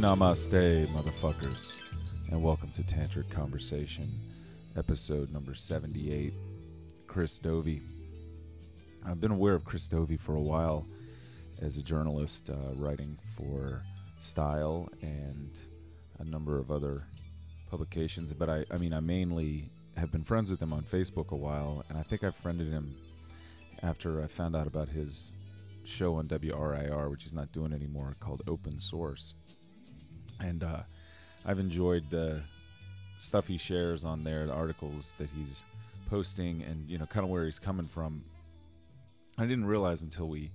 Namaste, motherfuckers, and welcome to Tantric Conversation, episode number 78. Chris Dovi. I've been aware of Chris Dovi for a while as a journalist, uh, writing for Style and a number of other publications. But I, I mean, I mainly have been friends with him on Facebook a while, and I think I friended him after I found out about his show on WRIR, which he's not doing anymore, called Open Source. And uh, I've enjoyed the stuff he shares on there, the articles that he's posting, and you know, kind of where he's coming from. I didn't realize until we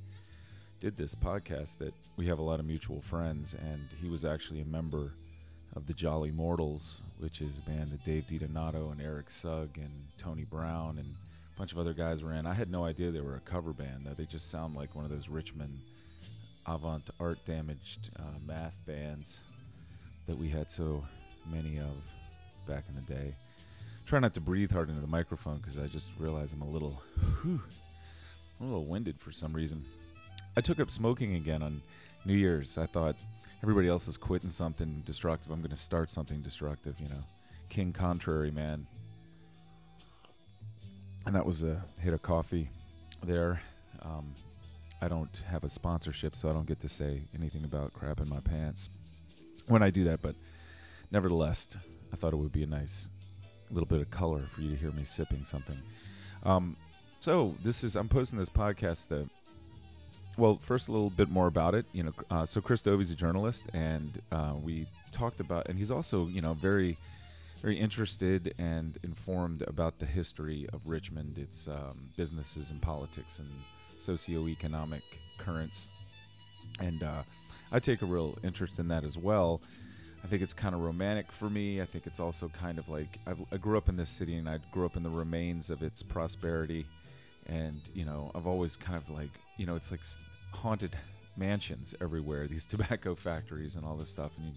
did this podcast that we have a lot of mutual friends, and he was actually a member of the Jolly Mortals, which is a band that Dave DiDonato and Eric Sugg and Tony Brown and a bunch of other guys were in. I had no idea they were a cover band. That they just sound like one of those Richmond avant art damaged uh, math bands that we had so many of back in the day. Try not to breathe hard into the microphone because I just realized I'm a little, whew, a little winded for some reason. I took up smoking again on New Year's. I thought everybody else is quitting something destructive. I'm going to start something destructive, you know. King Contrary, man. And that was a hit of coffee there. Um, I don't have a sponsorship, so I don't get to say anything about crap in my pants when I do that. But nevertheless, I thought it would be a nice little bit of color for you to hear me sipping something. Um, so this is I'm posting this podcast. Uh, well, first a little bit more about it. You know, uh, so Chris Dovi's a journalist, and uh, we talked about, and he's also you know very very interested and informed about the history of Richmond, its um, businesses and politics and socioeconomic currents. And uh, I take a real interest in that as well. I think it's kind of romantic for me. I think it's also kind of like I've, i grew up in this city and I grew up in the remains of its prosperity. And, you know, I've always kind of like, you know, it's like haunted mansions everywhere, these tobacco factories and all this stuff. And you,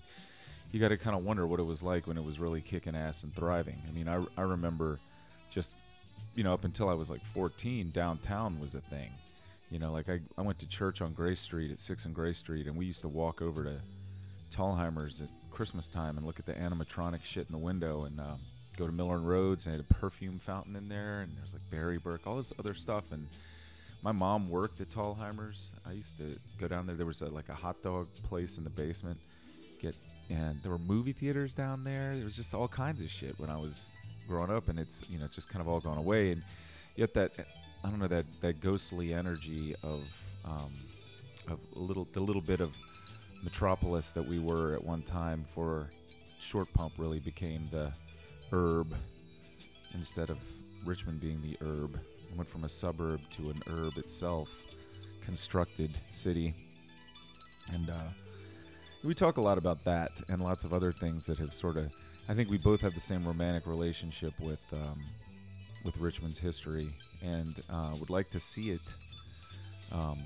you got to kind of wonder what it was like when it was really kicking ass and thriving. I mean, I, I remember just, you know, up until I was like 14, downtown was a thing. You know, like I, I went to church on Gray Street at 6 and Gray Street, and we used to walk over to Thalhimer's at Christmas time and look at the animatronic shit in the window and um, go to Miller and Rhoads and had a perfume fountain in there, and there's like Berry-Burk, all this other stuff. And my mom worked at Thalhimer's. I used to go down there. There was a, like a hot dog place in the basement. Get and there were movie theaters down there. There was just all kinds of shit when I was growing up, and it's you know just kind of all gone away. And yet that I don't know that that ghostly energy of um, of little the little bit of metropolis that we were at one time for short pump really became the herb instead of Richmond being the herb. It went from a suburb to an herb itself, constructed city, and. Uh, we talk a lot about that and lots of other things that have sort of. I think we both have the same romantic relationship with um, with Richmond's history, and uh, would like to see it. Um,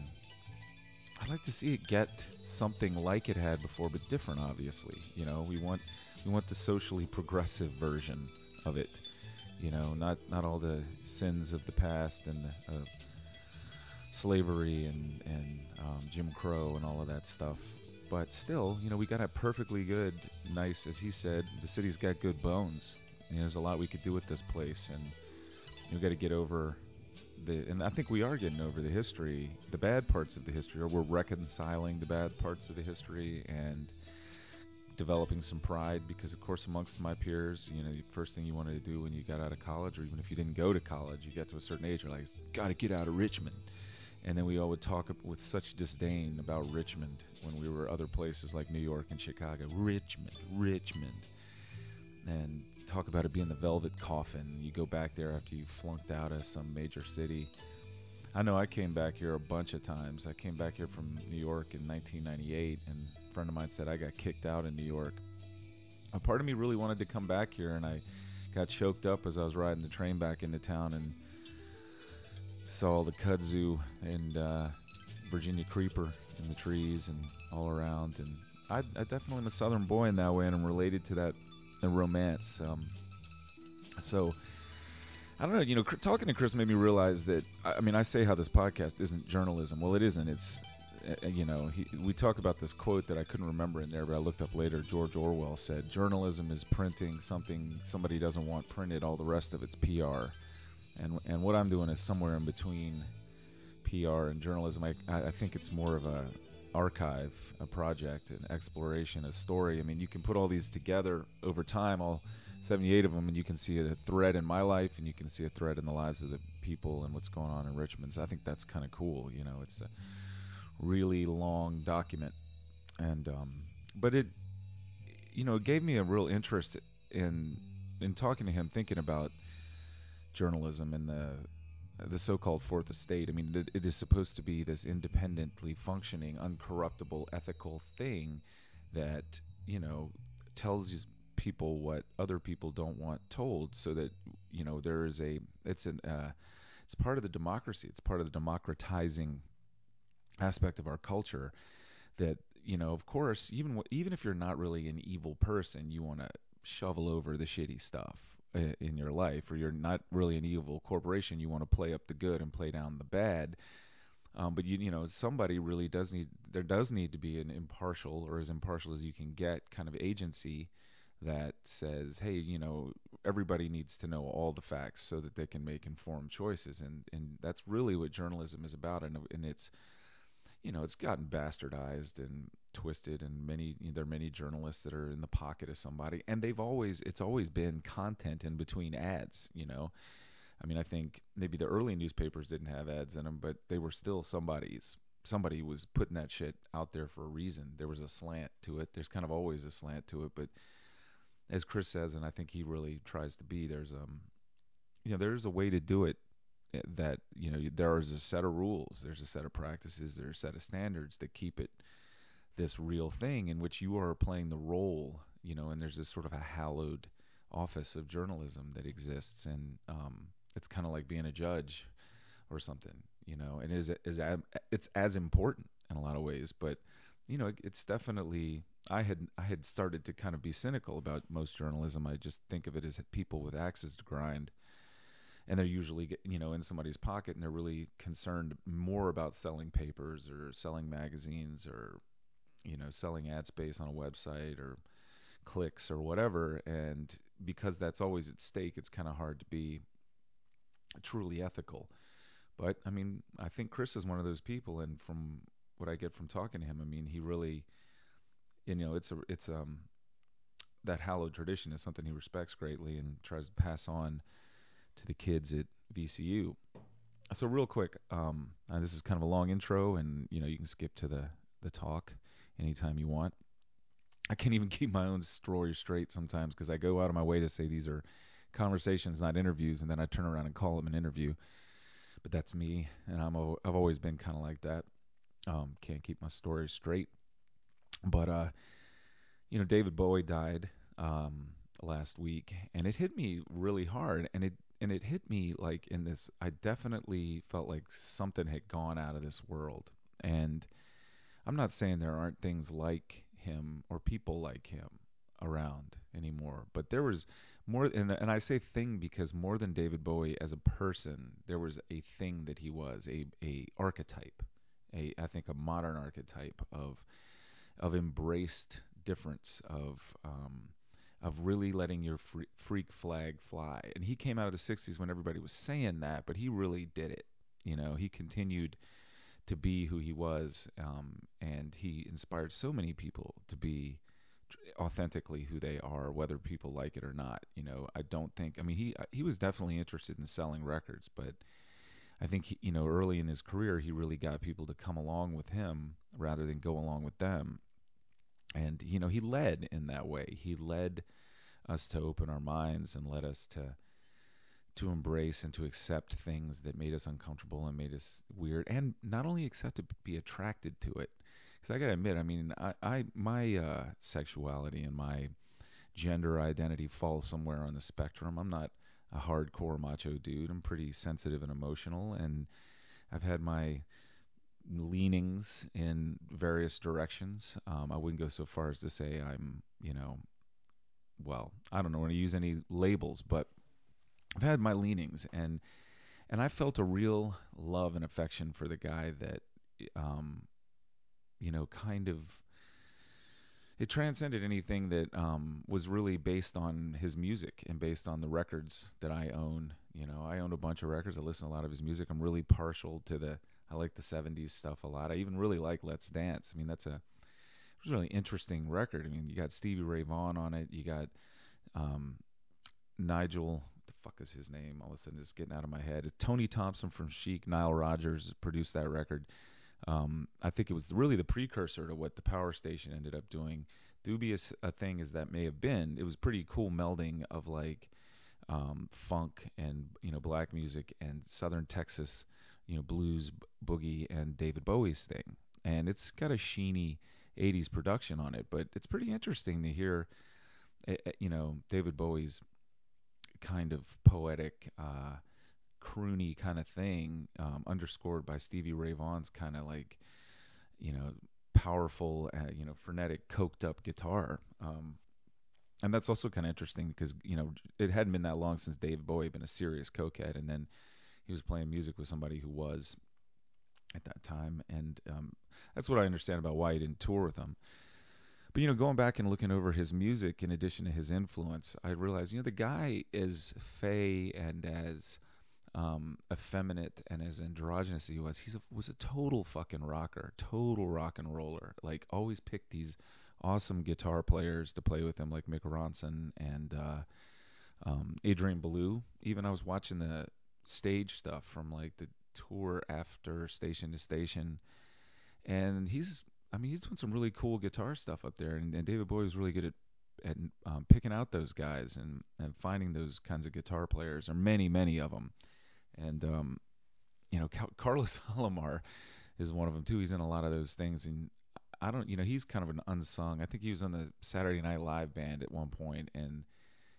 I'd like to see it get something like it had before, but different. Obviously, you know, we want we want the socially progressive version of it. You know, not not all the sins of the past and uh, slavery and and um, Jim Crow and all of that stuff but still, you know, we got a perfectly good, nice, as he said, the city's got good bones. You know, there's a lot we could do with this place, and we got to get over the. And I think we are getting over the history, the bad parts of the history, or we're reconciling the bad parts of the history and developing some pride. Because, of course, amongst my peers, you know, the first thing you wanted to do when you got out of college, or even if you didn't go to college, you get to a certain age, you're like, got to get out of Richmond and then we all would talk with such disdain about Richmond when we were other places like New York and Chicago. Richmond, Richmond, and talk about it being the velvet coffin. You go back there after you flunked out of some major city. I know I came back here a bunch of times. I came back here from New York in 1998, and a friend of mine said I got kicked out in New York. A part of me really wanted to come back here, and I got choked up as I was riding the train back into town and saw the kudzu and uh, Virginia creeper in the trees and all around. And I, I definitely am a Southern boy in that way, and I'm related to that the romance. Um, so I don't know. You know, talking to Chris made me realize that. I mean, I say how this podcast isn't journalism. Well, it isn't. It's uh, you know, he, we talk about this quote that I couldn't remember in there, but I looked up later. George Orwell said, "Journalism is printing something somebody doesn't want printed. All the rest of it's PR." And and what I'm doing is somewhere in between PR and journalism. I I think it's more of a archive, a project, an exploration, a story. I mean, you can put all these together over time, all 78 of them, and you can see a thread in my life, and you can see a thread in the lives of the people and what's going on in Richmond. So I think that's kind of cool. You know, it's a really long document, and um, but it, you know, it gave me a real interest in in talking to him, thinking about journalism and the the so-called fourth estate. I mean, it, is supposed to be this independently functioning, uncorruptible, ethical thing that you know tells people what other people don't want told, so that you know there is a it's an uh, it's part of the democracy. It's part of the democratizing aspect of our culture that you know of course even even if you're not really an evil person you want to shovel over the shitty stuff in your life or you're not really an evil corporation you want to play up the good and play down the bad. Um, but you you know somebody really does need there does need to be an impartial or as impartial as you can get kind of agency that says hey you know everybody needs to know all the facts so that they can make informed choices. And and that's really what journalism is about and, and it's you know, it's gotten bastardized and twisted, and many there are many journalists that are in the pocket of somebody, and they've always it's always been content in between ads. You know, I mean, I think maybe the early newspapers didn't have ads in them, but they were still somebody's. Somebody was putting that shit out there for a reason. There was a slant to it. There's kind of always a slant to it, but as Chris says, and I think he really tries to be, there's um, you know, there's a way to do it that you know there is a set of rules there's a set of practices there's a set of standards that keep it this real thing in which you are playing the role you know and there's this sort of a hallowed office of journalism that exists and um, it's kind of like being a judge or something you know and is is it's as important in a lot of ways but you know it's definitely I had I had started to kind of be cynical about most journalism. I just think of it as people with axes to grind and they're usually you know in somebody's pocket and they're really concerned more about selling papers or selling magazines or you know selling ad space on a website or clicks or whatever. And because that's always at stake it's kind of hard to be truly ethical. But i mean i think chris is one of those people and from what i get from talking to him i mean he really you know it's a it's um that hallowed tradition is something he respects greatly and tries to pass on to the kids at VCU. So real quick, um, this is kind of a long intro, and you know you can skip to the the talk anytime you want. I can't even keep my own story straight sometimes because I go out of my way to say these are conversations, not interviews, and then I turn around and call them an interview. But that's me, and I'm a, I've always been kind of like that. Um, can't keep my story straight. But uh, you know, David Bowie died um, last week, and it hit me really hard, and it and it hit me like in this I definitely felt like something had gone out of this world. And I'm not saying there aren't things like him or people like him around anymore, but there was more and and I say thing because more than David Bowie as a person, there was a thing that he was, a a archetype, a I think a modern archetype of of embraced difference of um, of really letting your freak flag fly. And he came out of the 60s when everybody was saying that, but he really did it. You know, he continued to be who he was, um, and he inspired so many people to be authentically who they are, whether people like it or not. You know, I don't think. I mean, he he was definitely interested in selling records, but I think he, you know early in his career he really got people to come along with him rather than go along with them and you know he led in that way. He led us to open our minds and led us to to embrace and to accept things that made us uncomfortable and made us weird and not only accept to be attracted to it. Because i gotta admit i mean i, I my uh, sexuality and my gender identity falls somewhere on the spectrum. I'm not a hardcore macho dude. I'm pretty sensitive and emotional. And i've had my leanings in various directions. Um, I wouldn't go so far as to say I'm, you know, well, I don't know want to use any labels, but I've had my leanings and and I felt a real love and affection for the guy that um, you know, kind of it transcended anything that um, was really based on his music and based on the records that I own. You know, I own a bunch of records. I listen to a lot of his music. I'm really partial to the. I like the '70s stuff a lot. I even really like Let's Dance. I mean, that's a it was a really interesting record. I mean, you got Stevie Ray Vaughan on it. You got um, Nigel. The fuck is his name? All of a sudden, it's getting out of my head. It's Tony Thompson from Chic. Nile Rodgers produced that record. Um, I think it was really the precursor to what the Power Station ended up doing. Dubious a thing as that may have been, it was pretty cool melding of like um, funk and you know black music and Southern Texas, you know blues, boogie, and David Bowie's thing. And it's got a sheeny 80s production on it, but it's pretty interesting to hear, eh, eh, you know, David Bowie's kind of poetic. Uh, croony kind of thing, um, underscored by Stevie Ray Vaughan's kind of like, you know, powerful, uh, you know, frenetic, coked up guitar. Um, and that's also kind of interesting because you know it hadn't been that long since David Bowie had been a serious cokehead, and then he was playing music with somebody who was at that time, and um, that's what I understand about why he didn't tour with him. But you know, going back and looking over his music, in addition to his influence, I realized you know the guy is fey and as um, effeminate and as androgynous as he was, he was a total fucking rocker, total rock and roller. Like always picked these awesome guitar players to play with him, like Mick Ronson and uh, um, Adrian Belew. Even I was watching the stage stuff from like the tour after Station to Station, and he's, I mean, he's doing some really cool guitar stuff up there. And, and David Bowie was really good at at um, picking out those guys and and finding those kinds of guitar players. Are many, many of them and um, you know, Carlos Alomar is one of them too. He's in a lot of those things, and I don't, you know, he's kind of an unsung. I think he was on the Saturday Night Live band at one point, and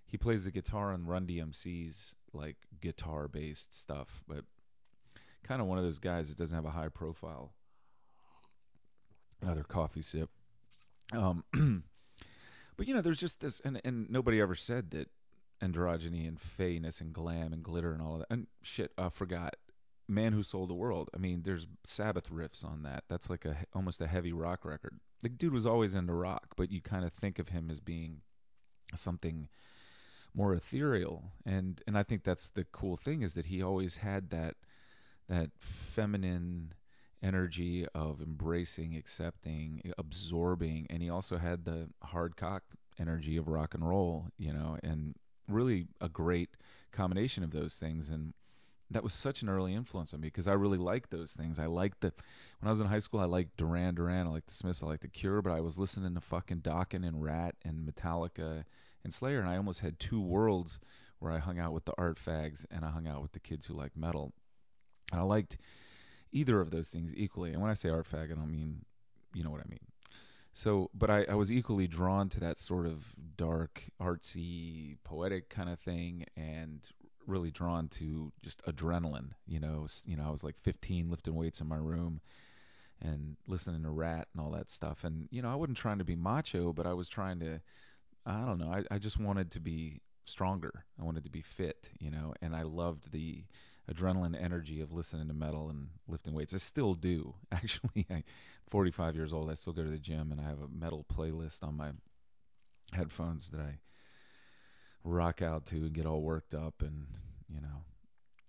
he plays the guitar on Run DMC's like guitar-based stuff, but kind of one of those guys that doesn't have a high profile. Another coffee sip. Um, but you know, there's just this, and and nobody ever said that androgyny and fayness and glam and glitter and all of that. And shit, I forgot. Man Who Sold the World. I mean, there's Sabbath riffs on that. That's like a almost a heavy rock record. The dude was always into rock, but you kind of think of him as being something more ethereal. And and I think that's the cool thing is that he always had that that feminine energy of embracing, accepting, absorbing, and he also had the hard cock energy of rock and roll, you know, and really a great combination of those things and that was such an early influence on me because I really liked those things. I liked the when I was in high school, I liked Duran Duran, I liked the Smiths, I liked the Cure, but I was listening to fucking Dokken and Ratt and Metallica and Slayer, and I almost had two worlds where I hung out with the art fags and I hung out with the kids who liked metal, and I liked either of those things equally. And when I say art fag, I don't mean you know what I mean. So, but I, I was equally drawn to that sort of dark, artsy, poetic kind of thing, and really drawn to just adrenaline. You know, you know, I was like 15, lifting weights in my room, and listening to Ratt and all that stuff. And you know, I wasn't trying to be macho, but I was trying to, I don't know, I, I just wanted to be stronger. I wanted to be fit, you know, and I loved the adrenaline energy of listening to metal and lifting weights. I still do. Actually, I 45 years old. I still go to the gym and I have a metal playlist on my headphones that I rock out to and get all worked up and, you know,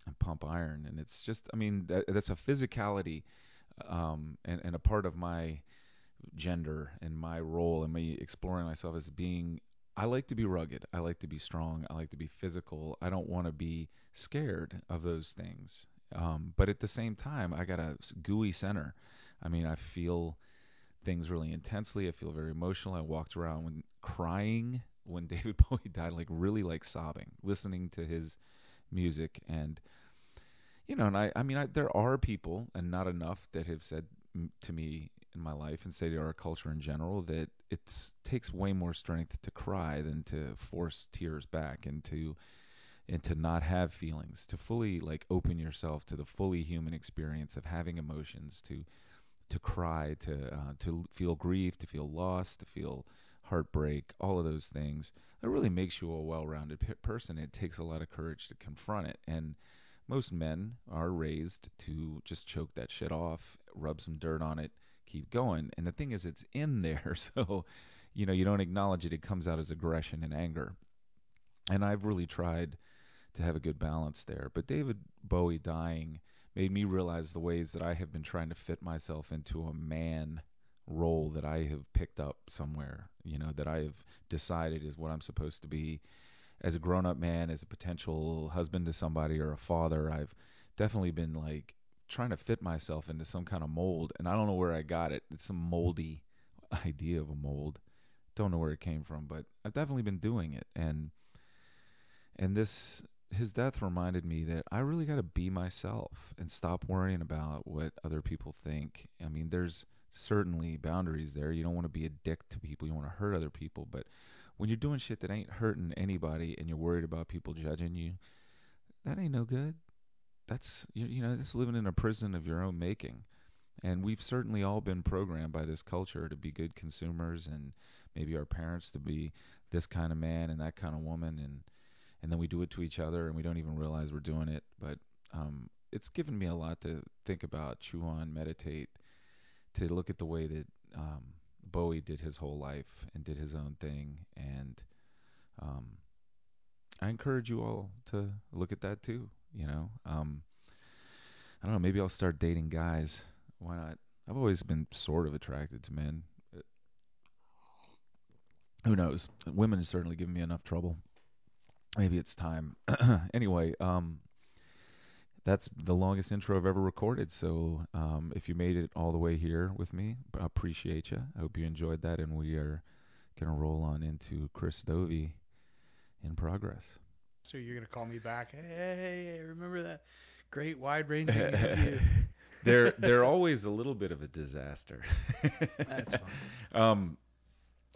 and pump iron and it's just I mean that, that's a physicality um, and, and a part of my gender and my role and me exploring myself as being I like to be rugged. I like to be strong. I like to be physical. I don't want to be scared of those things. Um, but at the same time, I got a gooey center. I mean, I feel things really intensely. I feel very emotional. I walked around when crying when David Bowie died, like really like sobbing, listening to his music and you know, and I, I mean, I, there are people, and not enough, that have said to me in my life and say to our culture in general that it takes way more strength to cry than to force tears back and to and to not have feelings to fully like open yourself to the fully human experience of having emotions to to cry to uh, to feel grief to feel loss to feel heartbreak all of those things. That really makes you a well-rounded person. It takes a lot of courage to confront it. And most men are raised to just choke that shit off rub some dirt on it keep going. And the thing is, it's in there, so you know you don't acknowledge it. It comes out as aggression and anger. And I've really tried to have a good balance there. But David Bowie dying made me realize the ways that I have been trying to fit myself into a man role that I have picked up somewhere, you know, that I have decided is what I'm supposed to be as a grown up man, as a potential husband to somebody or a father. I've definitely been like trying to fit myself into some kind of mold, and I don't know where I got it. It's some moldy idea of a mold. Don't know where it came from, but I've definitely been doing it, and and this his death reminded me that I really got to be myself and stop worrying about what other people think. I mean, there's certainly boundaries there. You don't want to be a dick to people. You want to hurt other people, but when you're doing shit that ain't hurting anybody and you're worried about people judging you, that ain't no good. That's you, you know, that's living in a prison of your own making. And we've certainly all been programmed by this culture to be good consumers and maybe our parents to be this kind of man and that kind of woman and and then we do it to each other and we don't even realize we're doing it. But um, it's given me a lot to think about, chew on, meditate, to look at the way that um, Bowie did his whole life and did his own thing. And um, I encourage you all to look at that too. You know, um, I don't know. Maybe I'll start dating guys. Why not? I've always been sort of attracted to men. Who knows? Women have certainly given me enough trouble maybe it's time. anyway, um, that's the longest intro I've ever recorded. So um, if you made it all the way here with me, I appreciate you. I hope you enjoyed that, and we are gonna roll on into Chris Dovi in progress. So you're gonna call me back? Hey, remember that great wide range interview? they're they're always a little bit of a disaster. That's fine. Um,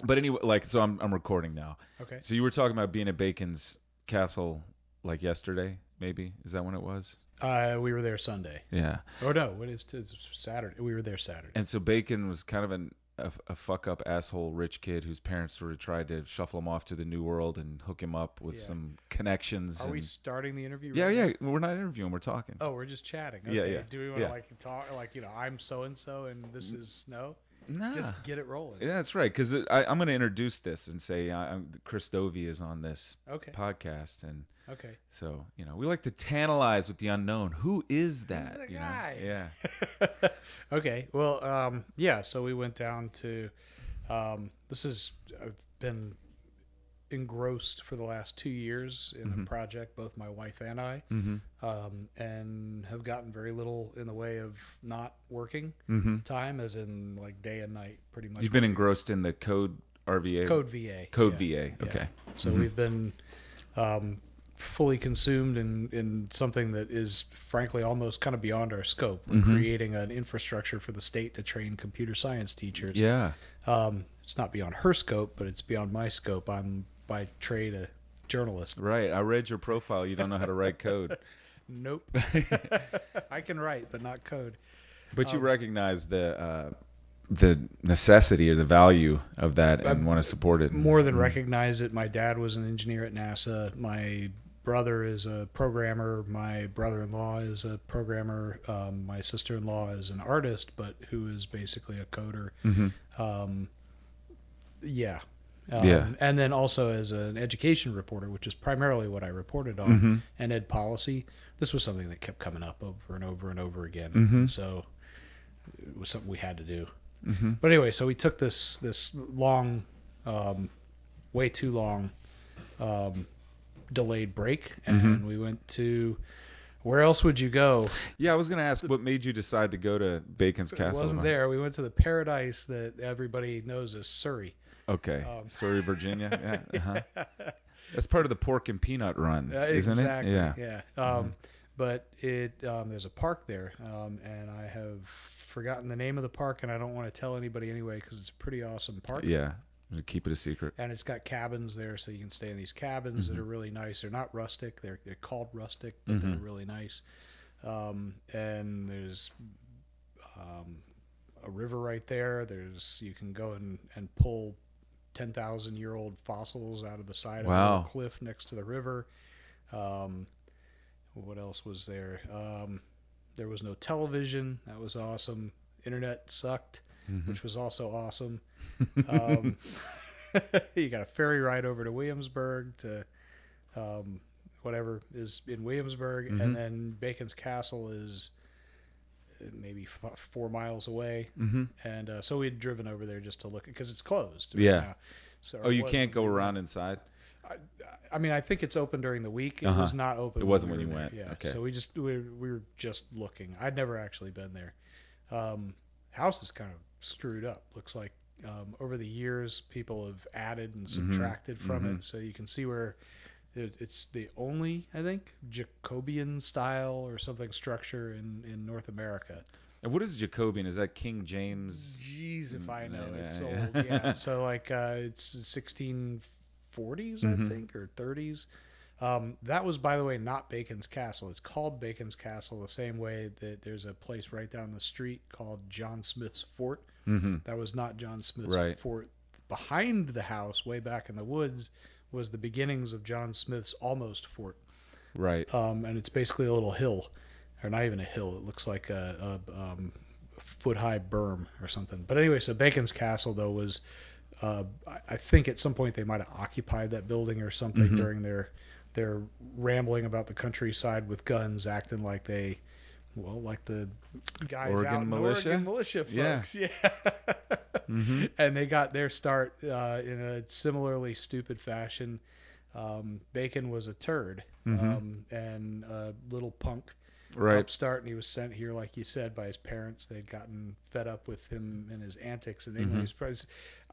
but anyway, like so, I'm I'm recording now. Okay. So you were talking about being at Bacon's Castle like yesterday, maybe is that when it was? Uh, we were there Sunday. Yeah. Oh no, what is t- Saturday? We were there Saturday. And so Bacon was kind of an a, a fuck up asshole rich kid whose parents sort of tried to shuffle him off to the new world and hook him up with Yeah. some connections. Are and, we starting the interview? yeah, right yeah. now? We're not interviewing. We're talking. Oh, we're just chatting. Yeah, Okay. yeah, Do we want to yeah. like talk? Like you know, I'm so and so, and this is no. Nah. Just get it rolling. yeah, that's right. Because I'm going to introduce this and say I, I'm, Chris Dovi is on this Okay. podcast, and Okay. so you know we like to tantalize with the unknown. Who is that? you guy? Know? Yeah. okay. Well, um, yeah. So we went down to. Um, this is I've been engrossed for the last two years in Mhm. a project, both my wife and I, Mm-hmm. um, and have gotten very little in the way of not working Mm-hmm. time, as in like day and night, pretty much. You've been engrossed in the code RVA. code VA. Code yeah. VA. Okay. So Mhm. we've been um, fully consumed in, in something that is frankly almost kind of beyond our scope. We're Mhm. creating an infrastructure for the state to train computer science teachers. Yeah. Um, it's not beyond her scope, but it's beyond my scope. I'm by trade a journalist. Right. I read your profile. You don't know how to write code, Nope. I can write, but not code. but you Um, recognize the uh, the necessity or the value of that and I'm- want to support it. More than recognize it, my dad was an engineer at NASA. My brother is a programmer. My brother-in-law is a programmer. Um, my sister-in-law is an artist, but who is basically a coder. Mhm. Um, yeah. Um, Yeah. And then also as an education reporter, which is primarily what I reported on, Mhm. and ed policy. This was something that kept coming up over and over and over again. Mhm. So it was something we had to do. Mhm. But anyway, so we took this this long, um, way too long, um, delayed break, and Mhm. we went to. Where else would you go? Yeah, I was going to ask what made you decide to go to Bacon's Castle. It wasn't there. We went to the paradise that everybody knows as Surrey. Okay. Um, Surrey, Virginia. Yeah. Uh-huh. That's part of the pork and peanut run, Uh, isn't exactly. it? Yeah. Yeah. Um, But it um, there's a park there, um, and I have forgotten the name of the park, and I don't want to tell anybody anyway because it's a pretty awesome park. Yeah. Keep it a secret. And it's got cabins there, so you can stay in these cabins Mm-hmm. that are really nice. They're not rustic; they're they're called rustic, but they're Mhm. really nice. Um, and there's um, a river right there. There's you can go and and pull ten thousand year old fossils out of the side of a cliff next to the river. Um, what else was there? Um, there was no television. That was awesome. Internet sucked. Mhm. which was also awesome. Um, you got a ferry ride over to Williamsburg to um, whatever is in Williamsburg, Mhm. and then Bacon's Castle is maybe f- four miles away. Mm-hmm. And uh, so we had driven over there just to look because it's closed. Yeah. now. So Oh, you can't go around inside. I mean, I think it's open during the week. It Uh-huh. was not open. It wasn't we when you went. Yeah. Okay. So we just we, we were just looking. I'd never actually been there. Um, house is kind of screwed up. Looks like um, over the years people have added and subtracted from mhm. it. So you can see where it, it's the only I think Jacobean style or something structure in in North America. And what is Jacobean? Is that King James? Jeez, if I know, Mm, it's yeah, old. yeah. Yeah. So like uh, it's 1640s, Mhm. I think, or 30s. Um, that was, by the way, not Bacon's Castle. It's called Bacon's Castle the same way that there's a place right down the street called John Smith's Fort. Mm-hmm. That was not John Smith's Right. fort. Behind the house, way back in the woods, was the beginnings of John Smith's almost fort. Right. Um, and it's basically a little hill, or not even a hill. It looks like a, a um, foot high berm or something. But anyway, so Bacon's Castle though was, uh, I, I think at some point they might have occupied that building or something Mhm. during their their rambling about the countryside with guns, acting like they. Well, like the guys Oregon out in militia? Oregon militia Yeah. yeah. Mm-hmm. and they got their start uh, in a similarly stupid fashion. Um, Bacon was a turd Mhm. um, and a little punk Right. upstart, and he was sent here, like you said, by his parents. They'd gotten fed up with him and his antics in England. Mhm. He's probably,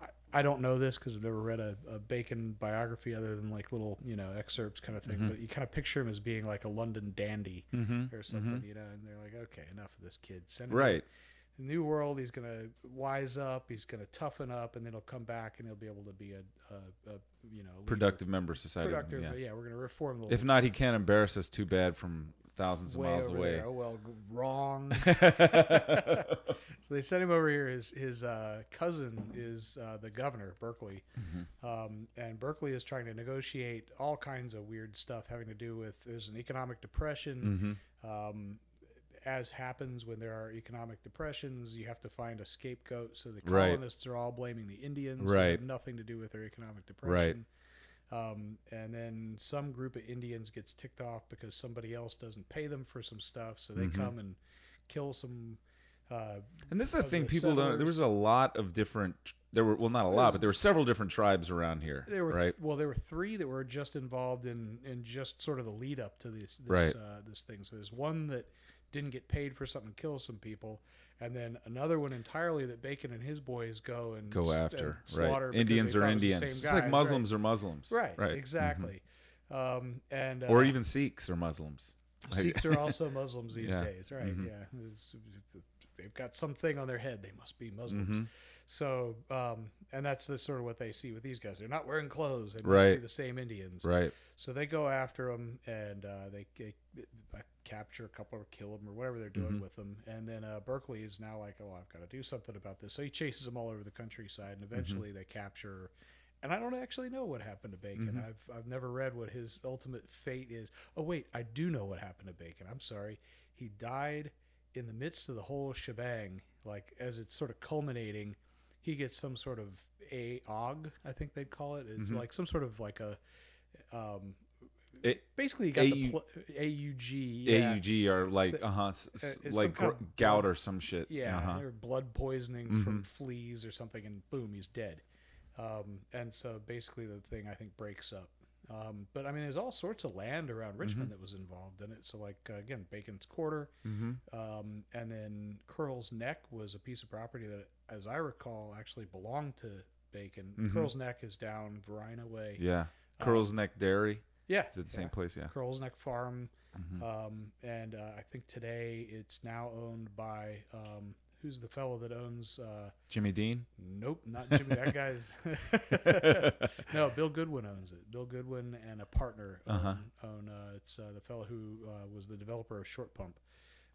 I, I don't know this because I've never read a, a Bacon biography other than like little, you know, excerpts kind of thing. Mhm. But you kind of picture him as being like a London dandy Mm-hmm. or something, you know. And they're like, okay, enough of this kid. Send him Right. New world he's going to wise up he's going to toughen up and then he'll come back and he'll be able to be a, a, a you know leader. Productive member of society. productive Yeah. yeah we're going to reform the If not, he can't embarrass us too bad from thousands of miles away. there. oh well wrong so they sent him over here his his uh, cousin is uh, the governor berkeley Mhm. um, and berkeley is trying to negotiate all kinds of weird stuff having to do with there's an economic depression Mhm. um, as happens when there are economic depressions, you have to find a scapegoat. So the Right. colonists are all blaming the Indians, who Right. have nothing to do with their economic depression. Um, and then some group of Indians gets ticked off because somebody else doesn't pay them for some stuff, so they Mhm. come and kill some. Uh, And this is the thing people don't. There was a lot of different. There were well, not a lot, but there were several different tribes around here. there were right. well, there were three that were just involved in in just sort of the lead up to this this Right. uh, this thing. So there's one that didn't get paid for something, kill some people, and then another one entirely that Bacon and his boys go and Go after. and slaughter Right. Indians are thought it was the Indians. It's like guys, Muslims are Muslims. Right. Right. Right. Exactly. Um, and uh. Or even Sikhs are Muslims. Sikhs are also Muslims these Yeah. days, right? Mhm. Yeah, they've got something on their head. They must be Muslims. Mhm. So, um, and that's the sort of what they see with these guys. They're not wearing clothes. They must be the same Indians. Right. So they go after them and uh, they, they uh, capture a couple or kill them or whatever they're doing Mhm. with them. And then uh, Berkeley is now like, oh, I've got to do something about this. So he chases them all over the countryside, and Mm-hmm. eventually they capture. And I don't actually know what happened to Bacon. Mhm. I've I've never read what his ultimate fate is. Oh wait, I do know what happened to Bacon. I'm sorry. He died in the midst of the whole shebang. Like as it's sort of culminating, he gets some sort of a og, I think they'd call it. It's Mhm. like some sort of like a um, A- basically he got the AU pl- AUG. Yeah. AUG are like uh huh, s- s- uh, like gr- gout blood- or some shit. Yeah, Uh-huh. or blood poisoning from Mhm. fleas or something, and boom, he's dead. Um, and so basically, the thing I think breaks up. Um, but I mean, there's all sorts of land around Richmond Mm-hmm. that was involved in it. So like uh, again, Bacon's Quarter, Mhm. um, and then Curles Neck was a piece of property that, as I recall, actually belonged to Bacon. Mhm. Curles Neck is down Varina Way. Yeah. Um, Curles Neck Dairy. Yeah, Is it the yeah. same place? Yeah. Curles Neck Farm, Mhm. um, and uh, I think today it's now owned by um, who's the fellow that owns. Uh, Jimmy Dean. nope, not Jimmy. that guy's. no, Bill Goodwin owns it. Bill Goodwin and a partner own. Uh-huh. own uh, it's uh, the fellow who uh, was the developer of Short Pump.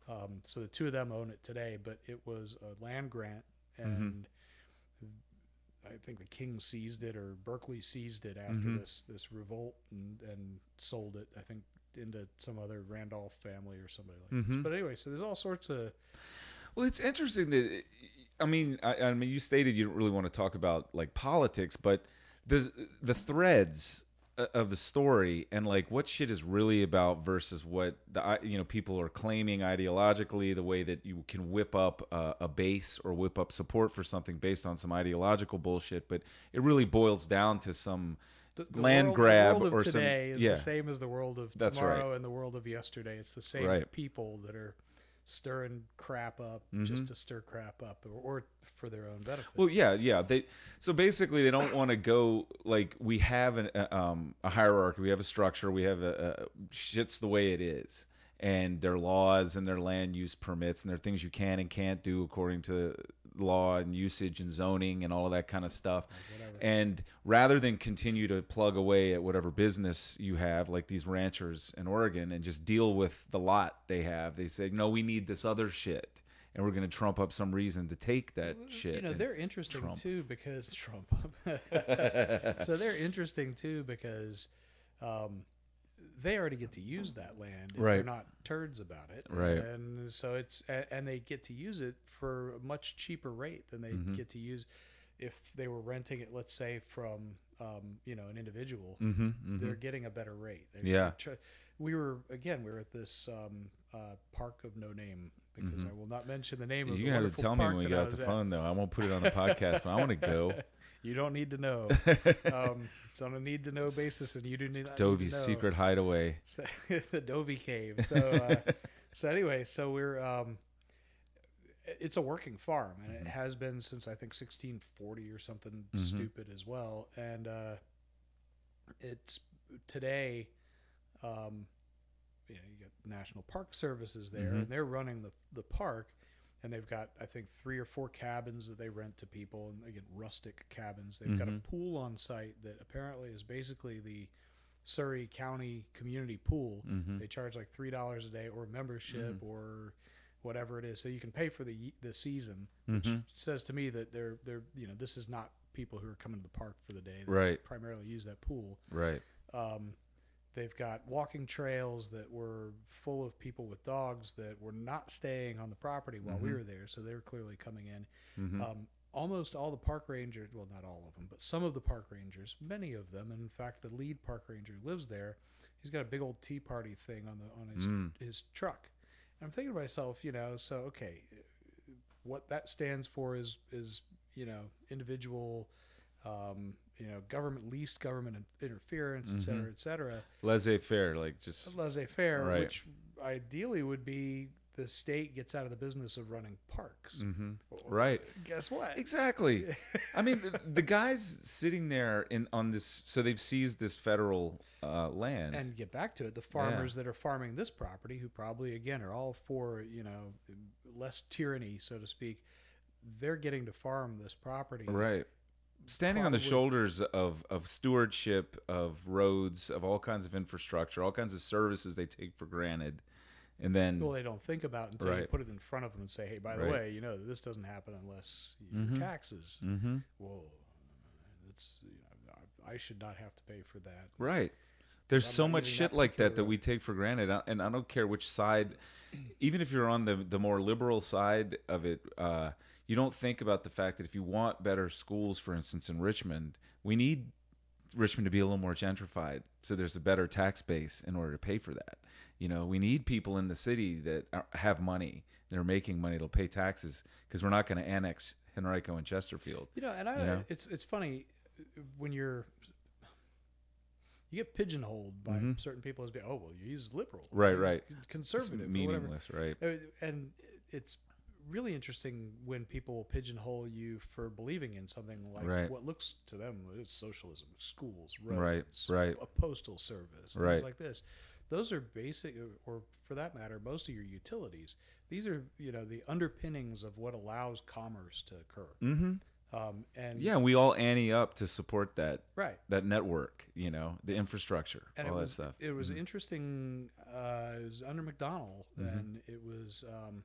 Um, so the two of them own it today, but it was a land grant, Mm-hmm. I think the King seized it or Berkeley seized it after Mhm. this this revolt and, and sold it. I think into some other Randolph family or somebody like Mhm. this. But anyway, so there's all sorts of Well, it's interesting that I mean, I, I mean, you stated you don't really want to talk about like politics, but the the threads of the story and like what shit is really about versus what the you know people are claiming ideologically, the way that you can whip up uh, a base or whip up support for something based on some ideological bullshit, but it really boils down to some The, the land world, grab the world of or some today is yeah. the same as the world of That's tomorrow right. and the world of yesterday. It's the same Right. people that are stirring crap up Mm-hmm. just to stir crap up or, or for their own benefit. Well, yeah, yeah. They so basically they don't want to go like we have an, uh, um, a hierarchy, we have a structure, we have a, a shit's the way it is, and their laws and their land use permits and their things you can and can't do according to law and usage and zoning and all of that kind of stuff. whatever. And rather than continue to plug away at whatever business you have, like these ranchers in Oregon, and just deal with the lot they have, they say, no, we need this other shit. And we're going to trump up some reason to take that shit. you know they're interesting Trump. too because Trump. so they're interesting too because um, they already get to use that land if they're not turds about it. Right. And so it's and they get to use it for a much cheaper rate than they Mhm. get to use if they were renting it. Let's say from um, you know an individual. Mm-hmm, mm-hmm. They're getting a better rate. They- Yeah. we were again. We were at this um, uh, park of no name because Mhm. I will not mention the name of You're the gonna have to tell me when we get off the was at. phone, though. I won't put it on the podcast, but I want to go. You don't need to know. Um, it's on a need to know basis, and you do need. Dovi's need to know. secret hideaway. So, the Dovey Cave. So, uh, so anyway, so we're. Um, it's a working farm, and Mm-hmm. it has been since I think 1640 or something Mhm. stupid as well. And uh, it's today. Um, you know, you got National Park Services there, Mhm. and they're running the the park, and they've got I think three or four cabins that they rent to people, and again rustic cabins. They've got a Mhm. pool on site that apparently is basically the Surrey County community pool. Mm-hmm. They charge like three dollars a day or membership or whatever it is, so you can pay for the ye- the season, which Mhm. says to me that they're they're you know this is not people who are coming to the park for the day. They Right. primarily use that pool. Right. Um, they've got walking trails that were full of people with dogs that were not staying on the property while we Mhm. were there, so they were clearly coming in. Mm-hmm. Um, almost all the park rangers, well, not all of them, but some of the park rangers, many of them, and in fact, the lead park ranger who lives there, he's got a big old tea party thing on the on his Mm. his truck. And I'm thinking to myself, you know, so okay, what that stands for is is you know individual, um, you know, government least government in- interference, et cetera, et cetera Laissez faire, like just laissez-faire, Right. which ideally would be the state gets out of the business of running parks. hmm Well, Right. Guess what? Exactly. I mean, the, the guys sitting there in on this, so they've seized this federal uh, land. and get back to it, the farmers that are farming this property, who probably again are all for you know less tyranny, so to speak, they're getting to farm this property. right. Standing on the shoulders of, of stewardship, of roads, of all kinds of infrastructure, all kinds of services they take for granted. And then, Well, they don't think about it until you put it in front of them and say, "Hey, by the Right. way, you know this doesn't happen unless your Mhm. taxes." hmm Whoa, it's you know, I, I should not have to pay for that. Right. There's so much shit like that that we take for granted, uh, and I don't care which side. Even if you're on the the more liberal side of it, uh, you don't think about the fact that if you want better schools, for instance, in Richmond, we need Richmond to be a little more gentrified, so there's a better tax base in order to pay for that. You know, we need people in the city that are, have money, they're making money, to pay taxes, because we're not going to annex Henrico and Chesterfield. You know, and I, You know? it's it's funny when you're you get pigeonholed by Mhm. certain people as being, oh well, he's liberal, Right, he's right. conservative, it's meaningless, right? And it's really interesting when people pigeonhole you for believing in something like Right. what looks to them is socialism, schools, Right, roads, right. a postal service, Right. things like this. Those are basic, or for that matter, most of your utilities. These are, you know, the underpinnings of what allows commerce to occur. Mm-hmm. Um, and Yeah, we all ante up to support that right. that network, you know, the infrastructure, and all it that was stuff. it was Mhm. interesting. Uh, it was under McDonald, Mhm. and it was um,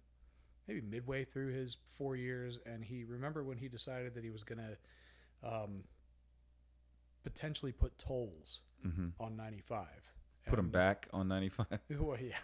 maybe midway through his four years, and he remember when he decided that he was going to um, potentially put tolls Mhm. on 95, Put them back on 95. Well, yeah.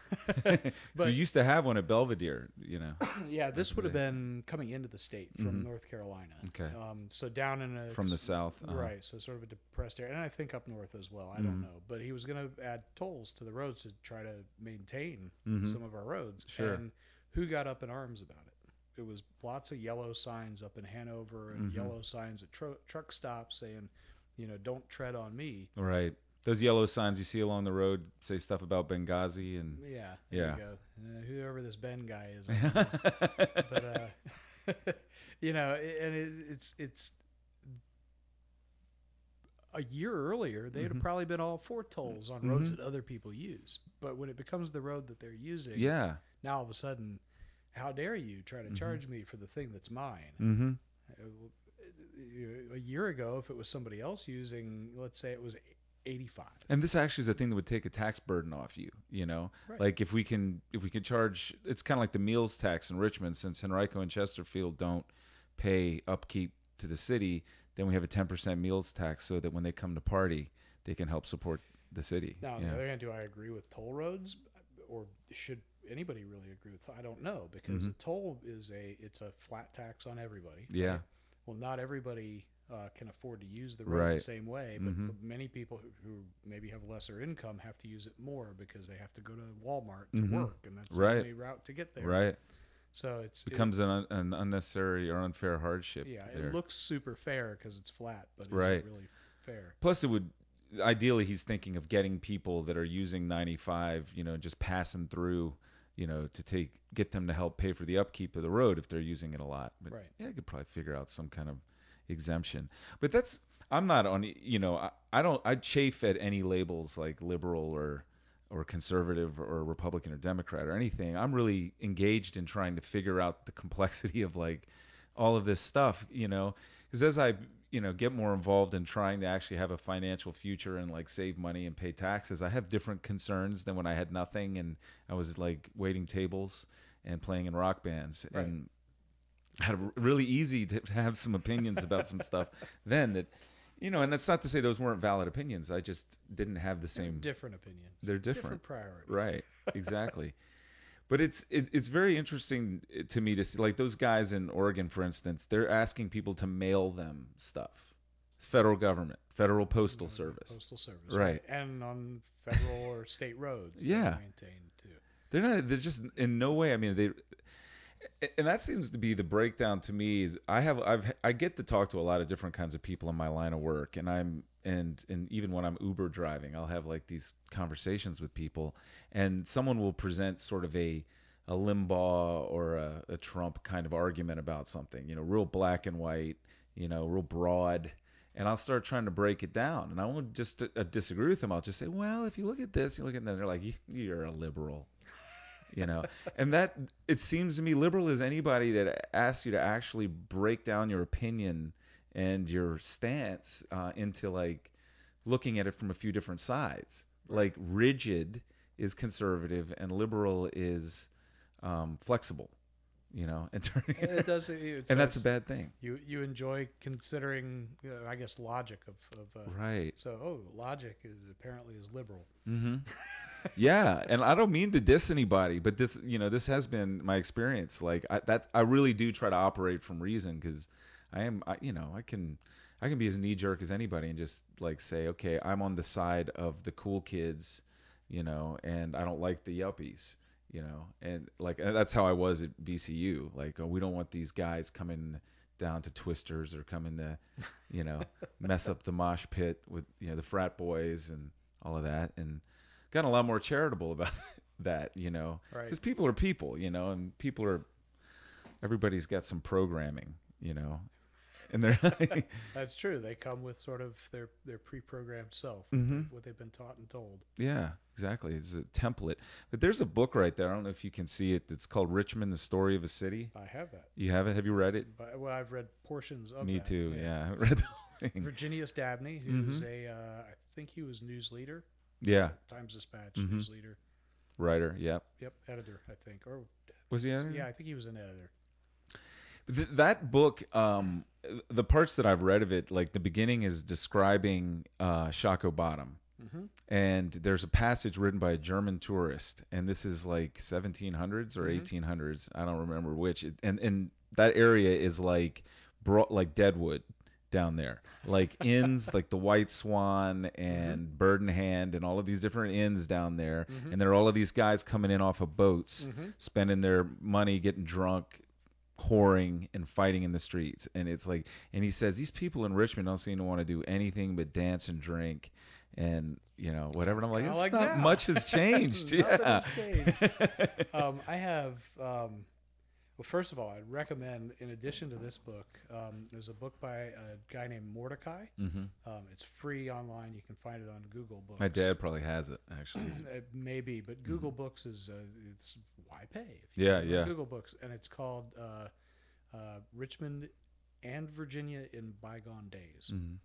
so But- you used to have one at Belvedere, you know, yeah, this would have been coming into the state from North Carolina. Mm-hmm. Okay. Um, so down in a from the south. uh-huh. right, so sort of a depressed area, and I think up north as well. I Mm-hmm. don't know, but he was going to add tolls to the roads to try to maintain some of our roads. Mm-hmm. Sure. And who got up in arms about it? It was lots of yellow signs up in Hanover and Mm-hmm. yellow signs at tro- truck stops saying, you know, don't tread on me. Right. Those yellow signs you see along the road say stuff about Benghazi and Yeah, there Yeah. you go. Uh, whoever this Ben guy is, I don't know. but uh, you know, and it, it's it's a year earlier they'd have probably been all for tolls on roads that other people use. But when it becomes the road that they're using, yeah. Now all of a sudden, how dare you try to charge me for the thing that's mine? Mm-hmm. Uh, A year ago, if it was somebody else using, let's say it was 85. And this actually is a thing that would take a tax burden off you. You know, Right. like if we can if we can charge, it's kind of like the meals tax in Richmond. Since Henrico and Chesterfield don't pay upkeep to the city, then we have a 10% meals tax so that when they come to party, they can help support the city. Now, on the other hand, do I agree with toll roads, or should anybody really agree with? I don't know because a toll is a it's a flat tax on everybody. Mm-hmm. Yeah. right? Well, not everybody uh, can afford to use the road the Right. Mm-hmm. same way, but many people who, who maybe have lesser income have to use it more because they have to go to Walmart to work, and that's Mm-hmm. Right. the only route to get there. Right. So it's it- Becomes an, un- an unnecessary or unfair hardship. yeah, there. it looks super fair because it's flat, but is Right. really fair? Plus, it would ideally he's thinking of getting people that are using 95, you know, just passing through, you know, to take get them to help pay for the upkeep of the road if they're using it a lot. But Right. yeah, I could probably figure out some kind of exemption. But that's I'm not on, you know, I, I don't I chafe at any labels like liberal or or conservative or Republican or Democrat or anything. I'm really engaged in trying to figure out the complexity of like all of this stuff, you know, because as I, you know, get more involved in trying to actually have a financial future and like save money and pay taxes, I have different concerns than when I had nothing and I was like waiting tables and playing in rock bands Right. and had a- really easy to have some opinions about some stuff then that you know and that's not to say those weren't valid opinions i just didn't have the same Different opinions. They're different. priorities. Right. Exactly. but it's it, it's very interesting eh, to me to see like those guys in Oregon, for instance. They're asking people to mail them stuff. It's federal government, federal postal mm-hmm. service. Postal Service, Right. And on federal or state roads, Yeah. maintained too. They're not. They're just in no way. I mean, they. And that seems to be the breakdown to me. Is I have I've I get to talk to a lot of different kinds of people in my line of work, and I'm and and even when I'm Uber driving, I'll have like these conversations with people, and someone will present sort of a a Limbaugh or a, a Trump kind of argument about something, you know, real black and white, you know, real broad, and I'll start trying to break it down, and I won't just uh, disagree with them. I'll just say, well, if you look at this, you look at that, they're like, "You- you're a liberal, you know, and that it seems to me liberal is anybody that asks you to actually break down your opinion and your stance uh, into like looking at it from a few different sides. Like rigid is conservative and liberal is um, flexible, you know, and turning It does. It, and that's a bad thing, You you enjoy considering, uh, I guess, logic of of. Uh, right? So, oh, logic is apparently is liberal. Mm-hmm. yeah, and I don't mean to diss anybody, but this, you know, this has been my experience. Like I, that, I really do try to operate from reason because I am, I, you know, I can, I can be as knee jerk as anybody and just like say, okay, I'm on the side of the cool kids, you know, and I don't like the yuppies, you know, and like and that's how I was at VCU. Like, oh, we don't want these guys coming down to twisters or coming to, you know, mess up the mosh pit with you know the frat boys and all of that, and got a lot more charitable about that, you know, Right. because people are people, you know, and people are everybody's got some programming, you know, and they're That's true. They come with sort of their their pre-programmed self, Mhm. what they've been taught and told. yeah, exactly. It's a template. But there's a book right there. I don't know if you can see it. It's called Richmond: The Story of a City. I have that. You have it? Have you read it? Well, I've read portions of it. Me that, too. Yeah, I read the whole thing. Virginius Dabney, who's a, uh, I think he was news leader, Yeah, Times Dispatch Mhm. news leader. writer. Yep. Yep, editor, I think. Or Was he editor? yeah, I think he was an editor. Th- that book, um, the parts that I've read of it, like the beginning is describing uh, Shockoe Bottom, Mhm. and there's a passage written by a German tourist, and this is like 1700s or Mhm. 1800s. I don't remember which. It, and and that area is like bro- like Deadwood down there, like inns like the White Swan and Bird in Hand and all of these different inns down there, Mhm. and there are all of these guys coming in off of boats, Mhm. spending their money, getting drunk. Whoring and fighting in the streets, and it's like, and he says these people in Richmond don't seem to want to do anything but dance and drink, and you know whatever. And I'm like, it's like not now. much has changed. Yeah, changed. Um, I have. Um, well, first of all, I'd recommend, in addition to this book, um, there's a book by a guy named Mordecai. hmm Um, it's free online. You can find it on Google Books. My dad probably has it actually. Maybe, may be, but Google Books is uh, it's why pay? Yeah, yeah. Google Books, and it's called uh, uh, Richmond and Virginia in Bygone Days, hmm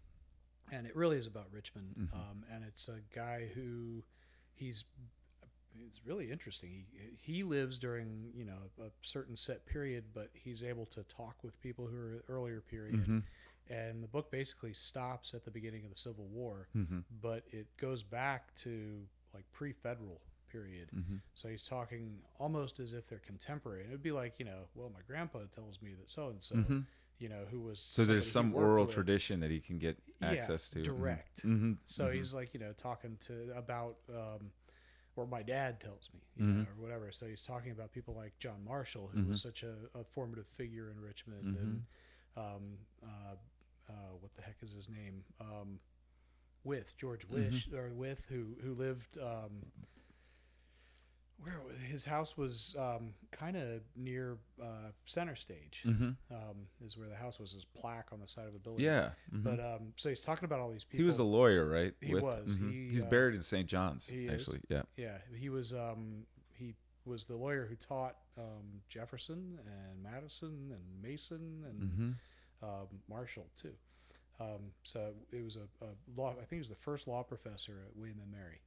and it really is about Richmond. Mhm. Um, and it's a guy who he's it's really interesting. He he lives during you know a certain set period, but he's able to talk with people who are earlier period. hmm And the book basically stops at the beginning of the Civil War, hmm but it goes back to like pre-federal period. hmm So he's talking almost as if they're contemporary. And it would be like, you know, well, my grandpa tells me that so and so, you know, who was So there's some oral with. tradition that he can get Yeah, access to. direct. hmm So he's like, you know, talking to about, um, or my dad tells me, you know, Mhm. or whatever. So he's talking about people like John Marshall, who Mhm. was such a, a formative figure in Richmond, and um, uh, uh, what the heck is his name? Um, with George Wythe or with who who lived um, where wa- his house was um, kind of near uh, Center Stage hmm um, is where the house was. His plaque on the side of the building. Yeah. mhm. But um, so he's talking about all these people. he was a lawyer, right? He was. mhm. He, He's uh, buried in St. John's, he is. actually. Yeah. Yeah, he was. Um, he was the lawyer who taught um, Jefferson and Madison and Mason and hmm um, Marshall too. Um, so it was a, a law. I think he was the first law professor at William and Mary.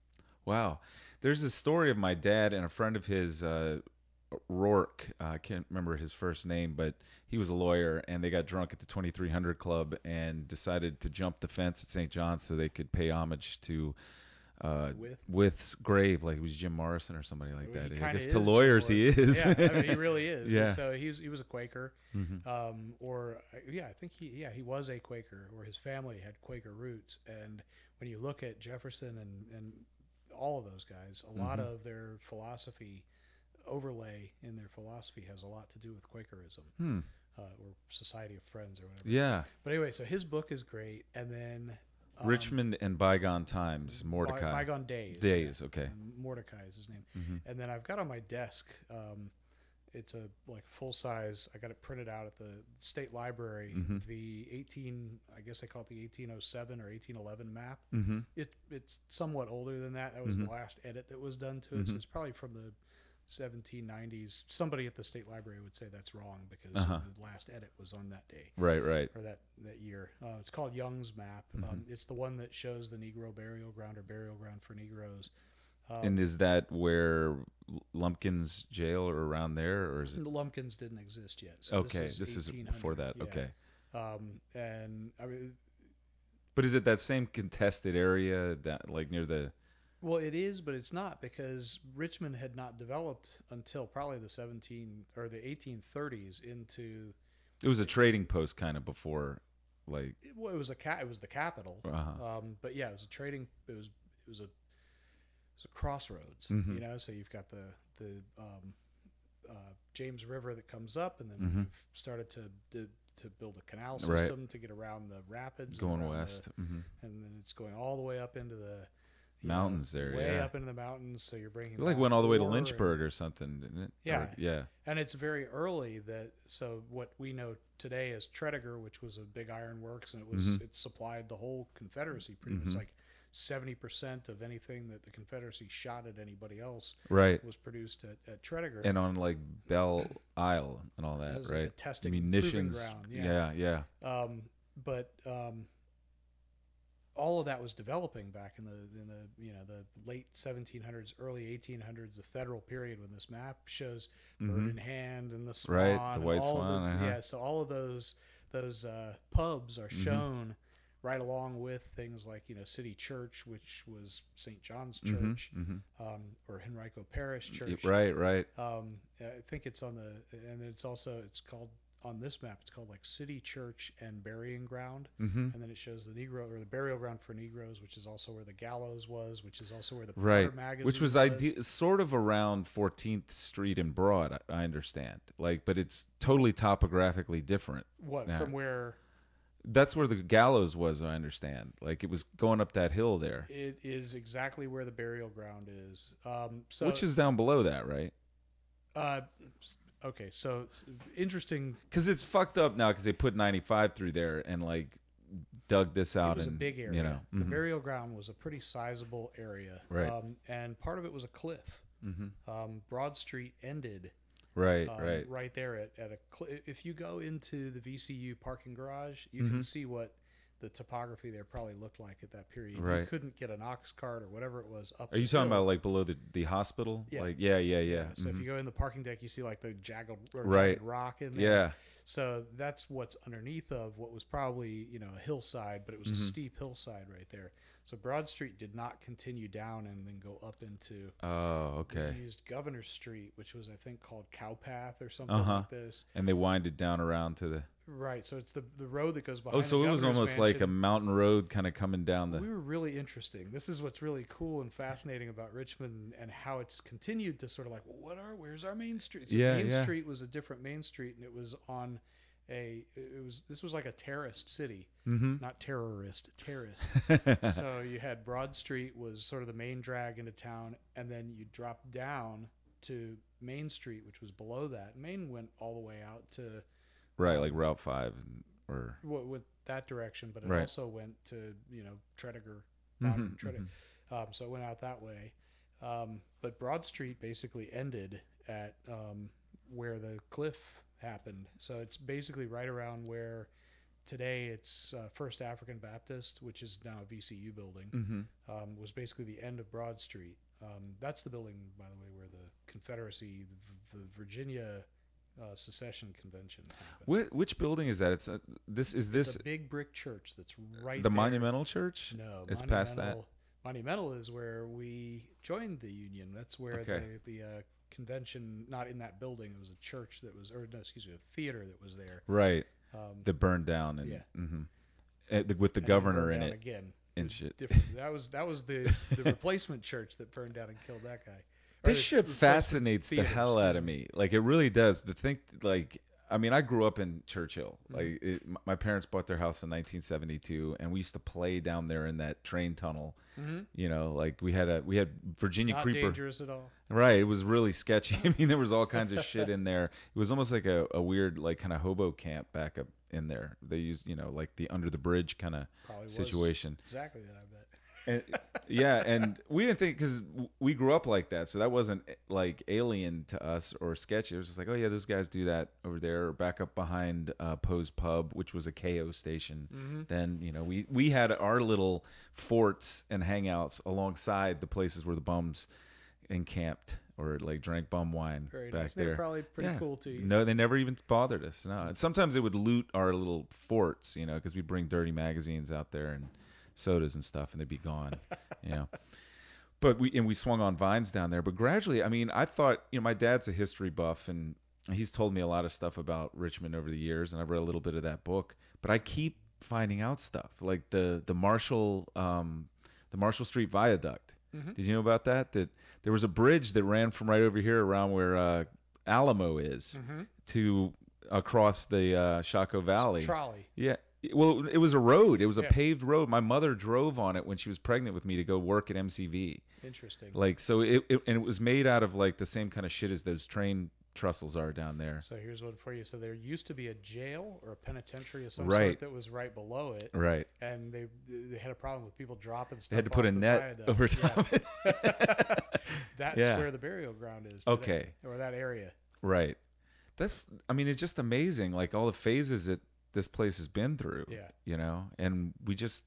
Wow. There's a story of my dad and a friend of his, uh, Rourke. uh, I can't remember his first name, but he was a lawyer, and they got drunk at the 2300 Club and decided to jump the fence at St. John's so they could pay homage to uh, Wythe Wythe's grave, like it was Jim Morrison or somebody like that. I guess to lawyers he is. Yeah, I mean, he really is. Yeah. So he's he was a Quaker, Mhm. um, or uh, yeah, I think he yeah he was a Quaker, or his family had Quaker roots. And when you look at Jefferson and and all of those guys, a lot Mhm. of their philosophy overlay in their philosophy has a lot to do with Quakerism. Hmm. Uh, or Society of Friends or whatever. Yeah. But anyway, so his book is great, and then um, Richmond and Bygone Times, By- Mordecai. Bygone Days. Days, yeah. okay. And Mordecai is his name. hmm And then I've got on my desk, um, it's a like full size. I got it printed out at the state library. Mhm. The 18, I guess they call it the 1807 or 1811 map. hmm It it's somewhat older than that. That was Mhm. the last edit that was done to it. So Mhm. it's probably from the 1790s. Somebody at the state library would say that's wrong because Uh-huh. the last edit was on that day Right, right. or that that year. Uh, it's called Young's map. Um, Mm-hmm. it's the one that shows the Negro burial ground or burial ground for Negroes. Um, and is that where Lumpkin's jail or around there, or is it? the Lumpkins didn't exist yet. So Okay, this is, this is before that. yeah. Okay. Um, and I mean, But is it that same contested area that, like near the? well, it is, but it's not because Richmond had not developed until probably the 17 or the 1830s into. It was a trading post kind of before, like. It, well, it was a ca- it was the capital. Uh-huh. Um, but yeah, it was a trading. It was it was a it was a crossroads. Mhm. You know, so you've got the the um, uh, James River that comes up, and then Mhm. we've started to, to to build a canal Right. system to get around the rapids, and Going around the- west. hmm and then it's going all the way up into the you Mountains know, there, way yeah. up into the mountains. So you're bringing It like back went all the way to ore and- Lynchburg or something, didn't it? Yeah. Or- yeah. and it's very early that so what we know today as Tredegar, which was a big iron works, and it was Mhm. it supplied the whole Confederacy. Pretty much Mhm. like seventy percent of anything that the Confederacy shot at anybody else Right. was produced at, at Tredegar. And on like Belle Isle and all That that, was like right? testing Munitions. ground, yeah, yeah. Um, but um, all of that was developing back in the in the you know the late 1700s, early 1800s, the federal period when this map shows Bird Mhm. in Hand and the Swan, Right, the White Swan, those, uh-huh. Yeah, so all of those those uh, pubs are Mhm. shown right along with things like you know City Church, which was St. John's Mm-hmm, Church, Um, or Henrico Parish Church. Right, right. Um, I think it's on the, and it's also it's called on this map. It's called like City Church and Burying Ground, Mm-hmm. and then it shows the Negro or the burial ground for Negroes, which is also where the gallows was, which is also where the Right, magazine which was, ide- sort of around 14th Street and Broad. I, I understand, like, but it's totally topographically different. What now. from where That's where the gallows was. I understand, like it was going up that hill there, it is exactly where the burial ground is. Um, so which is down below that, right? uh, okay. So interesting. Because it's fucked up now because they put 95 through there and like dug this out. It was and, a big area. You know, The mhm. burial ground was a pretty sizable area, Right. um, and part of it was a cliff. Mhm. Um, Broad Street ended right, um, right, there at, at a if you go into the VCU parking garage, you Mm-hmm. can see what the topography there probably looked like at that period. You Right. couldn't get an ox cart or whatever it was up. Are you talking hill. about like below the the hospital? Yeah. Like yeah, yeah, yeah. So if mhm. you go in the parking deck, you see like the jagged, Right. jagged rock in there. yeah, So that's what's underneath of what was probably you know a hillside, but it was Mm-hmm. a steep hillside right there. So Broad Street did not continue down and then go up into. oh, They okay. used Governor Street, which was I think called Cowpath or something Uh-huh. like this. And they winded down around to the. Right. So it's the the road that goes behind. Oh, so the it was governor's almost like a mansion. mountain road kind of coming down the. We were really interesting. This is what's really cool and fascinating about Richmond and how it's continued to sort of like, well, what are, where's our main street? So Yeah, Main yeah. Street was a different Main Street, and it was on a, it was, this was like a terraced city, Mhm. not terrorist, terraced. so you had Broad Street was sort of the main drag into town, and then you drop down to Main Street, which was below that. Main went all the way out to right, like Route Five, or w- with that direction, but it Right. also went to you know Tredegar, Mhm, um, Trede- um, so it went out that way. Um, but Broad Street basically ended at um, where the cliff happened. So it's basically right around where today it's uh, First African Baptist, which is now a VCU building, Mhm. um, was basically the end of Broad Street. Um, that's the building, by the way, where the Confederacy, the, V- the Virginia uh, Secession Convention happened. Wh- which building is that? It's uh, this is this It's a big brick church that's right the there. Monumental Church? No, it's past that. Monumental- Monumental is where we joined the union. That's where Okay. the the uh, convention, not in that building, it was a church that was, or no, excuse me, a theater that was there. Right, Um, that burned down and Yeah. mhm. Uh, the- with the and governor in it again. and shit. Different. That was that was the the replacement church that burned down and killed that guy. Or This the shit fascinates the theater, hell out of me. Like it really does. The think like I mean, I grew up in Church Hill. Mm-hmm. Like it, my parents bought their house in 1972, and we used to play down there in that train tunnel. Mhm. You know, like we had a we had Virginia Not Creeper. dangerous at all. Right. It was really sketchy. I mean, there was all kinds of shit in there. It was almost like a, a weird, like, kind of hobo camp back up in there. They used, you know, like the under the bridge kind of Probably was situation. exactly that. I bet. And, yeah, and we didn't think because we grew up like that, so that wasn't like alien to us or sketchy. It was just like, oh yeah, those guys do that over there, or back up behind uh, Poe's Pub, which was a KO station. Mm-hmm. Then you know we we had our little forts and hangouts alongside the places where the bums encamped or like drank bum wine Very back nice. They there. probably pretty Yeah. cool to you. No, they never even bothered us. No, and sometimes they would loot our little forts, you know, because we'd bring dirty magazines out there and sodas and stuff, and they'd be gone, you know. But we and we swung on vines down there. But gradually, I mean, I thought, you know, my dad's a history buff, and he's told me a lot of stuff about Richmond over the years, and I've read a little bit of that book. But I keep finding out stuff like the the Marshall um, the Marshall Street Viaduct. Mhm. Did you know about that? That there was a bridge that ran from right over here around where uh, Alamo is Mhm. to across the uh, Shockoe Valley. Trolley. Yeah. Well, it was a road. It was a Yeah. paved road. My mother drove on it when she was pregnant with me to go work at MCV. Interesting. Like so, it, it and it was made out of like the same kind of shit as those train trestles are down there. So here's one for you. So there used to be a jail or a penitentiary of some Right. sort that was right below it, Right. and they they had a problem with people dropping stuff. They had to put off a the net viaduct. over Yeah. top. That's Yeah. where the burial ground is. Today, Okay. or that area. right. That's. I mean, it's just amazing. Like all the phases that this place has been through. Yeah. You know, and we just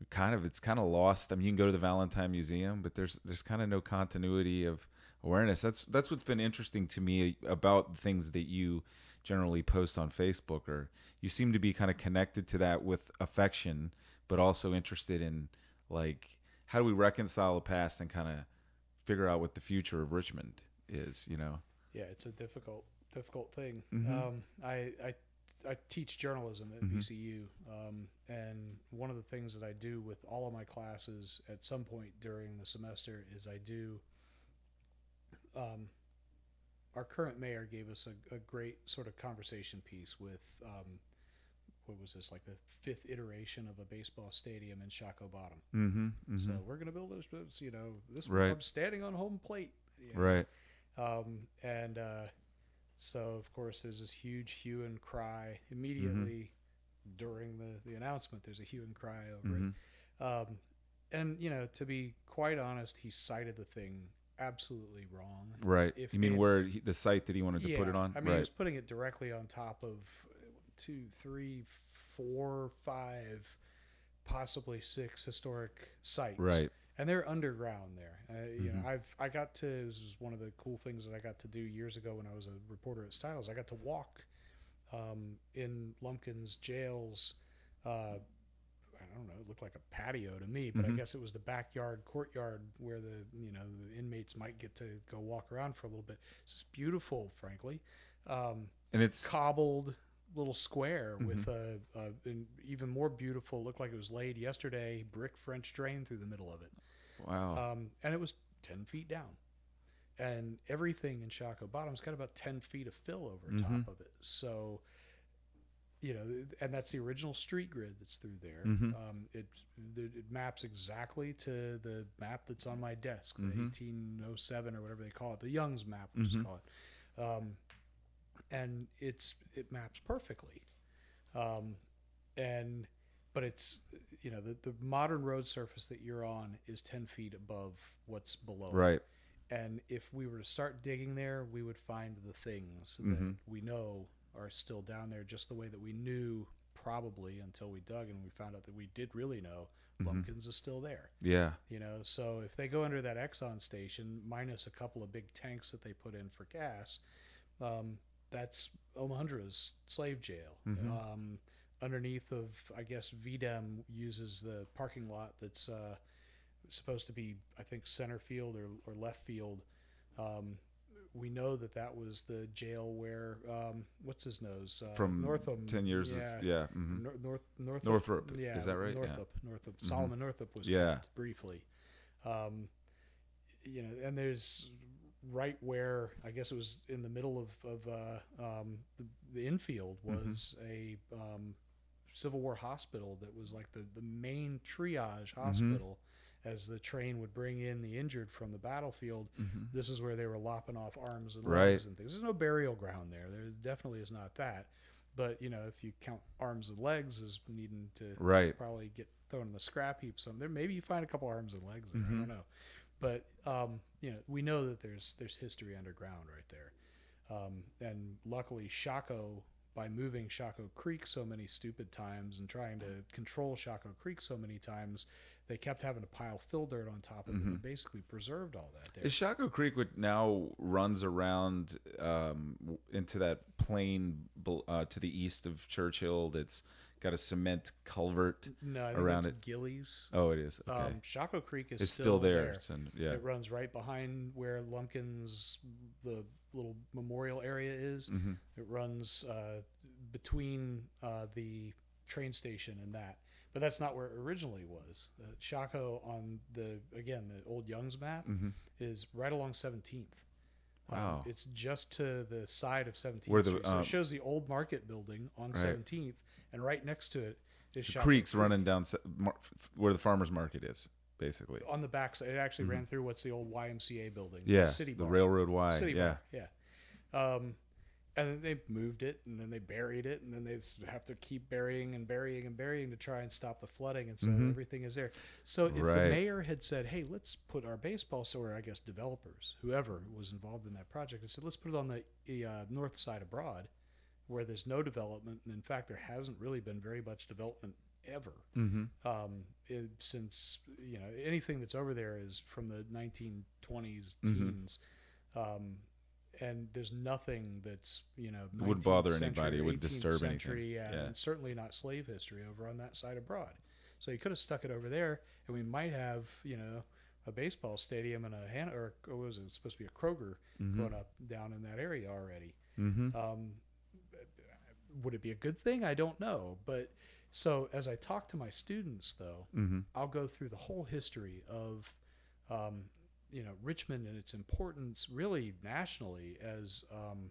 we kind of it's kind of lost. I mean, you can go to the Valentine Museum, but there's there's kind of no continuity of awareness. That's that's what's been interesting to me about the things that you generally post on Facebook, or you seem to be kind of connected to that with affection, but also interested in like how do we reconcile the past and kind of figure out what the future of Richmond is, you know? Yeah, it's a difficult difficult thing. Mhm. Um, I, I I teach journalism at Mhm. VCU, um, and one of the things that I do with all of my classes at some point during the semester is I do. Um, our current mayor gave us a, a great sort of conversation piece with um, what was this like the fifth iteration of a baseball stadium in Shockoe Bottom. Mm-hmm. mm-hmm. So we're going to build this, this, you know, this Right. I'm standing on home plate. you know. right. Um, and uh, so, of course, there's this huge hue and cry immediately during the, the announcement. There's a hue and cry over Mhm. it. Um, and, you know, to be quite honest, he cited the thing absolutely wrong. Right. If you mean where he, the site that he wanted to put it on? I mean, he was putting it directly on top of two, three, four, five, possibly six historic sites. Right. And they're underground there. Uh, You know, Mhm. I've I got to this is one of the cool things that I got to do years ago when I was a reporter at Styles. I got to walk um, in Lumpkin's jails. Uh, I don't know. It looked like a patio to me, but I Mhm. guess it was the backyard courtyard where the you know the inmates might get to go walk around for a little bit. It's just beautiful, frankly. Um, And it's cobbled little square Mm-hmm. with a, a an even more beautiful. Looked like it was laid yesterday. Brick French drain through the middle of it, wow. um, and it was ten feet down. And everything in Shockoe Bottom's got about ten feet of fill over Mhm. top of it. So, you know, and that's the original street grid that's through there. Mhm. Um, it it maps exactly to the map that's on my desk, the Mhm. 1807 or whatever they call it, the Young's map, we'll Mhm. just call it. Um, and it's it maps perfectly. Um, and but it's you know the, the modern road surface that you're on is 10 feet above what's below it. right. and if we were to start digging there we would find the things that Mhm. we know are still down there just the way that we knew probably until we dug and we found out that we did really know Mhm. lumpkins is still there Yeah. you know so if they go under that exxon station minus a couple of big tanks that they put in for gas um, that's Omohundro's slave jail Mhm. um, underneath of i guess vdem uses the parking lot that's uh, supposed to be i think center field or, or left field um, we know that that was the jail where um, what's his nose uh, From northam ten years. yeah, Is, yeah. mhm. Nor- North Northrop. Northrop, Yeah, is that right? Yeah. Mhm. Solomon Northrop was Yeah. briefly. Um, you know, and there's right where I guess it was in the middle of of uh, um, the, the infield Mhm. was a um, Civil War hospital that was like the the main triage Mm-hmm. hospital. As the train would bring in the injured from the battlefield, Mhm. this is where they were lopping off arms and Right. legs and things. There's no burial ground there. There definitely is not that. But you know, if you count arms and legs as needing to Right. probably get thrown in the scrap heap some there, maybe you find a couple arms and legs there. I Mhm. don't know. But um, you know, we know that there's there's history underground right there. Um, and luckily, Shockoe, by moving Shockoe Creek so many stupid times and trying to control Shockoe Creek so many times, they kept having to pile fill dirt on top of it Mhm. and basically preserved all that there. Is Shockoe Creek what now runs around um, into that plain uh, to the east of Church Hill that's got a cement culvert? no, I think around that's it? Gillies. Oh, it is. Okay. Um, Shockoe Creek is it's still, still there. So, yeah. It runs right behind where Lumpkin's the little memorial area is. hmm It runs uh, between uh, the train station and that. But that's not where it originally was. Uh, Shockoe on the again the old Young's map hmm is right along 17th. Wow. Um, it's just to the side of 17th the, Street. So um, it shows the old market building on Right. 17th, and right next to it is The creek's Creek. running down se- mar- f- where the farmers market is, basically. on the back side. It actually Mhm. ran through what's the old YMCA building. Yeah. City the Bar. railroad Y. City yeah. Bar, yeah. Um, and then they moved it, and then they buried it, and then they s- have to keep burying and burying and burying to try and stop the flooding, and so Mhm. everything is there. So if the Right. mayor had said, "Hey, let's put our baseball," so or I guess developers, whoever was involved in that project, and said, "Let's put it on the, the uh, north side of Broad, where there's no development, and in fact there hasn't really been very much development ever." hmm um, it, since you know anything that's over there is from the 1920s Mhm. teens, um, and there's nothing that's you know It 19th bother century anybody. It 18th disturb anything. century, yeah, Yeah. and certainly not slave history over on that side abroad. So he could have stuck it over there, and we might have, you know, a baseball stadium and a Han or was it supposed to be a Kroger Mhm. going up down in that area already. Mm-hmm. Um, would it be a good thing? I don't know. But so as I talk to my students, though, Mm-hmm. I'll go through the whole history of, um, you know, Richmond and its importance, really nationally, as um,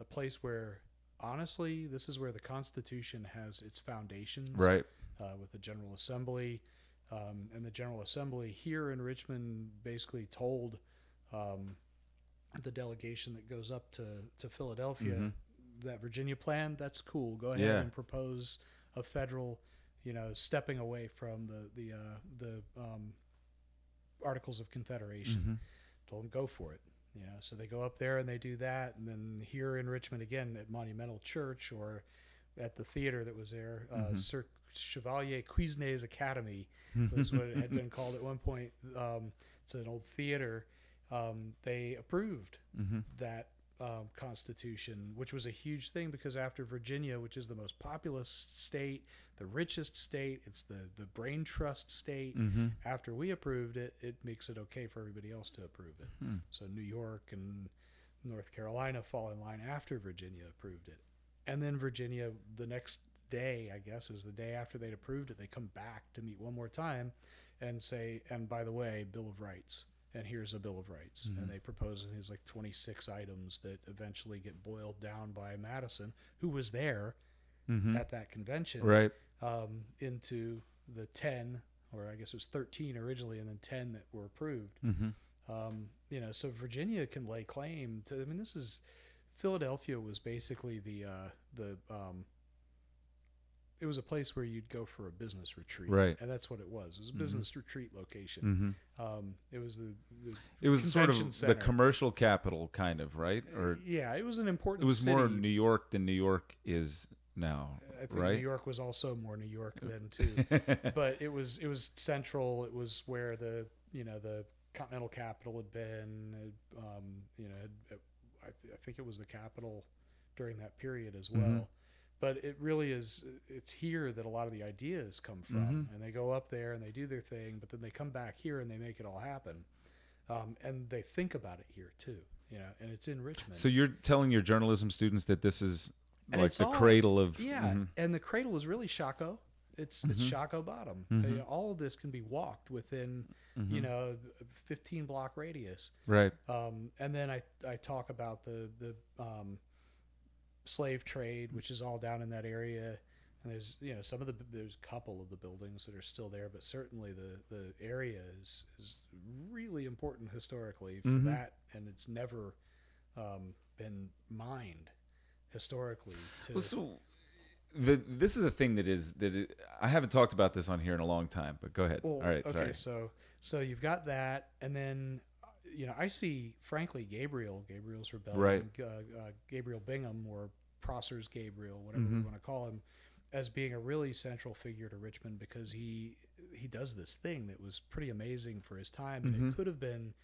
a place where, honestly, this is where the Constitution has its foundations Right. uh, with the General Assembly. Um, and the General Assembly here in Richmond basically told um, the delegation that goes up to, to Philadelphia Mhm. That Virginia plan, that's cool. Go ahead Yeah. and propose a federal, you know, stepping away from the the uh, the um, Articles of Confederation. Mm-hmm. Told them go for it. You know, so they go up there and they do that, and then here in Richmond again at Monumental Church or at the theater that was there, uh, Mhm. Sir Chevalier Quesnay's Academy was what it had been called at one point. Um, it's an old theater. Um, they approved Mm-hmm. that um, Constitution, which was a huge thing because after Virginia, which is the most populous state, the richest state, it's the the brain trust state. Mm-hmm. After we approved it, it makes it okay for everybody else to approve it. Hmm. So New York and North Carolina fall in line after Virginia approved it. And then Virginia, the next day, I guess, is the day after they'd approved it, they come back to meet one more time and say, and by the way, Bill of Rights. And here's a Bill of Rights. Mhm. And they propose, and there's like 26 items that eventually get boiled down by Madison, who was there Mm-hmm. at that convention, Right. um, into the 10, or I guess it was 13 originally, and then 10 that were approved. Mm-hmm. Um, you know, so Virginia can lay claim to. I mean, this is Philadelphia was basically the uh, the um, it was a place where you'd go for a business retreat, Right. And that's what it was. It was a Mhm. business retreat location. Mm-hmm. Um, it was the, the It was sort of Convention the commercial capital, kind of, right? Or yeah, it was an important. it was city. more New York than New York is now, I think right? New York was also more New York then too. but it was it was central. It was where the you know the continental capital had been. Um, you know, had, I, th- I think it was the capital during that period as well. Mhm. But it really is. It's here that a lot of the ideas come from, Mhm. and they go up there and they do their thing, but then they come back here and they make it all happen. Um, and they think about it here too. You know, and it's in Richmond. so you're telling your journalism students that this is And like the all- cradle of Yeah, Mhm. and the cradle is really Shockoe. It's it's Mhm. Shockoe Bottom. Mhm. You know, all of this can be walked within you Mhm. know 15 block radius. right Um, and then I I talk about the the um, slave trade, which is all down in that area. And there's you know some of the there's a couple of the buildings that are still there, but certainly the the area is is really important historically for Mhm. that, and it's never um, been mined historically to Well, so the this is a thing that is that it, I haven't talked about this on here in a long time, but go ahead. Well, All right, okay, sorry. so so you've got that, and then you know I see, frankly, Gabriel, Gabriel's rebellion, uh, uh, Gabriel Bingham, or Prosser's Gabriel, whatever we Mhm. want to call him, as being a really central figure to Richmond because he he does this thing that was pretty amazing for his time, and Mhm. it could have been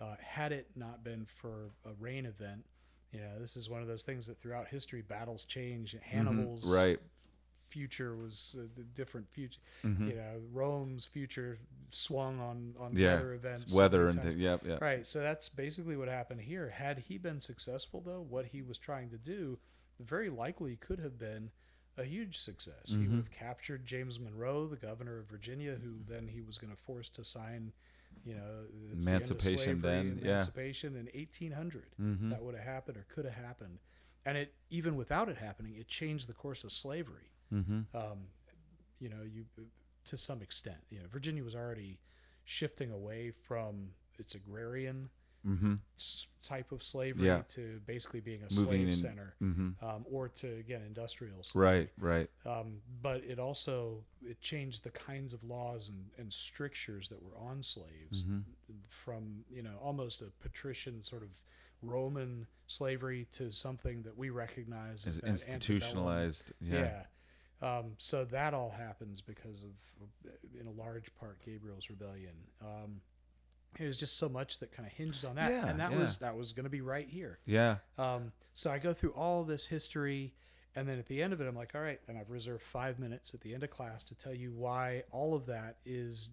uh, had it not been for a rain event. You know, this is one of those things that throughout history battles change. Hannibal's Mm-hmm. right. Future was a d- different future Mhm. you know Rome's future swung on on Yeah, weather events It's weather and times. th- yep, yeah. right so that's basically what happened here had he been successful though what he was trying to do very likely could have been a huge success he Mhm. would have captured James Monroe the governor of Virginia who then he was going to force to sign you know it's the end of Emancipation slavery, then, yeah. emancipation in 1800 Mhm. that would have happened or could have happened and it even without it happening it changed the course of slavery Mhm. um, you know, you to some extent, you know, Virginia was already shifting away from its agrarian Mhm. type of slavery Yeah. to basically being a Moving slave in- center, Mhm. um, or to again industrial slavery. Right, right. Um, but it also it changed the kinds of laws and, and strictures that were on slaves Mhm. from you know almost a patrician sort of Roman slavery to something that we recognize as antebellum institutionalized. Yeah. yeah. Um, so that all happens because of, in a large part, Gabriel's rebellion. Um, it was just so much that kind of hinged on that, Yeah, and that yeah. was that was going to be right here. Yeah. Um, so I go through all this history, And then at the end of it, I'm like, all right, and I've reserved five minutes at the end of class to tell you why all of that is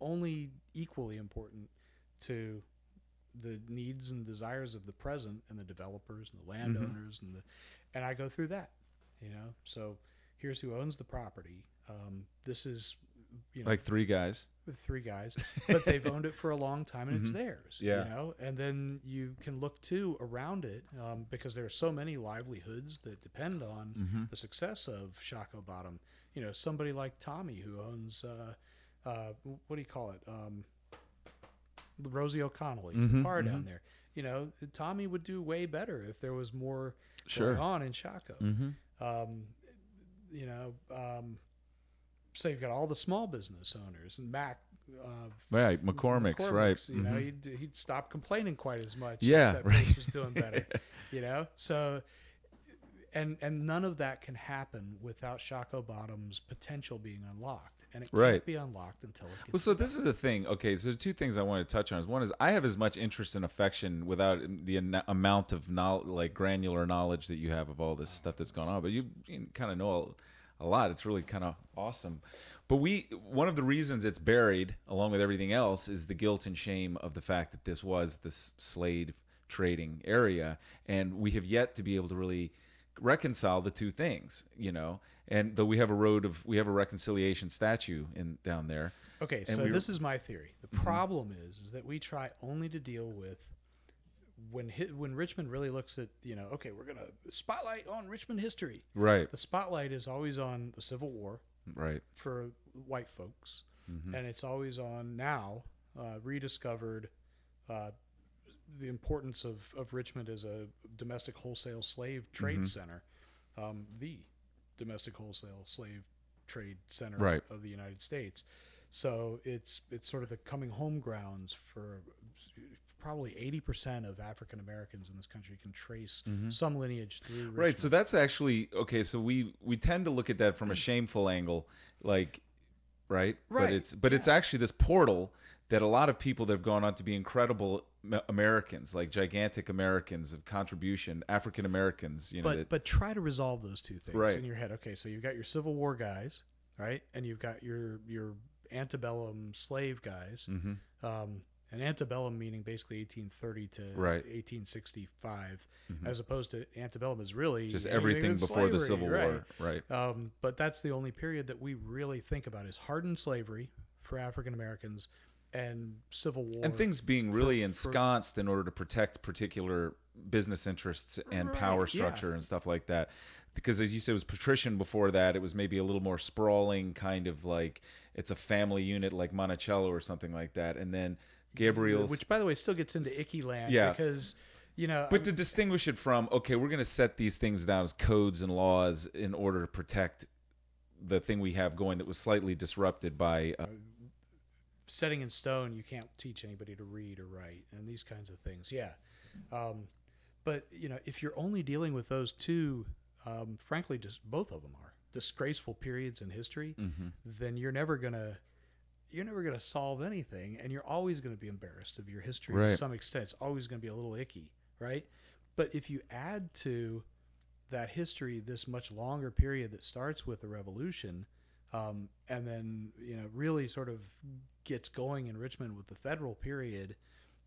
only equally important to the needs and desires of the present and the developers and the landowners and the and I go through that you know so here's who owns the property um, this is you know Like three guys. with three guys but they've owned it for a long time and it's theirs Yeah. you know and then you can look too around it um, because there are so many livelihoods that depend on the success of Shockoe Bottom you know somebody like Tommy who owns uh, uh, what do you call it um, Rosie O'Connell. He's Mm-hmm, the bar down there. You know, Tommy would do way better if there was more Sure. going on in Shockoe. Mm-hmm. Um, you know, um, so you've got all the small business owners and Mac. Uh, Right, McCormick's, right. You know, Mhm. he'd, he'd stop complaining quite as much. Yeah, that right. place was doing better. you know, so and and none of that can happen without Shockoe Bottom's potential being unlocked, and it can't Right. be unlocked until it gets. Well, so this is the thing. Okay, so two things I want to touch on is one is I have as much interest and affection without the an- amount of knowledge, like granular knowledge that you have of all this stuff that's gone on. But you, you kind of know a, a lot. It's really kind of awesome. But we, one of the reasons it's buried along with everything else is the guilt and shame of the fact that this was this slave trading area, and we have yet to be able to really reconcile the two things. You know, and though we have a road of we have a reconciliation statue in down there. Okay, so we- Mm-hmm. this is my theory. The problem is, is that we try only to deal with when when Richmond really looks at you know okay we're gonna spotlight on Richmond history. Right, The spotlight is always on the Civil War right, for white folks, Mm-hmm. and it's always on now uh, rediscovered. Uh, the importance of, of Richmond as a domestic wholesale slave trade Mm-hmm. center, um, the domestic wholesale slave trade center Right. of the United States. So it's it's sort of the coming home grounds for probably 80% of African Americans in this country can trace some lineage through Richmond. Mm-hmm. right. So that's actually okay. So we we tend to look at that from a shameful angle, like right, But it's but it's actually this portal that a lot of people that have gone on to be incredible Americans, like gigantic Americans of contribution, African Americans. You know, but that, but try to resolve those two things Right. in your head. Okay, so you've got your Civil War guys, right, and you've got your your antebellum slave guys. Mhm. Um, and antebellum meaning basically 1830 to Right. Mm-hmm. 1865, as opposed to antebellum is really just everything before the Civil. War, right? Um, but that's the only period that we really think about is hardened slavery for African Americans and Civil War. and things being really for- ensconced in order to protect particular business interests and power Right, yeah. structure and stuff like that. Because as you said, it was patrician before that. It was maybe a little more sprawling, kind of like it's a family unit like Monticello or something like that. And then Gabriel's. which by the way still gets into icky land Yeah. because you know but to distinguish it from, okay, we're going to set these things down as codes and laws in order to protect the thing we have going that was slightly disrupted by. Uh, setting in stone you can't teach anybody to read or write and these kinds of things yeah um, but you know if you're only dealing with those two um, frankly just both of them are disgraceful periods in history Mm-hmm. then you're never gonna you're never gonna solve anything and you're always gonna be embarrassed of your history Right. to some extent. It's always gonna be a little icky right? But if you add to that history this much longer period that starts with the revolution um, and then you know really sort of gets going in Richmond with the federal period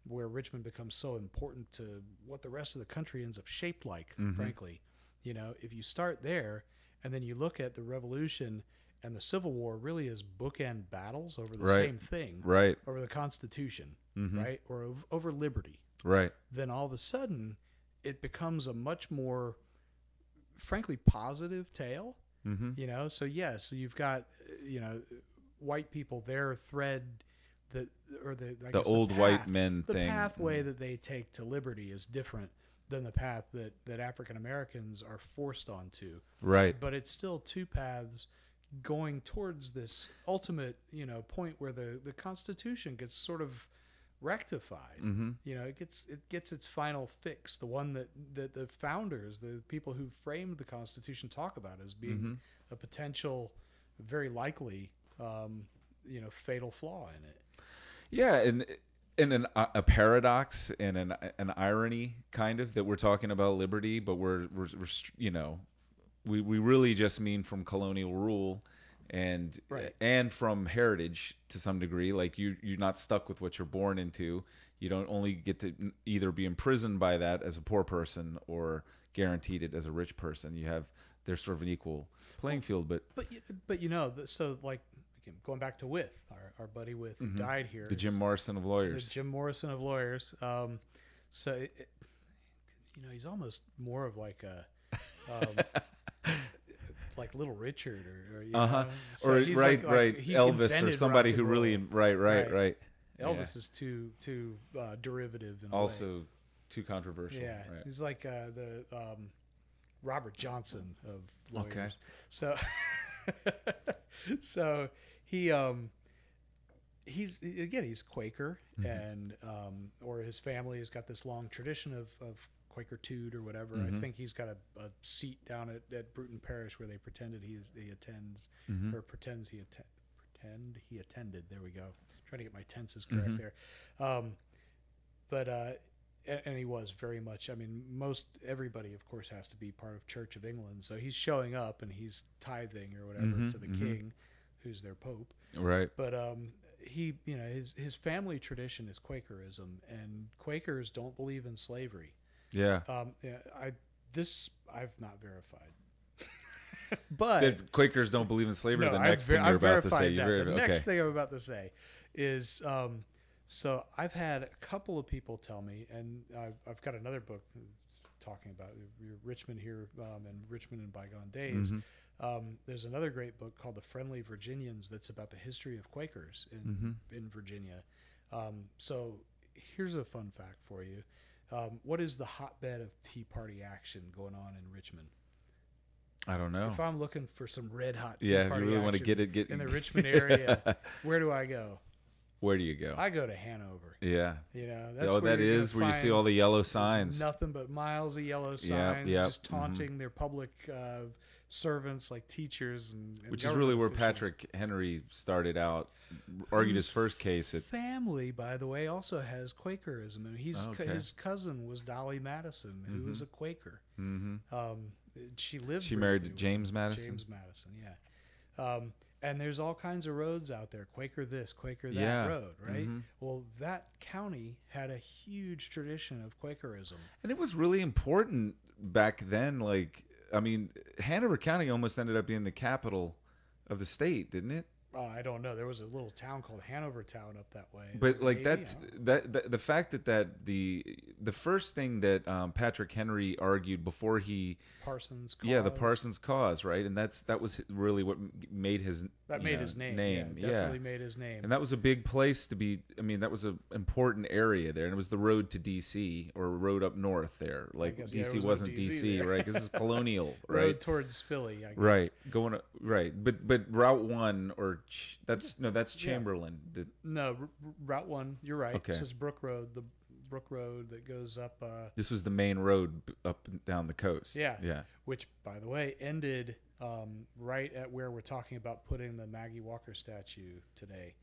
where Richmond becomes so important to what the rest of the country ends up shaped like frankly you know if you start there and then you look at the revolution and the civil war really is bookend battles over the Right. same thing right, over the constitution Mhm. right or ov- over liberty right. then all of a sudden it becomes a much more frankly positive tale Mm-hmm. you know so yes you've got you know white people their thread the or the I The old path- white men the thing. pathway that they take to liberty is different than the path that that African Americans are forced onto Right. but it's still two paths going towards this ultimate you know point where the the constitution gets sort of rectified Mm-hmm. you know it gets it gets its final fix the one that that the founders the people who framed the constitution talk about as being Mm-hmm. a potential very likely um, you know fatal flaw in it Yeah, and and an, a paradox and an an irony kind of that we're talking about liberty, but we're we're, we're you know we we really just mean from colonial rule and Right. and from heritage to some degree like you you're not stuck with what you're born into you don't only get to either be imprisoned by that as a poor person or guaranteed it as a rich person you have there's sort of an equal playing field but But you, but you know, so like going back to Wythe, our, our buddy Wythe who died here. Mm-hmm. the Jim Morrison of lawyers. the Jim Morrison of lawyers. Um, so it- you know, he's almost more of like a um, like Little Richard or, or you uh-huh know? So or right like- like right Elvis or somebody who really right right Right. right Elvis yeah. is too too uh, derivative in a way. also too controversial Yeah, right. he's like uh, the um, Robert Johnson of lawyers. Okay. So, so he um, he's again he's Quaker Mm-hmm. and um, or his family has got this long tradition of of Quakertude or whatever. Mm-hmm. I think he's got a, a seat down at, at Bruton Parish where they pretended he is, he attends Mm-hmm. or pretends he atten- pretend he attended. There we go. trying to get my tenses Mm-hmm. correct there. Um, but uh, and he was very much. I mean, most everybody, of course, has to be part of Church of England. So he's showing up and he's tithing or whatever Mhm, to the mhm. king, who's their pope. right But um, he, you know, his his family tradition is Quakerism, and Quakers don't believe in slavery. Yeah Um, yeah, I this I've not verified, but that Quakers don't believe in slavery. no, the next ver- thing you're I've about to say, that. ver- The okay. next thing I'm about to say is um, so I've had a couple of people tell me, and I've, I've got another book talking about Richmond here um, and Richmond in bygone days. Mhm. Um, there's another great book called The Friendly Virginians that's about the history of Quakers in Mm-hmm. in Virginia. Um, so here's a fun fact for you. Um, what is the hotbed of Tea Party action going on in Richmond? I don't know. If I'm looking for some red hot Tea Yeah, if you really want to get it, get in the Richmond area, where do I go? Where do you go? I go to Hanover. yeah. You know, that's oh, where that is where you see all the yellow signs. Nothing but miles of yellow signs, yep, just mhm. taunting their public uh, servants like teachers and, and Which is really where officials. Patrick Henry started out, argued his first case at. family, by the way, also has Quakerism. And he's Okay. his cousin was Dolly Madison, who was a Quaker. Mm-hmm. Um, she lived. She married James. Madison? James Madison, yeah. Um, and there's all kinds of roads out there. Quaker this, Quaker that Yeah. road, right? Mhm. Well, that county had a huge tradition of Quakerism. And it was really important back then. Like, I mean, Hanover County almost ended up being the capital of the state, didn't it? Uh, I don't know. There was a little town called Hanover Town up that way. But like Maybe, that, that, the fact that that the the first thing that um, Patrick Henry argued before he, Parsons. yeah, the Parsons cause, right, and that's that was really what made his That made know, his name. Name, yeah, definitely made his name. And that was a big place to be. I mean, that was an important area there, and it was the road to D.C. or road up north there. Like guess, yeah, D.C. was wasn't DC D.C. right? Because it's colonial, right Road towards Philly. I guess. Right, going right, but but Route One or Ch- that's no, that's Yeah. Chamberlayne. The- No, R- Route One. You're right. Okay. So it's Brook Road, the Brook Road that goes up. Uh, this was the main road up and down the coast. Yeah. yeah, which by the way ended um, right at where we're talking about putting the Maggie Walker statue today.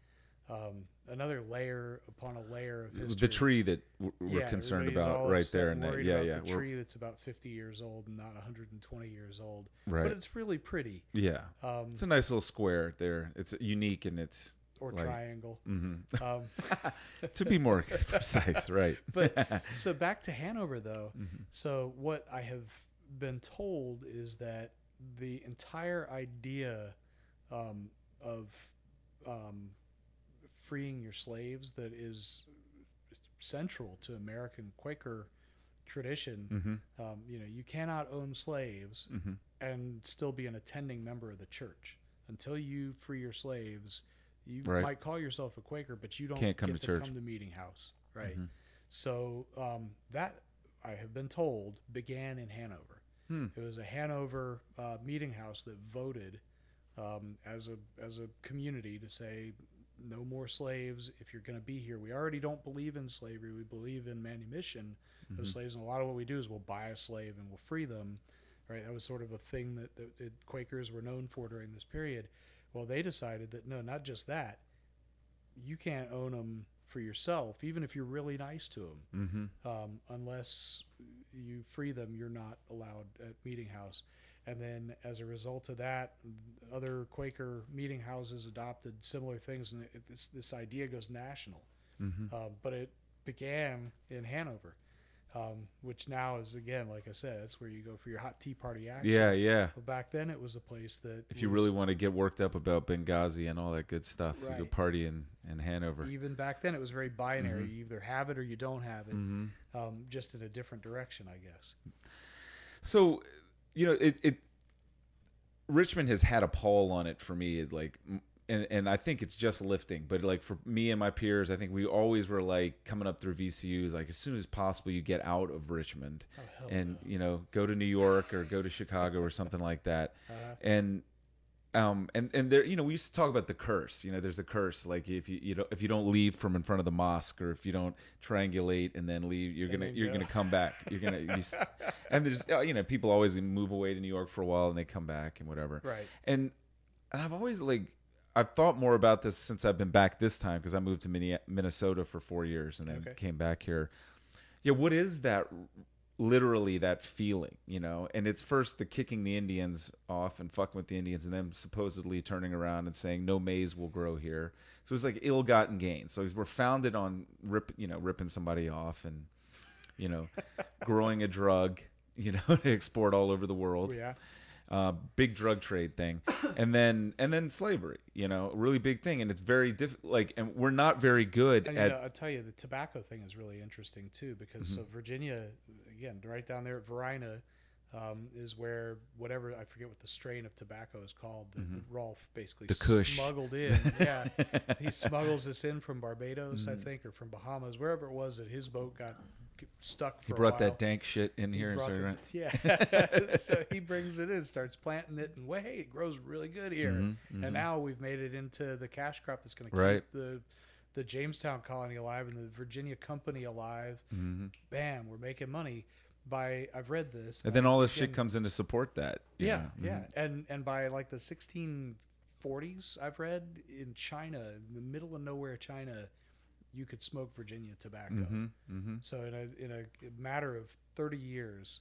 Um, another layer upon a layer of history. the tree that we're Yeah, concerned about right there, and that, yeah, yeah, the we're- tree that's about 50 years old and not 120 years old, right, but it's really pretty. yeah. Um, It's a nice little square there. It's unique and it's or like- triangle. hmm Um, to be more precise, right? But so back to Hanover though. Mhm. So what I have been told is that the entire idea um, of um, freeing your slaves that is central to American Quaker tradition. hmm Um, you know, you cannot own slaves hmm and still be an attending member of the church until you free your slaves. You Right. might call yourself a Quaker, but you don't Can't come get to to, come to meeting house, right? Mhm. So um, that I have been told began in Hanover. Hmm. It was a Hanover uh, meeting house that voted um, as a as a community to say no more slaves if you're going to be here. We already don't believe in slavery. We believe in manumission Mhm. of slaves, and a lot of what we do is we'll buy a slave and we'll free them. Right? That was sort of a thing that, that Quakers were known for during this period. Well, they decided that no, not just that. You can't own them for yourself, even if you're really nice to them hmm um, unless you free them, you're not allowed at meeting house. And then, as a result of that, other Quaker meeting houses adopted similar things, and it, this this idea goes national. hmm Uh, but it began in Hanover, um, which now is again, like I said, that's where you go for your hot tea party action. Yeah, yeah. But back then, it was a place that If you was- really want to get worked up about Benghazi and all that good stuff, you go party in, in Hanover. even back then, it was very binary. Mhm. You either have it or you don't have it. hmm Um, just in a different direction, I guess. So, you know, it, it Richmond has had a pall on it for me. Is like, and and I think it's just lifting. But like for me and my peers, I think we always were like coming up through VCU's like as soon as possible you get out of Richmond Oh and no. you know go to New York or go to Chicago or something like that. Uh, And um and and there you know we used to talk about the curse. You know, there's a curse like if you you know if you don't leave from in front of the mosque or if you don't triangulate and then leave, you're gonna you're go. gonna come back. You're gonna s- and there's uh, you know people always move away to New York for a while and they come back and whatever. right. And and I've always like I've thought more about this since I've been back this time because I moved to Minne- Minnesota for four years and then Okay. came back here. Yeah, what is that? Literally that feeling, you know, and it's first the kicking the Indians off and fucking with the Indians, and then supposedly turning around and saying no maize will grow here. So it's like ill-gotten gains. So we're founded on rip, you know, ripping somebody off and, you know, growing a drug, you know, to export all over the world Yeah. Uh, big drug trade thing, and then and then slavery. You know, a really big thing, and it's very diff. Like, and we're not very good And at. you know, I'll tell you, the tobacco thing is really interesting too, because Mm-hmm. so Virginia, again, right down there at Varina, um, is where whatever I forget what the strain of tobacco is called that Rolfe basically Mm-hmm. The Kush. smuggled in. Yeah, he smuggles this in from Barbados, I think, or from Bahamas, wherever it was that his boat got stuck for he brought that dank shit in He here and started. Yeah. so he brings it in, starts planting it, and hey, it grows really good here. Mhm, mhm. And now we've made it into the cash crop that's going to keep the the Jamestown colony alive and the Virginia company alive. Mhm. Bam, we're making money by I've read this. And then all this Again, shit comes in to support that. Yeah, know? yeah. And and by like the 1640s, I've read in China, in the middle of nowhere China, you could smoke Virginia tobacco. Mhm, mhm. So in a in a matter of 30 years,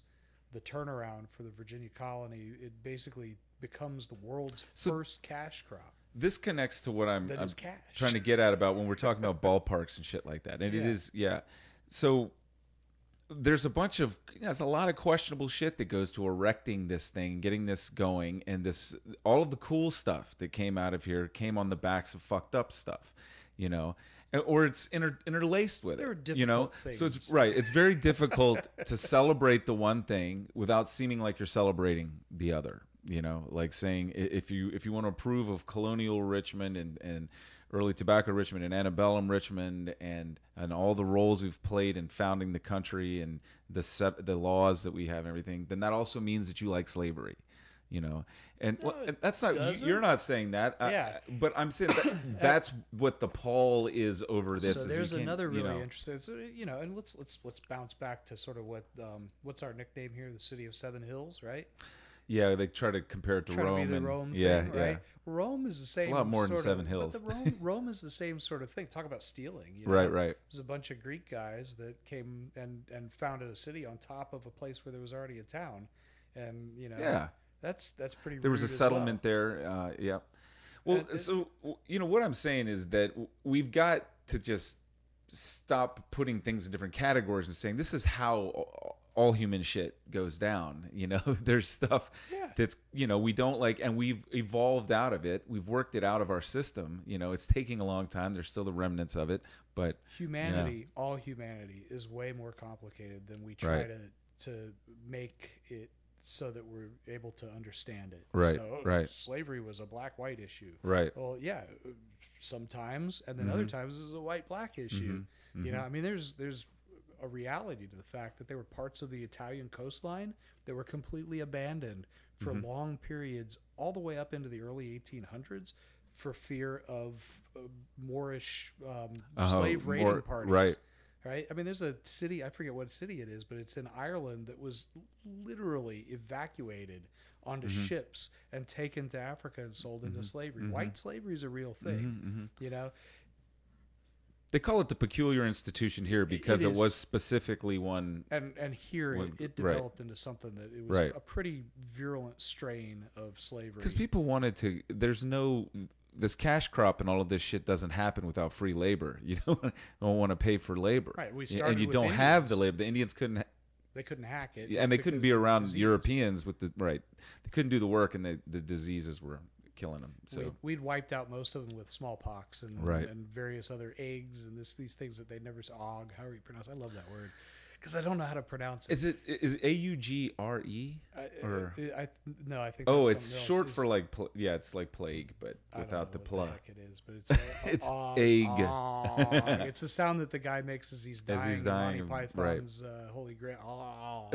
the turnaround for the Virginia colony it basically becomes the world's So- first cash crop. This connects to what I'm, I'm trying to get at about when we're talking about ballparks and shit like that. And it Yeah. is, yeah. So there's a bunch of, you know, there's a lot of questionable shit that goes to erecting this thing, getting this going, and this, all of the cool stuff that came out of here came on the backs of fucked up stuff, you know, or it's inter, interlaced with There it, are you know. difficult So it's right. It's very difficult to celebrate the one thing without seeming like you're celebrating the other. You know, like saying if you if you want to approve of colonial Richmond and and early tobacco Richmond and antebellum Richmond and and all the roles we've played in founding the country and the set the laws that we have and everything, then that also means that you like slavery. You know, and, No, well, and that's not you, doesn't. you're not saying that. I- Yeah. but I'm saying that, that's what the pall is over this. so there's another you really know, interesting, so, you know, and let's let's let's bounce back to sort of what um, what's our nickname here, the city of seven hills, right? Yeah, they try to compare it to Try Rome. to be the Rome yeah, thing, yeah. right? Rome is the same. a lot more than Seven of, Hills. But Rome, Rome is the same sort of thing. Talk about stealing. You know? Right, right. There's a bunch of Greek guys that came and and founded a city on top of a place where there was already a town, and you know, Yeah. That's that's pretty. There was a settlement well. there. Uh, yeah. Well, And- and- so you know what I'm saying is that we've got to just stop putting things in different categories and saying this is how all human shit goes down. You know, there's stuff Yeah. that's you know we don't like, and we've evolved out of it. We've worked it out of our system. You know, it's taking a long time. There's still the remnants of it, but Humanity, all humanity, is way more complicated than we try Right. to to make it so that we're able to understand it. Right, So, right. Slavery was a black-white issue. right. Well, yeah, sometimes, and then other times is a white-black issue. You know, I mean, there's there's a reality to the fact that there were parts of the Italian coastline that were completely abandoned for long periods, all the way up into the early 1800s, for fear of uh, Moorish um, Uh-huh, slave raiding Moor- parties. right. Right. I mean, there's a city. I forget what city it is, but it's in Ireland that was literally evacuated onto Mm-hmm. ships and taken to Africa and sold into slavery. Mm-hmm. White slavery is a real thing. You know, They call it the peculiar institution here because it was specifically one. and and here Well, it, it right. developed into something that it was Right. a pretty virulent strain of slavery. Because people wanted to. There's no. This cash crop and all of this shit doesn't happen without free labor. You don't, don't want to pay for labor. Right, we started and you don't have the labor. The Indians couldn't. They couldn't hack it, and they couldn't be around disease. Europeans with the right. They couldn't do the work, and the the diseases were killing them. So we'd, we'd wiped out most of them with smallpox and Right. and various other eggs and this these things that they never saw. Og, how are you pronounce? I love that word because I don't know how to pronounce it. is it is A U G R E? Or- I, I no, I think. Oh, it's something else. short for like pl- yeah, it's like plague, but I don't without the pla. what it is, but it's uh, It's og, egg. og. It's the sound that the guy makes as he's dying. As he's dying, Monty right. Uh, Holy Grail.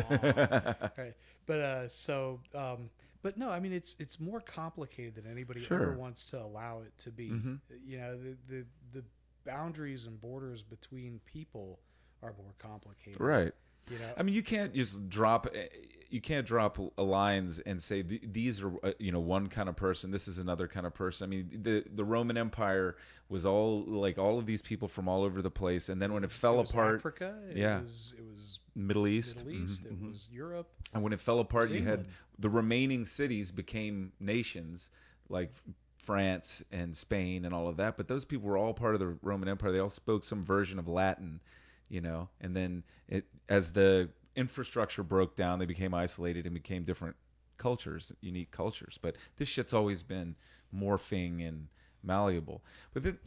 Right. But uh, so, um, but no, I mean it's it's more complicated than anybody Sure. ever wants to allow it to be. Mhm. You know, the, the the boundaries and borders between people are more complicated. right. You know, I mean, you can't just drop eh, you can't drop lines and say these are uh, you know one kind of person. This is another kind of person. I mean, the the Roman Empire was all like all of these people from all over the place, and then when it fell it was apart, Africa. It yeah. was it was Middle East, Middle East. mhm, It mhm. was Europe. and when it fell apart, was you had the remaining cities became nations like France and Spain and all of that. But those people were all part of the Roman Empire. They all spoke some version of Latin, you know. And then it, as the infrastructure broke down, they became isolated and became different cultures, unique cultures. But this shit's always been morphing and malleable. But the,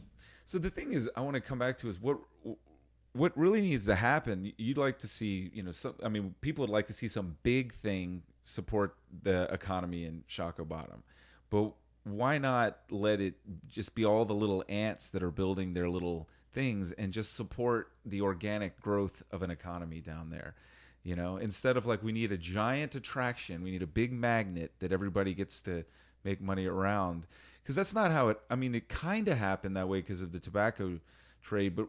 so the thing is, I want to come back to is what what really needs to happen you'd like to see you know some i mean people would like to see some big thing support the economy in Shockoe Bottom but why not let it just be all the little ants that are building their little things and just support the organic growth of an economy down there you know instead of like we need a giant attraction we need a big magnet that everybody gets to make money around because that's not how it i mean it kind of happened that way because of the tobacco trade but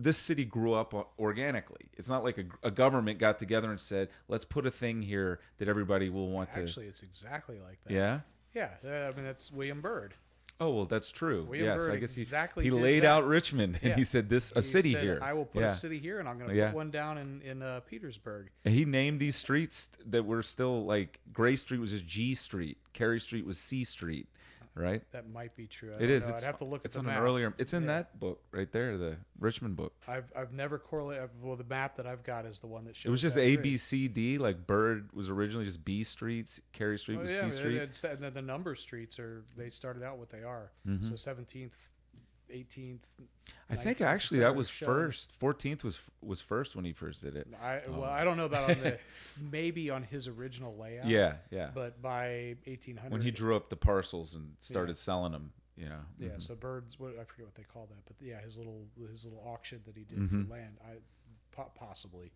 this city grew up organically. It's not like a, a government got together and said, "Let's put a thing here that everybody will want to Actually, it's exactly like that. Yeah. Yeah, I mean that's William Byrd. Oh well, that's true. Yes, I guess he exactly he did laid that. out Richmond and Yeah. he said this a He city said, here. I will put yeah. a city here, and I'm going to Yeah. put one down in in uh, Petersburg. And he named these streets that were still like Gray Street was just G Street, Carey Street was C Street, right? That might be true. I It is. I'd have to look It's at on the an earlier. It's in Yeah. that book right there, the Richmond book. I've I've never correlated. Well, the map that I've got is the one that shows. It was just A. B C D. Like Byrd was originally just B Streets, Carey Street Oh, was yeah, C I mean, Street. and then the number streets are they started out what they are. Mhm. So 17th, 18th. I think actually that was shown. first. Fourteenth was was first when he first did it. I well, Oh. I don't know about on the maybe on his original layout. Yeah, yeah. But by 1800, When he drew up the parcels and started Yeah. selling them, you know. Yeah, mhm. so birds. What I forget what they call that, but yeah, his little his little auction that he did Mhm. for land, I possibly,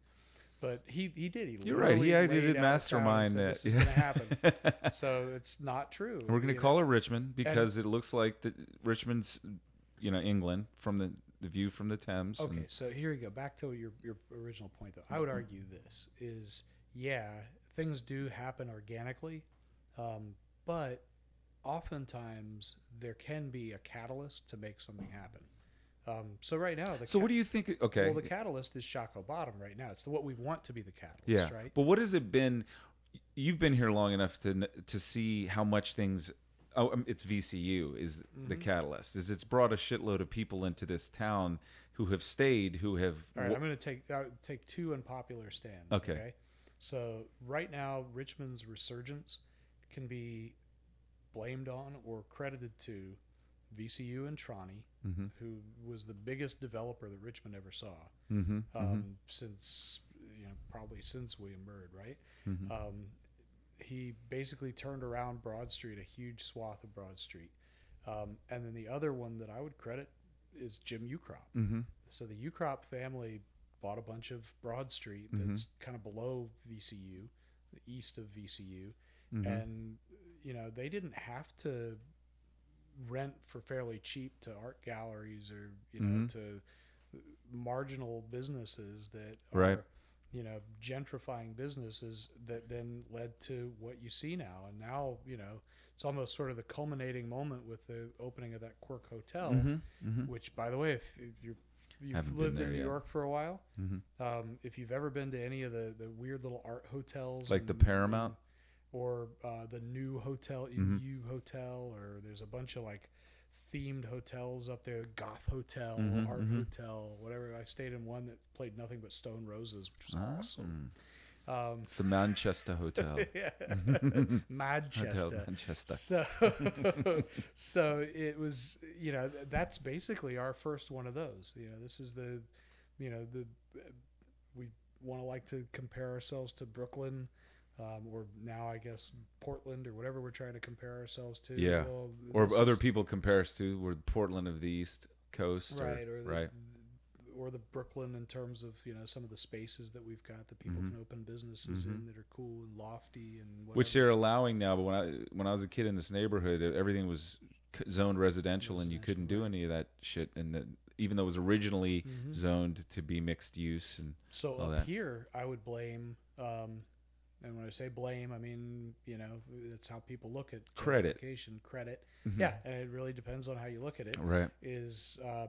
but he he did. He You're right. He did out a town and mastermind said, that. This is yeah. going to happen. so it's not true. We're gonna call know? it Richmond because it looks like the Richmond's, you know, England from the the view from the Thames. and- Okay, so here we go. Back to your your original point, though. I would argue this is yeah, things do happen organically, um, but oftentimes there can be a catalyst to make something happen. Um, so right now, the so ca- what do you think? Okay. Well, the catalyst is Shockoe Bottom right now. It's the, what we want to be the catalyst, Yeah. right? But what has it been? You've been here long enough to to see how much things. Oh, um, it's VCU is the Mhm. catalyst. Is it's brought a shitload of people into this town who have stayed, who have. All right, I'm going to take uh, take two unpopular stands. Okay. So right now, Richmond's resurgence can be blamed on or credited to VCU and Trani, Mhm. who was the biggest developer that Richmond ever saw Mhm, um, mhm, since you know probably since William Byrd, right? mhm. Um, he basically turned around Broad Street, a huge swath of Broad Street. Um, and then the other one that I would credit is Jim Ukrop. Mhm. So the Ukrop family bought a bunch of Broad Street Mhm. that's kind of below VCU, the east of VCU, Mhm. and you know they didn't have to rent for fairly cheap to art galleries or you know Mhm. to marginal businesses that Right. You know gentrifying businesses that then led to what you see now and now you know it's almost sort of the culminating moment with the opening of that Quirk Hotel Mhm, mhm. which by the way if, if you're you've lived in New yet. York for a while, Mhm. um, if you've ever been to any of the, the weird little art hotels, Like the and- Paramount? or uh, the new hotel, Mhm. U Hotel, or there's a bunch of like themed hotels up there, Goth Hotel, Mhm, Art mhm. Hotel, whatever. I stayed in one that played nothing but Stone Roses, which was awesome. Mm. Um, It's the Manchester Hotel. yeah. Hotel Manchester. Manchester. So, so it was, you know, that's basically our first one of those. You know, this is the, you know, the we want to like to compare ourselves to Brooklyn, um, or now I guess Portland or whatever we're trying to compare ourselves to. Yeah. Well, Or other is- people compare us to. We're Portland of the East Coast. right, or the, right. or the Brooklyn in terms of you know some of the spaces that we've got that people Mhm. can open businesses Mhm. in that are cool and lofty and whatever. Which they're allowing now, but when I when I was a kid in this neighborhood, everything was zoned residential, and you couldn't do right. any of that shit. And the, even though it was originally Mhm. zoned to be mixed use, and So up that. here, I would blame, um, and when I say blame, I mean you know that's how people look at Credit. Credit, Mhm. yeah, and it really depends on how you look at it. right, Is uh,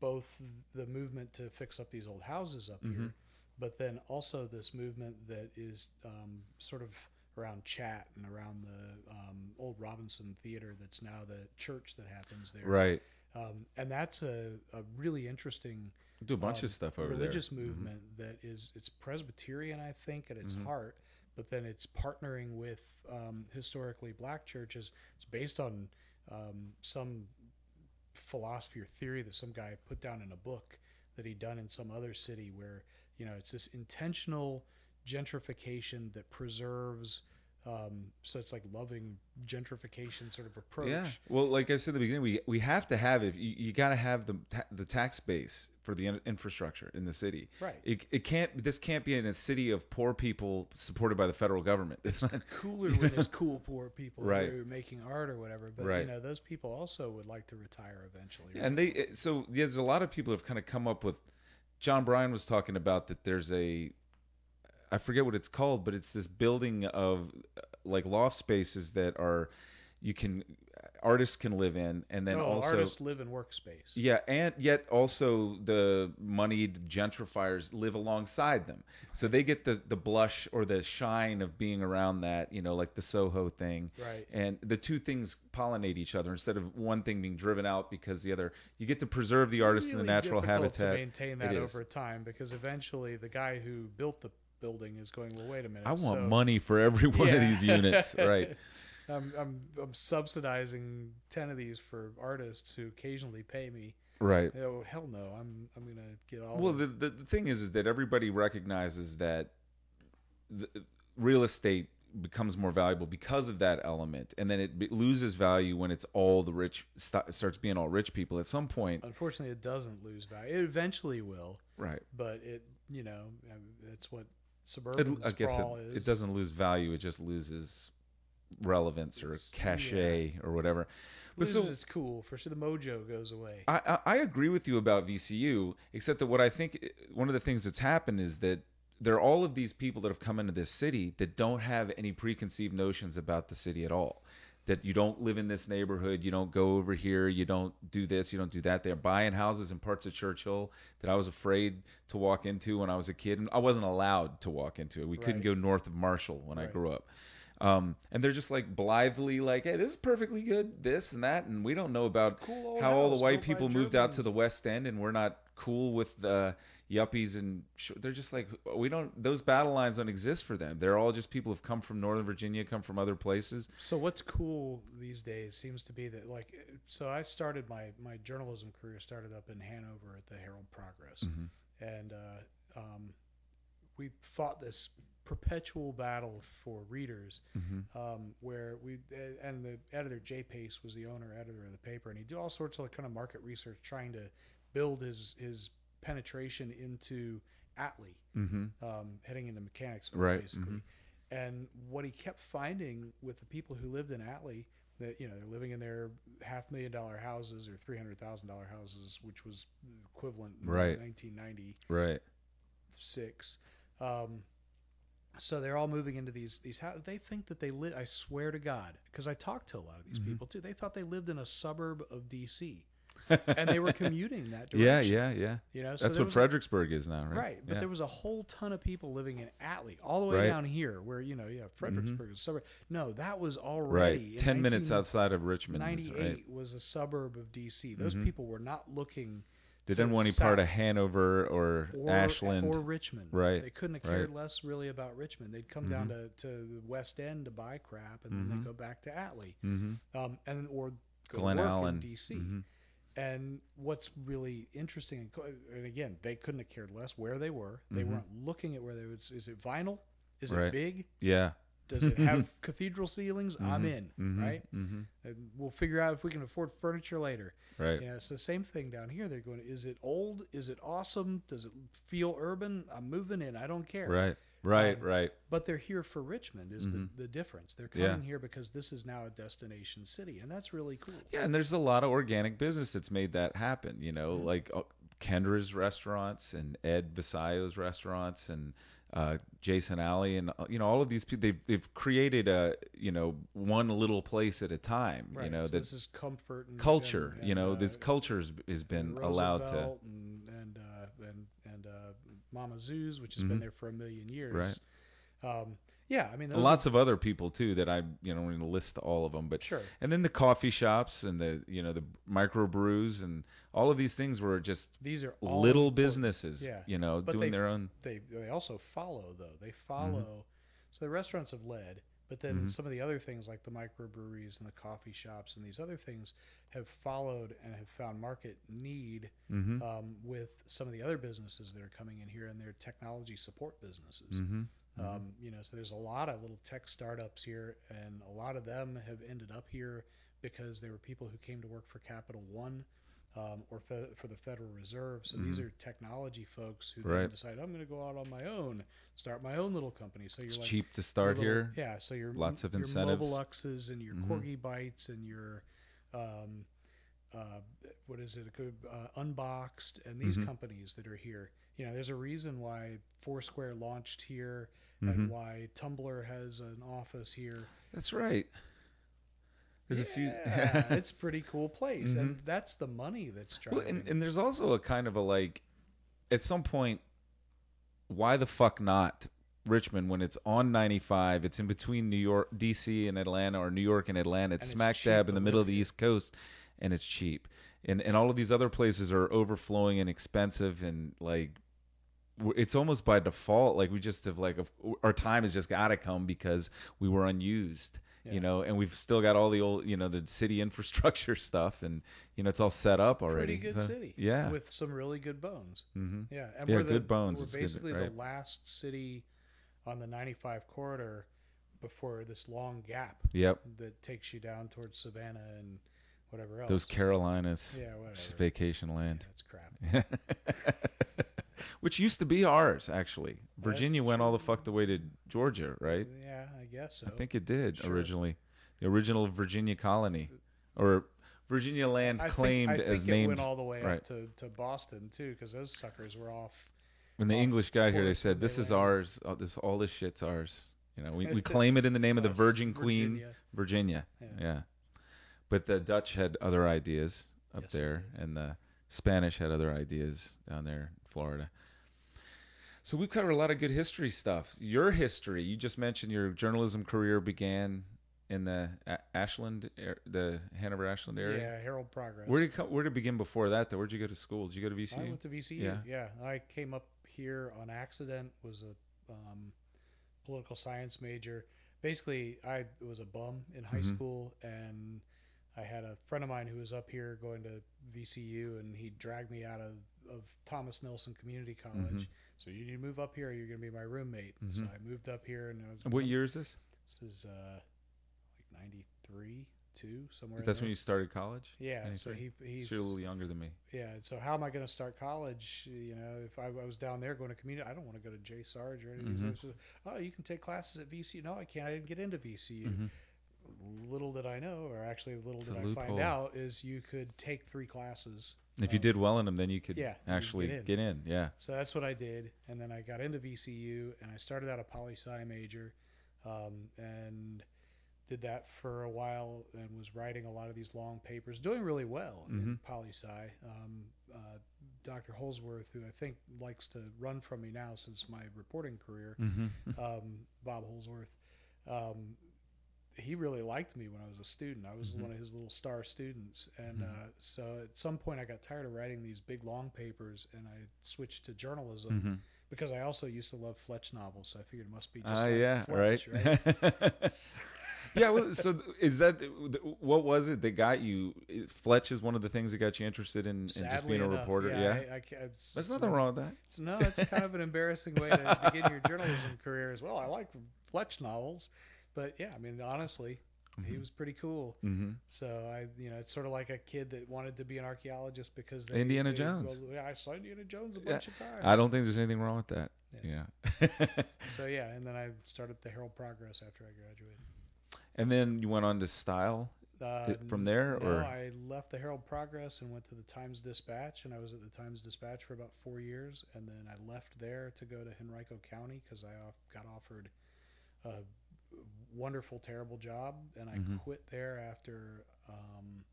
both the movement to fix up these old houses up Mhm. here, but then also this movement that is um, sort of around Chat and around the um, old Robinson Theater that's now the church that happens there. right. Um, and that's a, a really interesting do a bunch um, of stuff over religious there. Mhm. movement that is it's Presbyterian, I think, at its Mhm. heart, but then it's partnering with um, historically black churches. It's based on um, some philosophy or theory that some guy put down in a book that he'd done in some other city, where you know it's this intentional gentrification that preserves. Um, so it's like loving gentrification sort of approach. Yeah. Well, like I said at the beginning, we we have to have it. You, you got to have the ta- the tax base for the in- infrastructure in the city. Right. It, it can't. This can't be in a city of poor people supported by the federal government. It's not. cooler when there's cool poor people Right. who are making art or whatever. But Right. you know, those people also would like to retire eventually. right? And they so there's a lot of people have kind of come up with. John Bryan was talking about that. There's a, I forget what it's called, but it's this building of like loft spaces that are, you can, artists can live in, and then oh, also artists live in workspace. Yeah, and yet also the moneyed gentrifiers live alongside them, so they get the the blush or the shine of being around that, you know, like the Soho thing. Right. And the two things pollinate each other instead of one thing being driven out because the other. You get to preserve the artist in the natural habitat. to maintain that over time because eventually the guy who built the building is going, well, wait a minute. I want so- money for every one of these units, right? I'm, I'm I'm subsidizing ten of these for artists who occasionally pay me. Right. Oh hell no! I'm I'm gonna get all. Well, the, the the thing is, is that everybody recognizes that the, real estate becomes more valuable because of that element, and then it loses value when it's all the rich st- starts being all rich people. At some point, Unfortunately, it doesn't lose value. It eventually will, right? but it you know um, that's what It, suburban I guess it, is. it doesn't lose value; it just loses relevance or It's- cachet or whatever. But loses so its cool. For sure, the mojo goes away. I, I I agree with you about VCU, except that what I think one of the things that's happened is that there are all of these people that have come into this city that don't have any preconceived notions about the city at all. That you don't live in this neighborhood, you don't go over here, you don't do this, you don't do that. They're buying houses in parts of Church Hill that I was afraid to walk into when I was a kid, and I wasn't allowed to walk into it. We couldn't go north of Marshall when I grew up. Um, and they're just like blithely like, hey, this is perfectly good, this and that, and we don't know about Cool how all the white people moved out to the West End and we're not cool with the yuppies and sh- they're just like we don't those battle lines don't exist for them. They're all just people who've come from Northern Virginia, come from other places. So what's cool these days seems to be that like so I started my my journalism career started up in Hanover at the Herald Progress, Mhm. and uh, um, we fought this perpetual battle for readers Mhm. um, where we and the editor Jay Pace was the owner editor of the paper and he did all sorts of kind of market research trying to build his his penetration into Atlee Mhm. um, heading into Mechanicsville, Right, basically. mhm. And what he kept finding with the people who lived in Atlee, that you know they're living in their half million dollar houses or three hundred thousand dollar houses, which was equivalent in Right. 1996. Right. Um, so they're all moving into these these houses. They think that they live. I swear to God, because I talked to a lot of these Mhm. people too. They thought they lived in a suburb of D.C. and they were commuting that direction. yeah, yeah. Yeah. You know, so That's what was a- Fredericksburg is now, right? Right, but yeah. there was a whole ton of people living in Atlee, all the way Right. down here, where you know, yeah, Fredericksburg is a suburb. No, that was right. already in Ten minutes outside of Richmond. is Right. was a suburb of DC. Those Mhm. people were not looking They didn't want any part of Hanover or, or Ashland. or Richmond. Right, They couldn't have cared right. less really about Richmond. They'd come down Mm-hmm. to, to the West End to buy crap, and then they go back to Atlee, hmm um, and or go Glen work Allen. in DC. And what's really interesting, and and again, they couldn't have cared less where they were. They Mhm. weren't looking at where they was. Is it vinyl? Is it big? Yeah. Does it have cathedral ceilings? I'm Mhm. in, Mhm. right? hmm And we'll figure out if we can afford furniture later. Right. You know, it's the same thing down here. They're going, is it old? Is it awesome? Does it feel urban? I'm moving in. I don't care. Right. Right. Um, right. But they're here for Richmond is Mhm. the, the difference. They're Yeah. coming here because this is now a destination city, and that's really cool. Yeah, and there's a lot of organic business that's made that happen. You know, Mm-hmm. like uh, Kendra's restaurants and Ed Vasaio's restaurants and uh, Jason Alley and uh, you know all of these people. They've they've created a you know one little place at a time. Right. You know so this is comfort and culture. and- you know and, this uh, culture has, has been allowed to. And and uh, and, and uh, Mama Zoo's, which has Mhm. been there for a million years. Right. Um, yeah, I mean, Lots are, of other people too that I you know going to list all of them, but sure. and then the coffee shops and the you know the microbrews and all of these things were just These are all little important. businesses. Yeah. You know, But doing their own. They they also follow though. They follow. So the restaurants have led, but then Mhm. some of the other things like the microbreweries and the coffee shops and these other things have followed and have found market need hmm um, with some of the other businesses that are coming in here and they're technology support businesses. hmm Um, you know, so there's a lot of little tech startups here, and a lot of them have ended up here because they were people who came to work for Capital One um, or fe- for the Federal Reserve. So these Mhm. are technology folks who Right. then decide, I'm going to go out on my own, start my own little company. So It's you're like cheap to start little- here. yeah. So your Lots of your incentives. Mobeluxes and your Mhm. Corgibytes and your um, uh, what is it? Uh, Unboxed and these Mhm. companies that are here. You know, there's a reason why Foursquare launched here and why Tumblr has an office here. That's right. There's a few. Yeah, it's a pretty cool place, and Mhm. that's the money that's driving. well, and, and there's also a kind of a like, at some point, why the fuck not Richmond when it's on 95? It's in between New York, D.C. and Atlanta, or New York and Atlanta. It's And smack cheap dab in the middle of the. East Coast, and it's cheap. And and all of these other places are overflowing and expensive and like. It's almost by default, like we just have like our time has just got to come because we were unused, Yeah. you know, and we've still got all the old, you know, the city infrastructure stuff, and you know, it's all set It's up already. Pretty good So, city. Yeah. With some really good bones. hmm Yeah, and Yeah, we're the, good bones We're is good, basically right. the last city on the 95 corridor before this long gap Yep. that takes you down towards Savannah and whatever else. Those Carolinas, Yeah, whatever. just vacation Yeah, land. that's crap. Which used to be ours, actually. Virginia That's went all the fuck the way to Georgia, right? Yeah, I guess so. I think it did Sure. originally. The original Virginia colony, or Virginia land I claimed think, I as think named. went all the way right. up to, to Boston too, because those suckers were off. when the off English got here, they said, "This is landed. ours. Oh, this all this shit's ours." You know, we, we claim it in the name of the Virgin Queen, Virginia. Virginia. Yeah. Yeah. But the Dutch had other ideas up Yes, there, and the Spanish had other ideas down there in Florida. So we've covered a lot of good history stuff. Your history, you just mentioned your journalism career began in the Ashland, the Hanover Ashland area. Yeah, Herald Progress. Where did come, where did it begin before that? Though, where'd you go to school? Did you go to VCU? I went to VCU. Yeah. Yeah. I came up here on accident. Was a um, political science major. Basically, I was a bum in high Mhm. school, and I had a friend of mine who was up here going to VCU, and he dragged me out of, of Thomas Nelson Community College. Mhm. So you need to move up here. Or you're going to be my roommate. So Mhm. I moved up here, and I was, what year is this? This is uh, like '93, two somewhere. That's when you started college. Yeah. So he he's So you're a little younger than me. yeah. So how am I going to start college? You know, if I, I was down there going to community, I don't want to go to J Sarge or anything. Mhm. others. Oh, you can take classes at VCU. No, I can't. I didn't get into VCU. Little did I know, or actually little It's did I loophole. find out, is you could take three classes. If you Um, did well in them, then you could yeah, you actually get in. get in. Yeah. So that's what I did, and then I got into VCU, and I started out a poli sci major, um, and did that for a while and was writing a lot of these long papers, doing really well in Mhm. poli sci. Um, uh, Dr. Holsworth, who I think likes to run from me now since my reporting career, Mm-hmm. um, Bob Holsworth, um, he really liked me when I was a student. I was Mhm. one of his little star students, and Mhm. uh, so at some point I got tired of writing these big long papers, and I switched to journalism Mm-hmm. because I also used to love Fletch novels. So I figured it must be just Ah, like yeah, Fletch, right. right? yeah. Well, so is that what was it that got you? Fletch is one of the things that got you interested in, in just being a reporter. yeah, Yeah, I, I it's, there's it's nothing an- wrong with that. It's, no, it's kind of an embarrassing way to begin your journalism career as well. I like Fletch novels, but yeah, I mean, honestly, he Mhm. was pretty cool. Mm-hmm. So I, you know, it's sort of like a kid that wanted to be an archaeologist because they, Indiana they- Jones. well, yeah, I saw Indiana Jones a Yeah, bunch of times. I don't think there's anything wrong with that. Yeah. Yeah. So yeah, and then I started the Herald Progress after I graduated. and then you went on to Style. Uh, from there, no, or- I left the Herald Progress and went to the Times Dispatch, and I was at the Times Dispatch for about four years, and then I left there to go to Henrico County because I off- got offered a wonderful, terrible job, and I Mhm. quit there after. Um,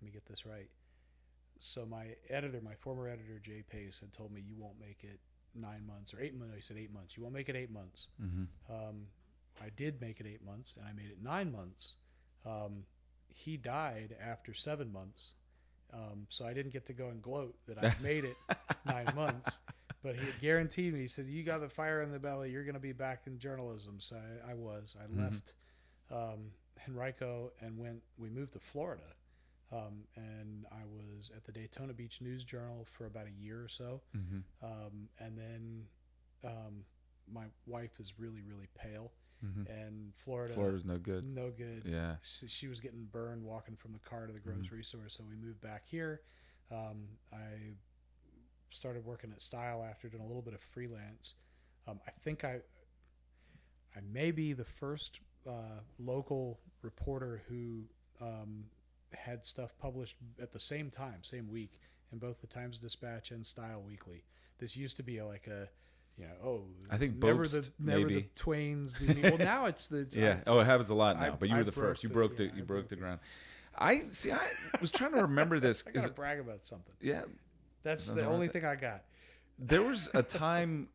let me get this right. So my editor, my former editor Jay Pace, had told me you won't make it nine months or eight months. He said eight months. You won't make it eight months. Mm-hmm. Um, I did make it eight months, and I made it nine months. Um, he died after seven months, um, so I didn't get to go and gloat that I made it nine months. But he had guaranteed me. He said, "You got the fire in the belly. You're going to be back in journalism." So I, I was. I Mhm. left um, Henrico and went. We moved to Florida, um, and I was at the Daytona Beach News Journal for about a year or so. Mm-hmm. Um, and then um, my wife is really, really pale, Mm-hmm. and Florida, Florida's no good. no good. Yeah. She, she was getting burned walking from the car to the grocery store, so we moved back here. Um, I started working at Style after doing a little bit of freelance. Um, I think I I may be the first uh, local reporter who um, had stuff published at the same time, same week, in both the Times Dispatch and Style Weekly. This used to be like a you know, oh, I think never Bobst, the never maybe. the twains. Well, now it's the it's, Yeah. I- oh, it happens a lot now. I- but you I were the first. You the- broke the yeah, you broke broke the ground. I see. I was trying to remember this. I gotta brag about something. yeah, That's the only thing I got. there was a time,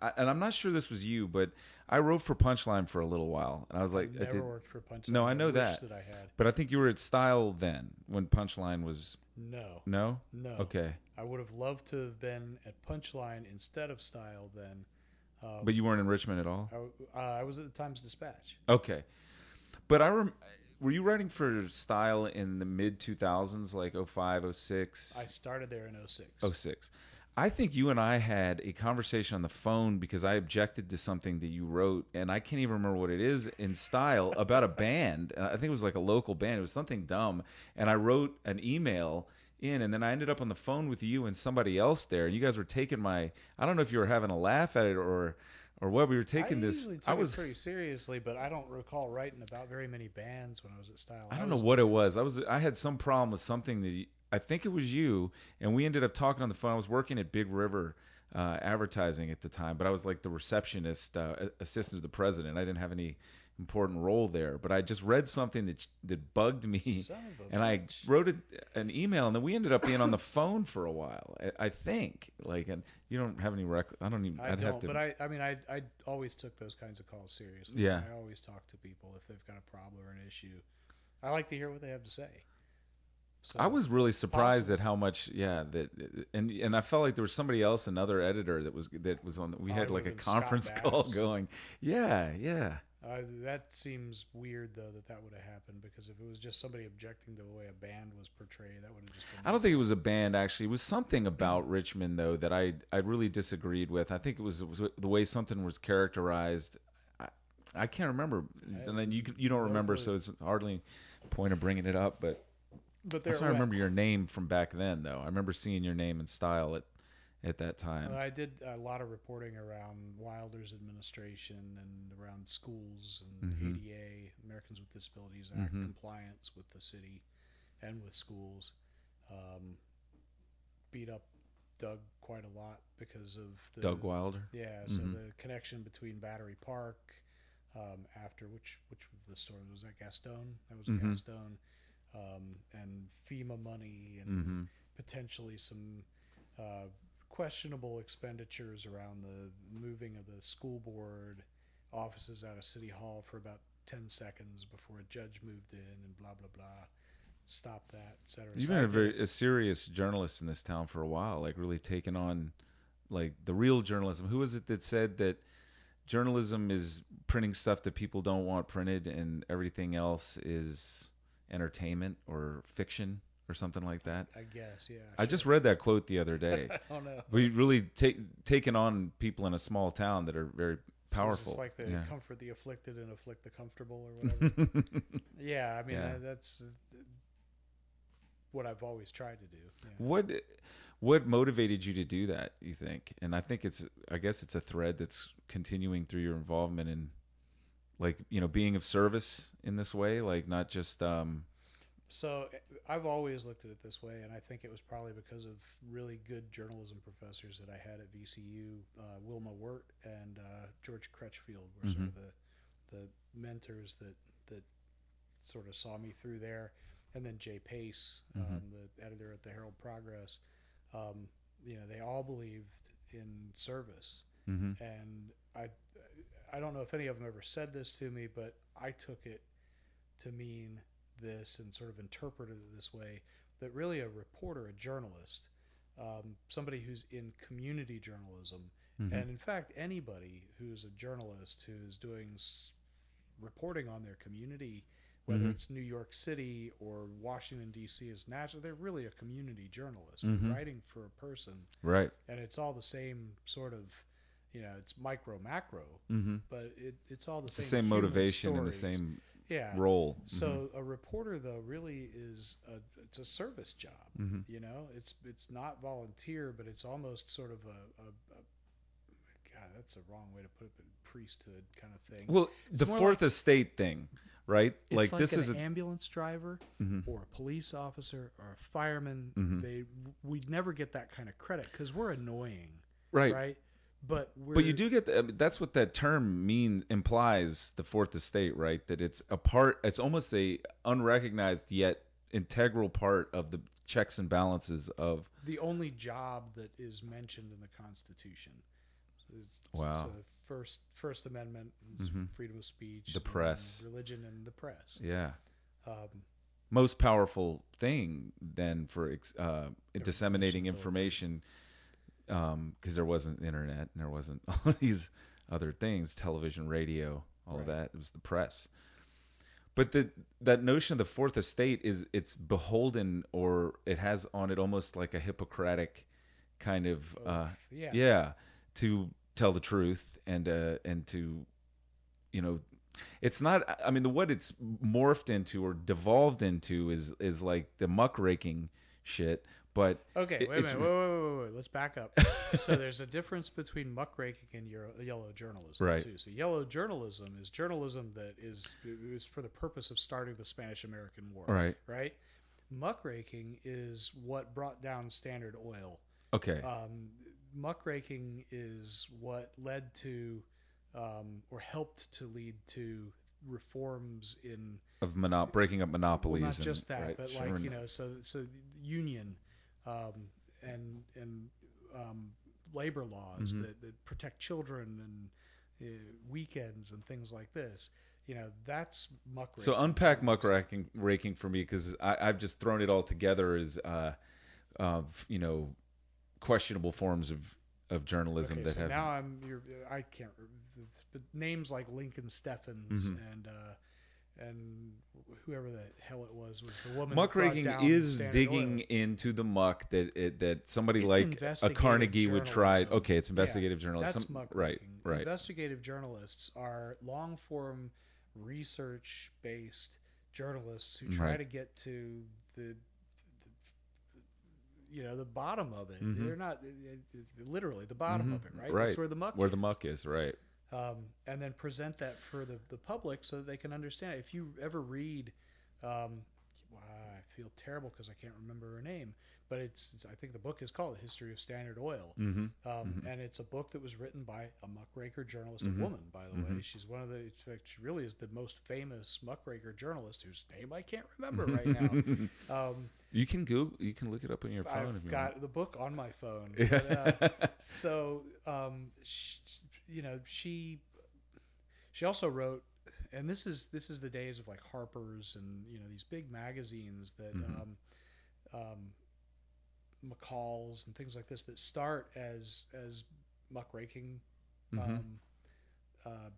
I- and I'm not sure this was you, but I wrote for Punchline for a little while, and I was like, I never did, worked for Punchline. No, I know wish that I had. but I think you were at Style then when Punchline was No, no. no. Okay, I would have loved to have been at Punchline instead of Style then. Um, but you weren't in Richmond at all. I, uh, I was at the Times Dispatch. Okay, but I rem- were you writing for Style in the mid 2000s, like 05, 06? I started there in 06. 06. I think you and I had a conversation on the phone because I objected to something that you wrote, and I can't even remember what it is in style about a band. Uh, I think it was like a local band. It was something dumb, and I wrote an email in, and then I ended up on the phone with you and somebody else there, and you guys were taking my. I don't know if you were having a laugh at it or or what. We were taking I this. took I was. it pretty seriously, but I don't recall writing about very many bands when I was at Style. I don't know what it was. I was I had some problem with something that you, I think it was you, and we ended up talking on the phone. I was working at Big River uh, Advertising at the time, but I was like the receptionist, uh, assistant to the president. I didn't have any important role there, but I just read something that that bugged me, and I bitch. wrote it, an email, and then we ended up being on the phone for a while. I, I think, like, and you don't have any rec. I don't even. I would don't, have to. but I, I mean, I, I always took those kinds of calls seriously. Yeah. I always talk to people if they've got a problem or an issue. I like to hear what they have to say. So, I was really surprised at how much, yeah, that and and I felt like there was somebody else, another editor that was that was on. We had like a would've been Scott conference call going. Yeah, yeah. Uh, that seems weird though that that would have happened because if it was just somebody objecting to the way a band was portrayed, that would have just been. I don't think it was a band actually. It was something about Richmond though that I I really disagreed with. I think it was, it was the way something was characterized. I, I can't remember, and then you you don't remember, clue. so it's hardly point of bringing it up. But But that's why I remember your name from back then, though. I remember seeing your name and style at at that time. Uh, I did a lot of reporting around Wilder's administration and around schools and Mhm. ADA, Americans with Disabilities Act Mhm. compliance with the city and with schools. Um, beat up Doug quite a lot because of the Doug Wilder. Yeah, so Mhm. the connection between Battery Park, um, after which which of the stores was that Gaston? That was Mhm. Gaston, um, and FEMA money and Mm-hmm. potentially some uh, questionable expenditures around the moving of the school board offices out of City Hall for about 10 seconds before a judge moved in and blah blah blah. Stop that, etc. You've So been a very a serious journalist in this town for a while, like really taking on like the real journalism. Who was it that said that journalism is printing stuff that people don't want printed and everything else is entertainment or fiction or something like that? I guess, yeah. I just read that quote the other day. I we really take taken on people in a small town that are very powerful. It's like the yeah. comfort the afflicted and afflict the comfortable or whatever. yeah, I mean Yeah. that's uh, what I've always tried to do. Yeah. What what motivated you to do that? You think? And I think it's I guess it's a thread that's continuing through your involvement in like you know being of service in this way, like not just um So I've always looked at it this way, and I think it was probably because of really good journalism professors that I had at VCU. Uh, Wilma Wirt and uh, George Crutchfield were sort of the the mentors that that sort of saw me through there, and then Jay Pace, um, the editor at the Herald Progress. Um, you know, they all believed in service, mhm. and I I don't know if any of them ever said this to me, but I took it to mean this and sort of interpreted it this way that really a reporter, a journalist, um, somebody who's in community journalism, Mhm. and in fact, anybody who's a journalist who's doing s- reporting on their community, whether Mhm. it's New York City or Washington, D.C., is national, they're really a community journalist. Mhm. Writing for a person, right. and it's all the same sort of, you know, it's micro, macro, Mm-hmm. but it, it's all the It's the same same human motivation and the same yeah. role. So a reporter though really is a it's a service job. Mhm. You know, it's it's not volunteer, but it's almost sort of a, a, a God, that's a wrong way to put it, but priesthood kind of thing. well, the more fourth like- estate thing, right? it's like, this an is a ambulance driver Mhm. or a police officer or a fireman. They we'd never get that kind of credit because we're annoying, right. right? But we're But you do get the, I mean, that's what that term mean implies the fourth estate, right? That it's a part it's almost a unrecognized yet integral part of the checks and balances of the only job that is mentioned in the Constitution. So Wow. So the first First Amendment Mhm. freedom of speech, The and press. religion, and the press. yeah. Um, Most powerful thing then for uh, disseminating Information because there wasn't internet and there wasn't all these other things, television, radio, all of that. It was the press. But the that notion of the fourth estate is it's beholden or it has on it almost like a Hippocratic kind of uh, yeah. yeah to tell the truth and uh, and to you know it's not i mean the what it's morphed into or devolved into is is like the muckraking shit but Okay, it- wait a minute. Wait, wait, wait, wait, wait. Let's back up. so there's a difference between muckraking and yellow, yellow journalism Right. too. So yellow journalism is journalism that is is for the purpose of starting the Spanish American War. right Right. Muckraking is what brought down Standard Oil. okay Um, muckraking is what led to, um, or helped to lead to reforms in of breaking up well, monopolies not and, just that, right, but like you know, so so union um, and and um, labor laws Mhm. that, that protect children and uh, weekends and things like this. You know, that's muckraking. so unpack muckraking raking for me because i've just thrown it all together as uh of you know questionable forms of of journalism Okay, that so have now I'm you're, I can't names like Lincoln Steffens Mhm. and uh, and whoever the hell it was was the woman muckraking is Standard digging Oil. into the muck that it, that somebody It's like a investigative Carnegie would try. journalism. Okay, it's investigative journalism. That's muckraking. right, right. Investigative journalists are long form research based journalists who try Right. to get to the, the you know the bottom of it. Mhm. They're not uh, uh, literally the bottom Mhm. of it, right? Right. That's where the muck Where is. the muck is, right? Um, and then present that for the, the public so that they can understand. it. If you ever read, um, wow, I feel terrible because I can't remember her name, but it's I think the book is called The History of Standard Oil, Mm-hmm. um, Mhm. and it's a book that was written by a muckraker journalist, Mhm. a woman, by the way. Mhm. She's one of the she really is the most famous muckraker journalist whose name I can't remember right now. Um, you can Google. You can look it up on your phone I've you got the book on my phone. But, uh, so um, sh you know she she also wrote and this is this is the days of like harper's and you know these big magazines that Mhm. um, um, mccall's and things like this that start as as muckraking Mhm. um, uh,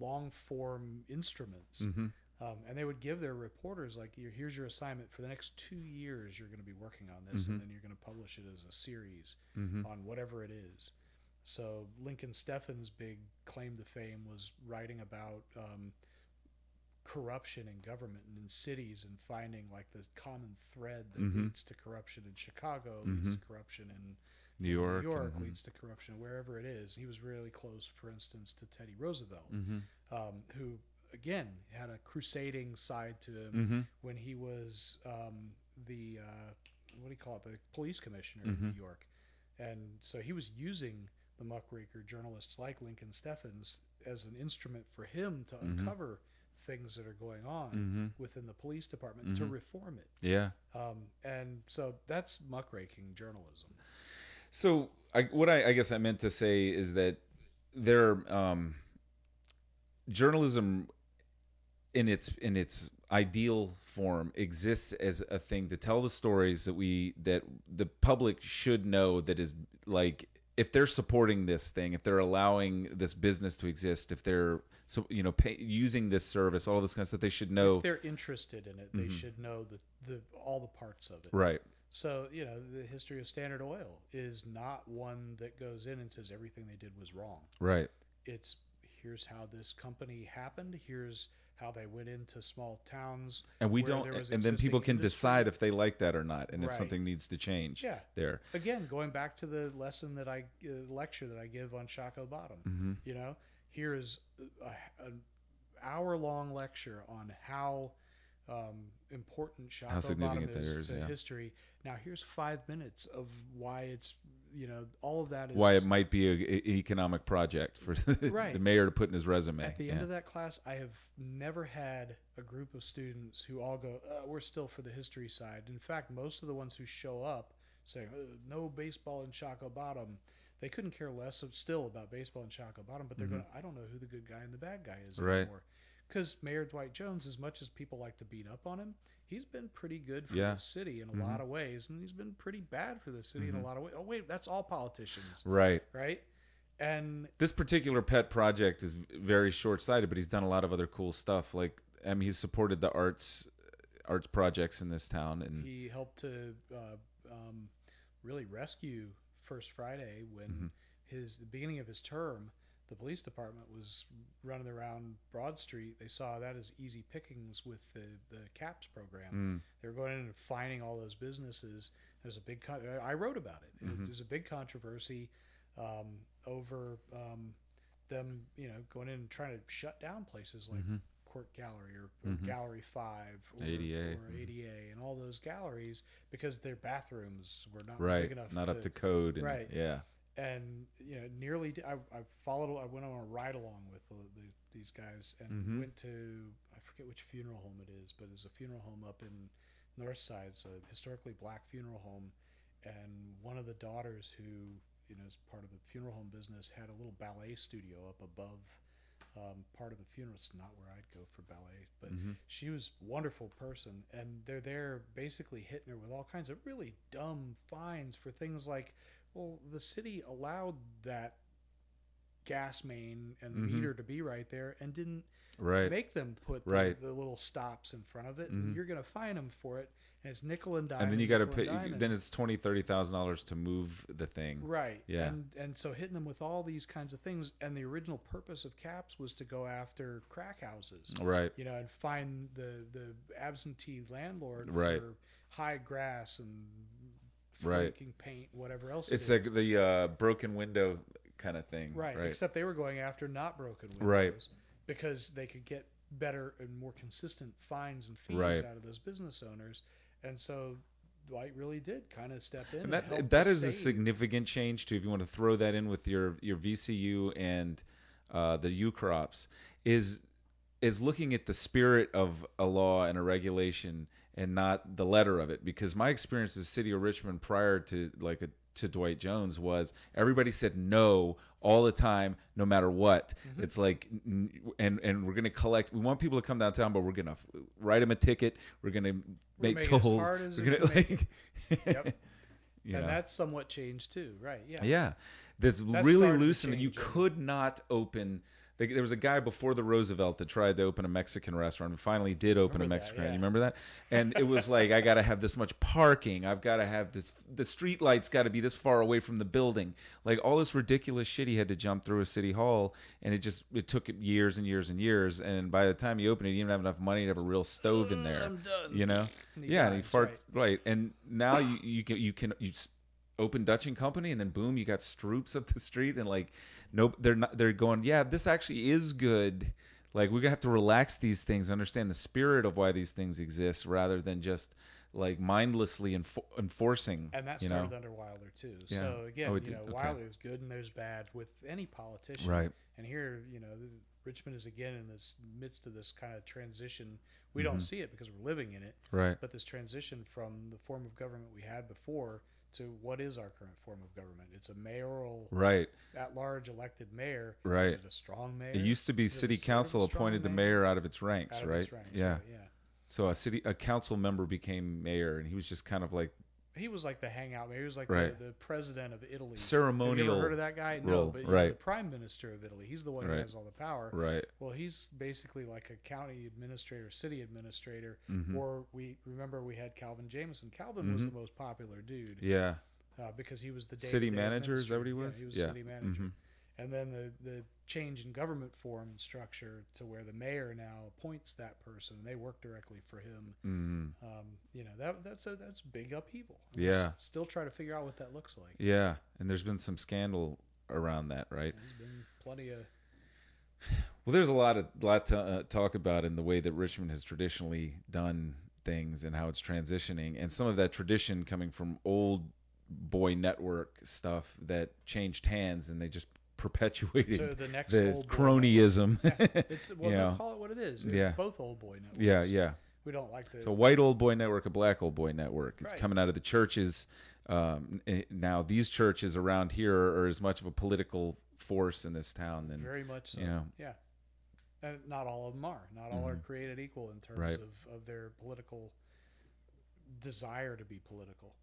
long form instruments Mhm. um, and they would give their reporters like here's your assignment for the next two years you're going to be working on this and then you're going to publish it as a series Mhm. on whatever it is. So Lincoln Steffen's big claim to fame was writing about um, corruption in government and in cities and finding like the common thread that Mhm. leads to corruption in Chicago, leads to corruption in New York. New York, mhm. leads to corruption wherever it is. He was really close, for instance, to Teddy Roosevelt, Mhm. um, who again had a crusading side to him Mhm. when he was um, the uh, what do you call it, the police commissioner in Mhm. New York, and so he was using the muckraker journalists like Lincoln Steffens as an instrument for him to Mhm. uncover things that are going on Mhm. within the police department to Mhm. reform it. Yeah. Um, and so that's muckraking journalism. So I, what I, I guess I meant to say is that there, um, journalism in its in its ideal form exists as a thing to tell the stories that we that the public should know that is like if they're supporting this thing if they're allowing this business to exist if they're so you know pay, using this service all this kind of stuff they should know If they're interested in it, they Mhm. should know the, the all the parts of it. right So, you know, the history of Standard Oil is not one that goes in and says everything they did was wrong. right It's here's how this company happened, here's how they went into small towns. and we don't and then people can industry. decide if they like that or not and if something needs to change Yeah. there Again, going back to the lesson that I uh, lecture that I give on Shockoe Bottom. hmm You know, here is an hour long lecture on how um, important Shockoe Bottom is is, to yeah. history. Now, here's five minutes of why it's, you know, all of that is. why it might be an economic project for the, mayor to put in his resume At the yeah. end of that class, I have never had a group of students who all go, uh, "We're still for the history side." In fact, most of the ones who show up saying, uh, "No baseball in Shockoe Bottom," they couldn't care less of still about baseball in Shockoe Bottom, but they're Mhm. going, "I don't know who the good guy and the bad guy is Right. anymore." Because Mayor Dwight Jones, as much as people like to beat up on him, he's been pretty good for Yeah. the city in a Mhm. lot of ways, and he's been pretty bad for the city in Mhm. a lot of ways. Oh wait, that's all politicians, right right? And this particular pet project is very short-sighted but he's done a lot of other cool stuff like i mean he's supported the arts arts projects in this town and he helped to uh, um, really rescue First Friday when Mhm. his the beginning of his term, the police department was running around Broad Street. They saw that as easy pickings with the the CAPS program. Mm, They were going in and finding all those businesses. There's a big. Con- I wrote about it. Mhm. There's a big controversy um, over um, them, you know, going in and trying to shut down places like mhm. Quirk Gallery or, or Mhm. Gallery Five or ADA, or. ADA and all those galleries because their bathrooms were not right big enough. not to, up to code and, right. yeah and you know nearly I, I followed I went on a ride along with the, the, these guys and Mhm. went to I forget which funeral home it is but it's a funeral home up in North Side it's a historically black funeral home and one of the daughters who you know is part of the funeral home business had a little ballet studio up above um, part of the funeral it's not where I'd go for ballet but Mhm. she was a wonderful person and they're there basically hitting her with all kinds of really dumb fines for things like well the city allowed that gas main and Mhm. meter to be right there and didn't right make them put the, Right. the little stops in front of it Mhm. and you're going to fine them for it and it's nickel and dime and then you got to pay. Then it's twenty, thirty thousand dollars to move the thing Right. Yeah. And and so hitting them with all these kinds of things, and the original purpose of caps was to go after crack houses, right you know, and find the the absentee landlord Right. for high grass and Right. flaking paint, whatever else. it's it like the uh, broken window kind of thing right. right Except they were going after not broken windows Right. because they could get better and more consistent fines and fees Right. out of those business owners, and so Dwight really did kind of step in. and and that that to is a significant change too. If you want to throw that in with your your VCU and uh, the Ukrops, is is looking at the spirit of a law and a regulation and not the letter of it. Because my experience as city of Richmond prior to like a to Dwight Jones was everybody said no all the time, no matter what. Mm-hmm. It's like, and and we're gonna collect. We want people to come downtown, but we're gonna f- write them a ticket. We're gonna make as tolls. hard as we're gonna like, Yep. and know. that's somewhat changed too, right? Yeah. Yeah, that's That really started to loose, and you could not open. They- There was a guy before the Roosevelt that tried to open a Mexican restaurant and finally did open a Remember that, Mexican. yeah. You remember that? And it was like, I got to have this much parking. I've got to have this. The street lights got to be this far away from the building. Like all this ridiculous shit he had to jump through a city hall, and it just it took years and years and years. And by the time he opened it, he didn't have enough money to have a real stove in there. Done. You know? Yeah, and he farts right. And now you you can you can you open Dutch and Company, and then boom, you got Stroops up the street, and like nope, they're not. They're going, yeah, this actually is good. Like we're gonna have to relax these things, understand the spirit of why these things exist, rather than just like mindlessly enfor- enforcing. And that started know? under Wilder too. Yeah. So again, Oh, you know, Okay. Wilder is good and there's bad with any politician. Right. And here, you know, the, Richmond is again in this midst of this kind of transition. We don't see it because we're living in it, Mm-hmm. right. but this transition from the form of government we had before to what is our current form of government? It's a mayoral, Right. at-large elected mayor. Right. Is it a strong mayor? It used to be Is city sort of a council appointed the mayor? mayor out of its ranks, Out of right? his ranks, yeah. right, yeah. So a city a council member became mayor, and he was just kind of like He was like the hangout man. He was like Right. the, the president of Italy. Have you ceremonial. ever heard of that guy? role, No, but know, right. the prime minister of Italy. He's the one Right. who has all the power. Right. Well, he's basically like a county administrator, city administrator. Mhm. Or we remember we had Calvin Jamison. Calvin was Mhm. the most popular dude Yeah. uh, because he was the City manager, is that what he was? Yeah, he was Yeah. city manager. Mhm. And then the the change in government form and structure to where the mayor now appoints that person. And they work directly for him. Mm. Um, you know that that's a that's big upheaval. Yeah. Still try to figure out what that looks like. Yeah, and there's been some scandal around that, right? There's been plenty of Well, there's a lot of lot to uh, talk about in the way that Richmond has traditionally done things and how it's transitioning, and some of that tradition coming from old boy network stuff that changed hands and they just perpetuated to the next the cronyism. Yeah, it's well, you know. call it what it is. Yeah. both old boy networks. yeah, yeah. We don't like the So a white old boy network, a black old boy network. It's Right. coming out of the churches. Um, eh, now these churches around here are as much of a political force in this town than very much so. you know. Yeah. And not all of them are. Not all are created equal in terms Right. of, of their political desire to be political.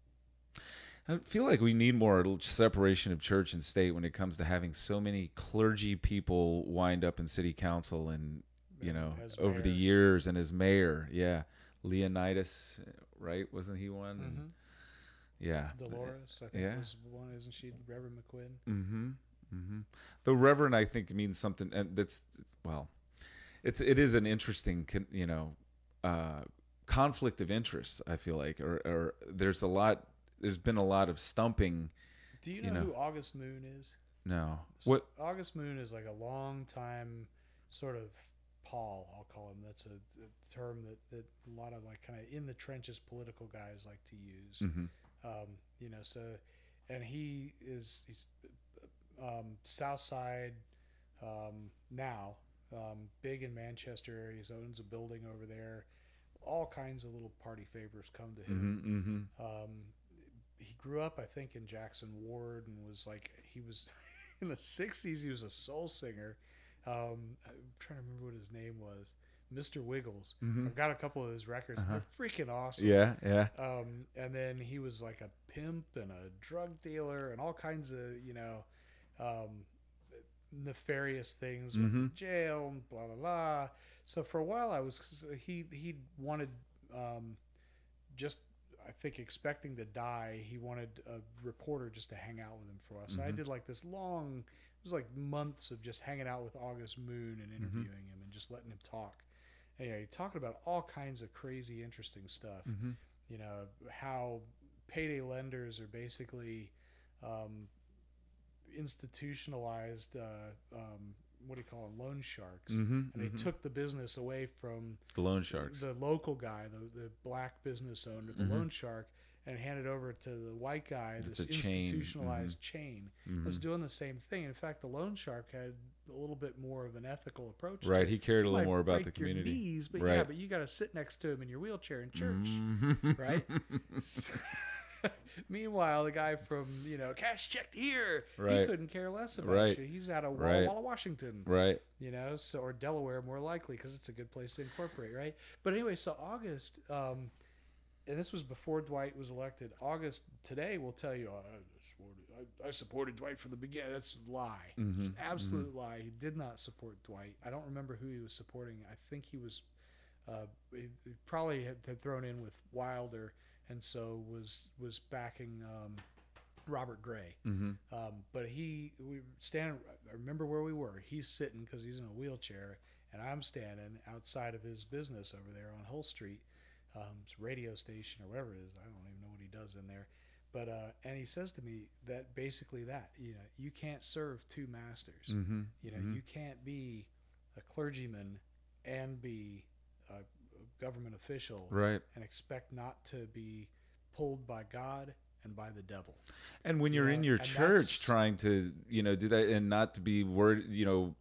I feel like we need more separation of church and state when it comes to having so many clergy people wind up in city council and you know As over the years and as mayor. Yeah, Leonidas, right? Wasn't he one? Mhm. Yeah. Delores, I think Yeah. was one, isn't she? Reverend McQuinn. Mm-hmm. Mm-hmm. The reverend, I think, means something, and that's it's, well, it's it is an interesting, you know, uh, conflict of interest. I feel like, or, or there's a lot. There's been a lot of stumping. Do you You know, know. who August Moon is? No, So what? August Moon is like a long time sort of pol, I'll call him. That's a, a term that, that a lot of like kind of in the trenches political guys like to use. hmm Um, you know, so and he is he's um, South Side um, now, um, big in Manchester area. He owns a building over there. All kinds of little party favors come to him. hmm hmm Um, he grew up, I think, in Jackson Ward and was like he was in the '60s. He was a soul singer. Um, I'm trying to remember what his name was. Mr. Wiggles. Mhm. I've got a couple of his records. Uh-huh. They're freaking awesome. Yeah, yeah. Um, and then he was like a pimp and a drug dealer and all kinds of you know um, nefarious things. Went to Mhm. jail and blah blah blah. So for a while, I was he he wanted um, just I think expecting to die. He wanted a reporter just to hang out with him for while. So I did like this long. It was like months of just hanging out with August Moon and interviewing him and just letting him talk. And, you know, he talking about all kinds of crazy, interesting stuff hmm you know how payday lenders are basically um, institutionalized uh, um, what do you call them loan sharks, Mhm, and they mhm. took the business away from The loan sharks. the local guy, the the black business owner, the Mhm. loan shark, and handed over to the white guy, It's this chain, Mm-hmm. institutionalized chain. Was Mhm. doing the same thing. In fact, the loan shark had a little bit more of an ethical approach. Right, it. he cared a little more about the community. knees, but Right. yeah, but you got to sit next to him in your wheelchair in church. Mhm. right? Meanwhile, the guy from you know cash checked here, Right. he couldn't care less about Right. you. He's out of Walla Right. Walla, Washington, right. you know, so or Delaware more likely because it's a good place to incorporate, right? But anyway, so August, um, and this was before Dwight was elected. August today will tell you, oh, I, supported, I, I supported Dwight from the beginning. That's a lie. It's an Mhm, absolute lie. He did not support Dwight. I don't remember who he was supporting. I think he was uh, he, he probably had, had thrown in with Wilder, and so was was backing um, Robert Gray. hmm Um, but he, we stand. I remember where we were. He's sitting because he's in a wheelchair, and I'm standing outside of his business over there on Hull Street, um, radio station or whatever it is. I don't even know what he does in there. But uh, and he says to me that basically that you know you can't serve two masters. hmm You know you can't be a clergyman and be a government official Right. and expect not to be pulled by God and by the devil. And when you're Yeah, in your church trying to, you know, do that and not to be worried, you know,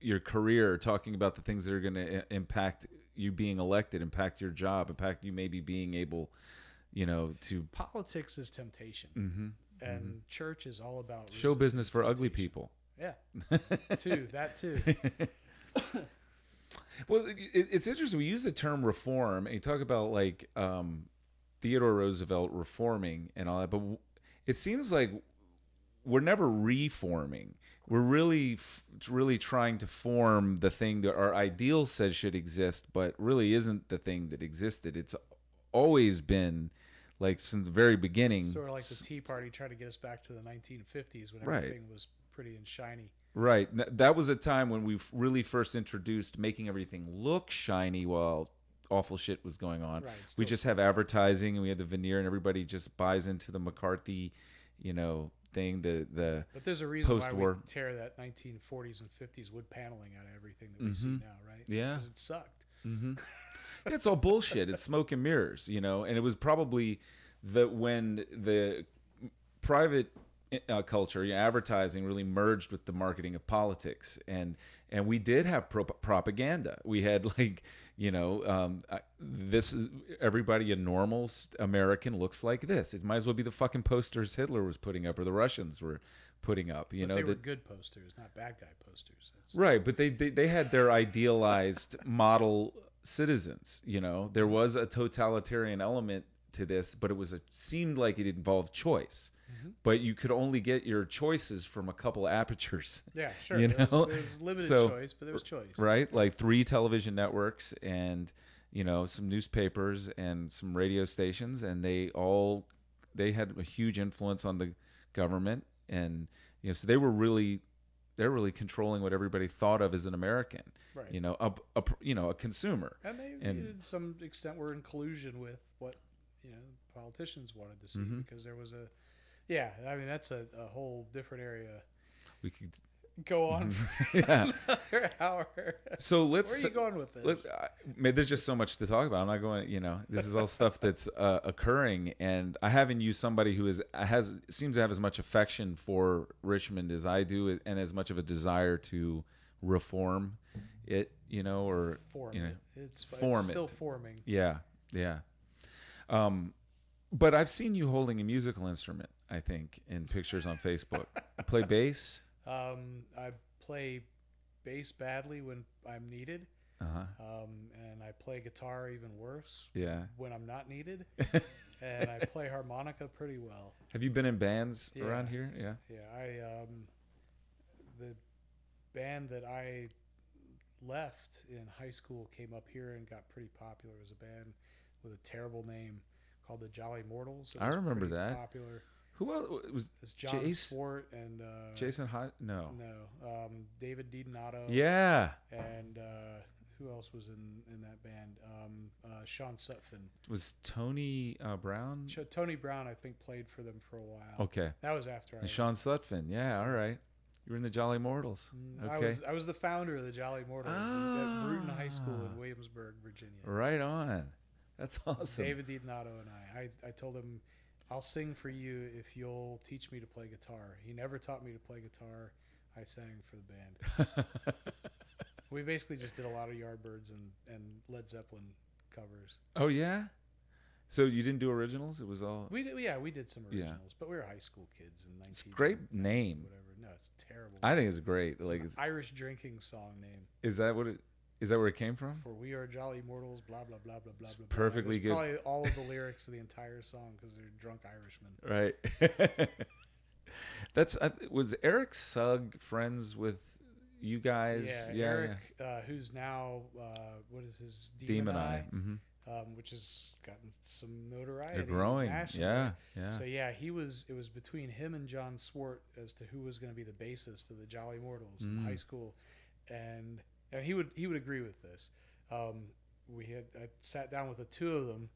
your career, talking about the things that are going to impact you being elected, impact your job, impact you maybe being able, you know, to Politics is temptation, mhm. and church is all about show business for ugly people. Yeah, too. That too. well, it, it's interesting. We use the term reform, and you talk about like um, Theodore Roosevelt reforming and all that, but it seems like we're never reforming. We're really, f- really trying to form the thing that our ideal says should exist, but really isn't the thing that existed. It's always been like since the very beginning. Sort of like the Tea Party tried to get us back to the 1950s when Right. everything was pretty and shiny. Right. That was a time when we really first introduced making everything look shiny while awful shit was going on. Right, we just have advertising and we had the veneer and everybody just buys into the McCarthy, you know, thing. The the But there's a reason Post-war. we tear that 1940s and 50s wood paneling out of everything that we see Mhm. now, right? Yeah. Because it sucked. hmm it's all bullshit. It's smoke and mirrors, you know. And it was probably the when the private uh, culture, you know, advertising, really merged with the marketing of politics, and and we did have pro- propaganda. We had like, you know, um, I- this is everybody a normal American looks like this. It might as well be the fucking posters Hitler was putting up or the Russians were putting up. You but know, they were that- good posters, not bad guy posters. That's, Right, but they, they they had their idealized model citizens. You know, there was a totalitarian element to this, but it was a seemed like it involved choice. Mhm. But you could only get your choices from a couple apertures, Yeah, sure. You there, know? was, there was limited So, choice, but there was choice. right? Like three television networks and you know some newspapers and some radio stations, and they all they had a huge influence on the government, and you know so they were really they're really controlling what everybody thought of as an American Right. you know, a, a you know, a consumer. And they, And- to some extent, were in collusion with what you know politicians wanted to see Mhm. because there was a, yeah. I mean, that's a, a whole different area. We could, Go on for yeah. another hour. So let's Where are you going with this? let's. I, man, there's just so much to talk about. I'm not going. You know, this is all stuff that's uh, occurring, and I haven't used somebody who is has seems to have as much affection for Richmond as I do, and as much of a desire to reform it. You know, or form you know, it. It's, form it's still it. forming. Yeah, yeah. Um, but I've seen you holding a musical instrument. I think in pictures on Facebook. I Play bass. Um, I play bass badly when I'm needed, Uh huh. um, and I play guitar even worse Yeah. when I'm not needed, and I play harmonica pretty well. Have you been in bands Yeah. around here? Yeah. Yeah, I um, the band that I left in high school came up here and got pretty popular. It was a band with a terrible name called the Jolly Mortals. It I remember that. Popular. Who else it was It's John Jace? Swart and uh, Jason Hot? No. No, um, David DiDonato. Yeah. And uh, who else was in in that band? Um, uh, Sean Sutphin. Was Tony uh, Brown? Tony Brown, I think, played for them for a while. Okay. That was after I. And Sean Sutphin. Yeah. All right. You were in the Jolly Mortals. Mm, Okay. I was I was the founder of the Jolly Mortals ah. at Bruton High School in. Williamsburg, Virginia. Right on. That's awesome. David DiDonato and I. I. I told him, I'll sing for you if you'll teach me to play guitar. He never taught me to play guitar. I sang for the band. We basically just did a lot of Yardbirds and, and Led Zeppelin covers. oh yeah. So you didn't do originals? It was all. We did, yeah, we did some Yeah. originals, but we were high school kids in 19. It's a great name. Whatever. No, it's terrible. I think it's great. it's Like, an it's, Irish drinking song name is that what it? Is that where it came from? for "We Are Jolly Mortals." Blah blah blah blah blah It's blah. blah. perfectly It's good. Probably all of the lyrics of the entire song because they're drunk Irishmen. Right. That's uh, was Eric Sugg friends with you guys? yeah, Eric, Uh, who's now uh, what is his yeah. Demon, Demon Eye, Eye. hmm um, which has gotten some notoriety. They're growing. nationally. Yeah. Yeah. So yeah, he was. It was between him and John Swart as to who was going to be the bassist of the Jolly Mortals in Mm. high school, and and he would he would agree with this. Um, we had I sat down with the two of them,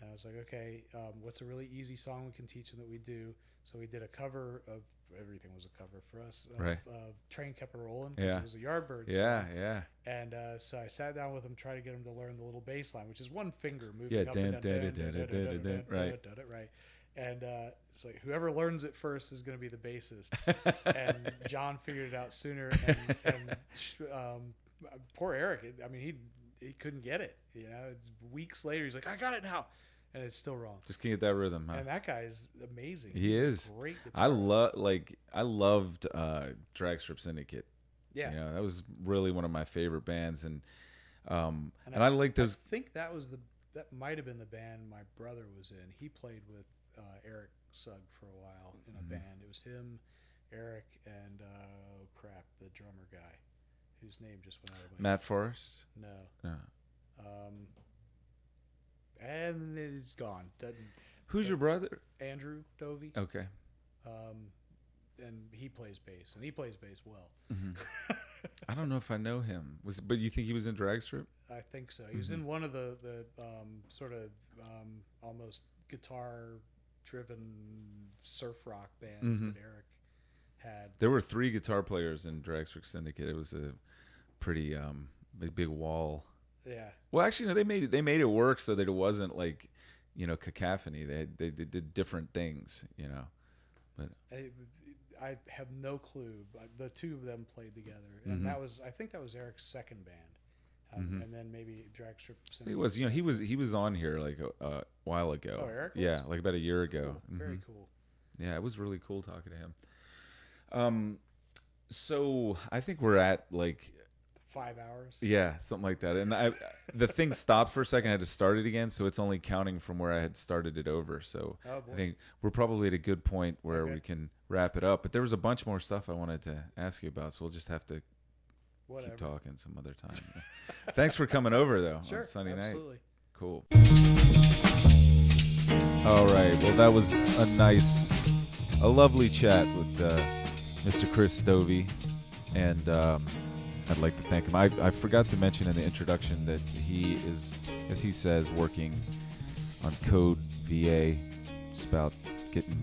and I was like, okay, um, what's a really easy song we can teach them that we do? So we did a cover of everything was a cover for us of, right. of Train Kept a Rollin'. because yeah. it was a Yardbirds. yeah, song. Yeah. And uh, so I sat down with them, tried to get them to learn the little bass line, which is one finger moving yeah, up dun and down. Right. Right. And uh, it's like whoever learns it first is going to be the bassist. and John figured it out sooner. And, and um, poor Eric, I mean, he he couldn't get it. You know, it's weeks later, he's like, I got it now, and it's still wrong. Just can't get that rhythm. Huh? And that guy is amazing. He He's a is. great. I love like I loved uh, Dragstrip Syndicate. Yeah. You know, that was really one of my favorite bands, and um, And and, I, like those. I think that was the that might have been the band my brother was in. He played with uh, Eric Sugg for a while in a Mhm. band. It was him, Eric, and uh, oh crap, the drummer guy, whose name just went out of my Matt Forrest. No, No. um, and it's gone. Doesn't Who's your brother? Andrew Dovi? Okay. Um, and he plays bass, and he plays bass well. hmm I don't know if I know him. Was but you think he was in Dragstrip? I think so. He was in one of the the um, sort of um, almost guitar driven surf rock bands Mhm. that Eric had. There were three guitar players in Dragstrip Syndicate. It was a pretty um big, big wall. Yeah, Well, actually, no, they made it. They made it work so that it wasn't like, you know, cacophony. They they, they did different things. You know. I, I have no clue, but the two of them played together, and Mhm. that was I think that was Eric's second band, um, Mhm. and then maybe Dragstrip. He Syndicate was, you know, he was he was on here like a, a while ago. Oh, Eric Yeah, like about a year ago. Very Mhm. cool. Yeah, it was really cool talking to him. Um, so I think we're at like Five hours. yeah, something like that. And I the thing stopped for a second. I had to start it again, so it's only counting from where I had started it over. So Oh. I think we're probably at a good point where Okay. we can wrap it up. But there was a bunch more stuff I wanted to ask you about, so we'll just have to Whatever. keep talking some other time. Thanks for coming over though Sure. on Sunday night. absolutely. Cool. All right. Well, that was a nice, a lovely chat with uh, Mr. Chris Dovi, and um, I'd like to thank him. I, I forgot to mention in the introduction that he is, as he says, working on Code VA. It's about getting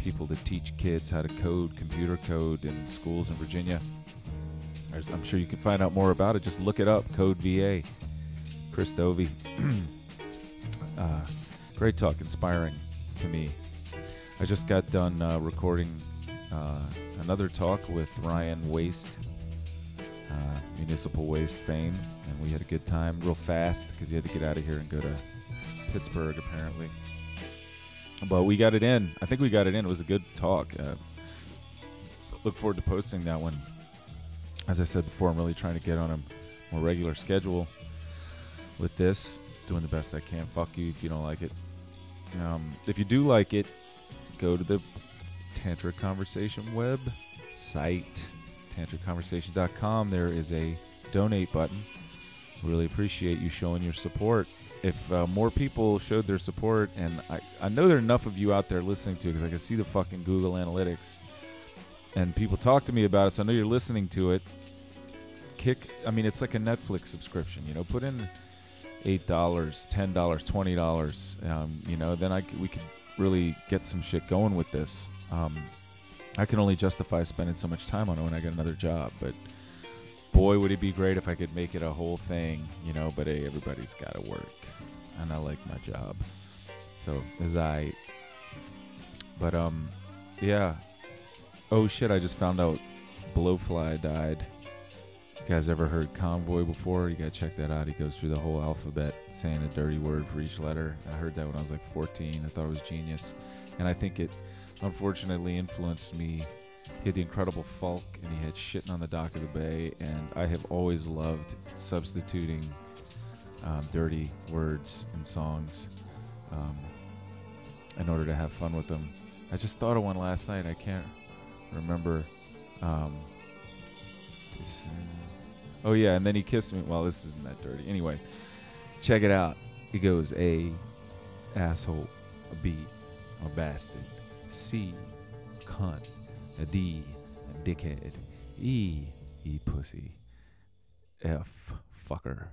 people to teach kids how to code, computer code, in schools in Virginia. There's, I'm sure you can find out more about it. Just look it up, Code VA. Chris Dovi. uh, great talk, inspiring to me. I just got done uh, recording uh, another talk with Ryan Waste, uh, municipal waste fame, and we had a good time real fast because he had to get out of here and go to Pittsburgh apparently. But we got it in. I think we got it in. It was a good talk. Uh, look forward to posting that one. As I said before, I'm really trying to get on a more regular schedule with this. Doing the best I can. Fuck you if you don't like it. Um, if you do like it, go to the Tantra Conversation web site, tantraconversation.com. There is a donate button. Really appreciate you showing your support. If uh, more people showed their support, and I, I know there are enough of you out there listening to it because I can see the fucking Google Analytics, and people talk to me about it, so I know you're listening to it. Kick, I mean, it's like a Netflix subscription, you know. Put in eight dollars, ten dollars, twenty dollars. Um, you know, then I we could really get some shit going with this. Um, I can only justify spending so much time on it when I get another job. But boy, would it be great if I could make it a whole thing, you know. But hey, everybody's got to work, and I like my job, so as I. But um, yeah. Oh shit! I just found out Blowfly died. You guys ever heard Convoy before? You gotta check that out. He goes through the whole alphabet saying a dirty word for each letter. I heard that when I was like 14. I thought it was genius, and I think it unfortunately influenced me. He had the Incredible Folk, and he had Shitting on the Dock of the Bay, and I have always loved substituting um, dirty words in songs um, in order to have fun with them. I just thought of one last night. I can't remember. Um, this, uh, oh yeah, and then he kissed me. Well, this isn't that dirty. Anyway, check it out. He goes A, asshole, a B, a bastard, C, cunt, D, dickhead, E, e pussy, F, fucker,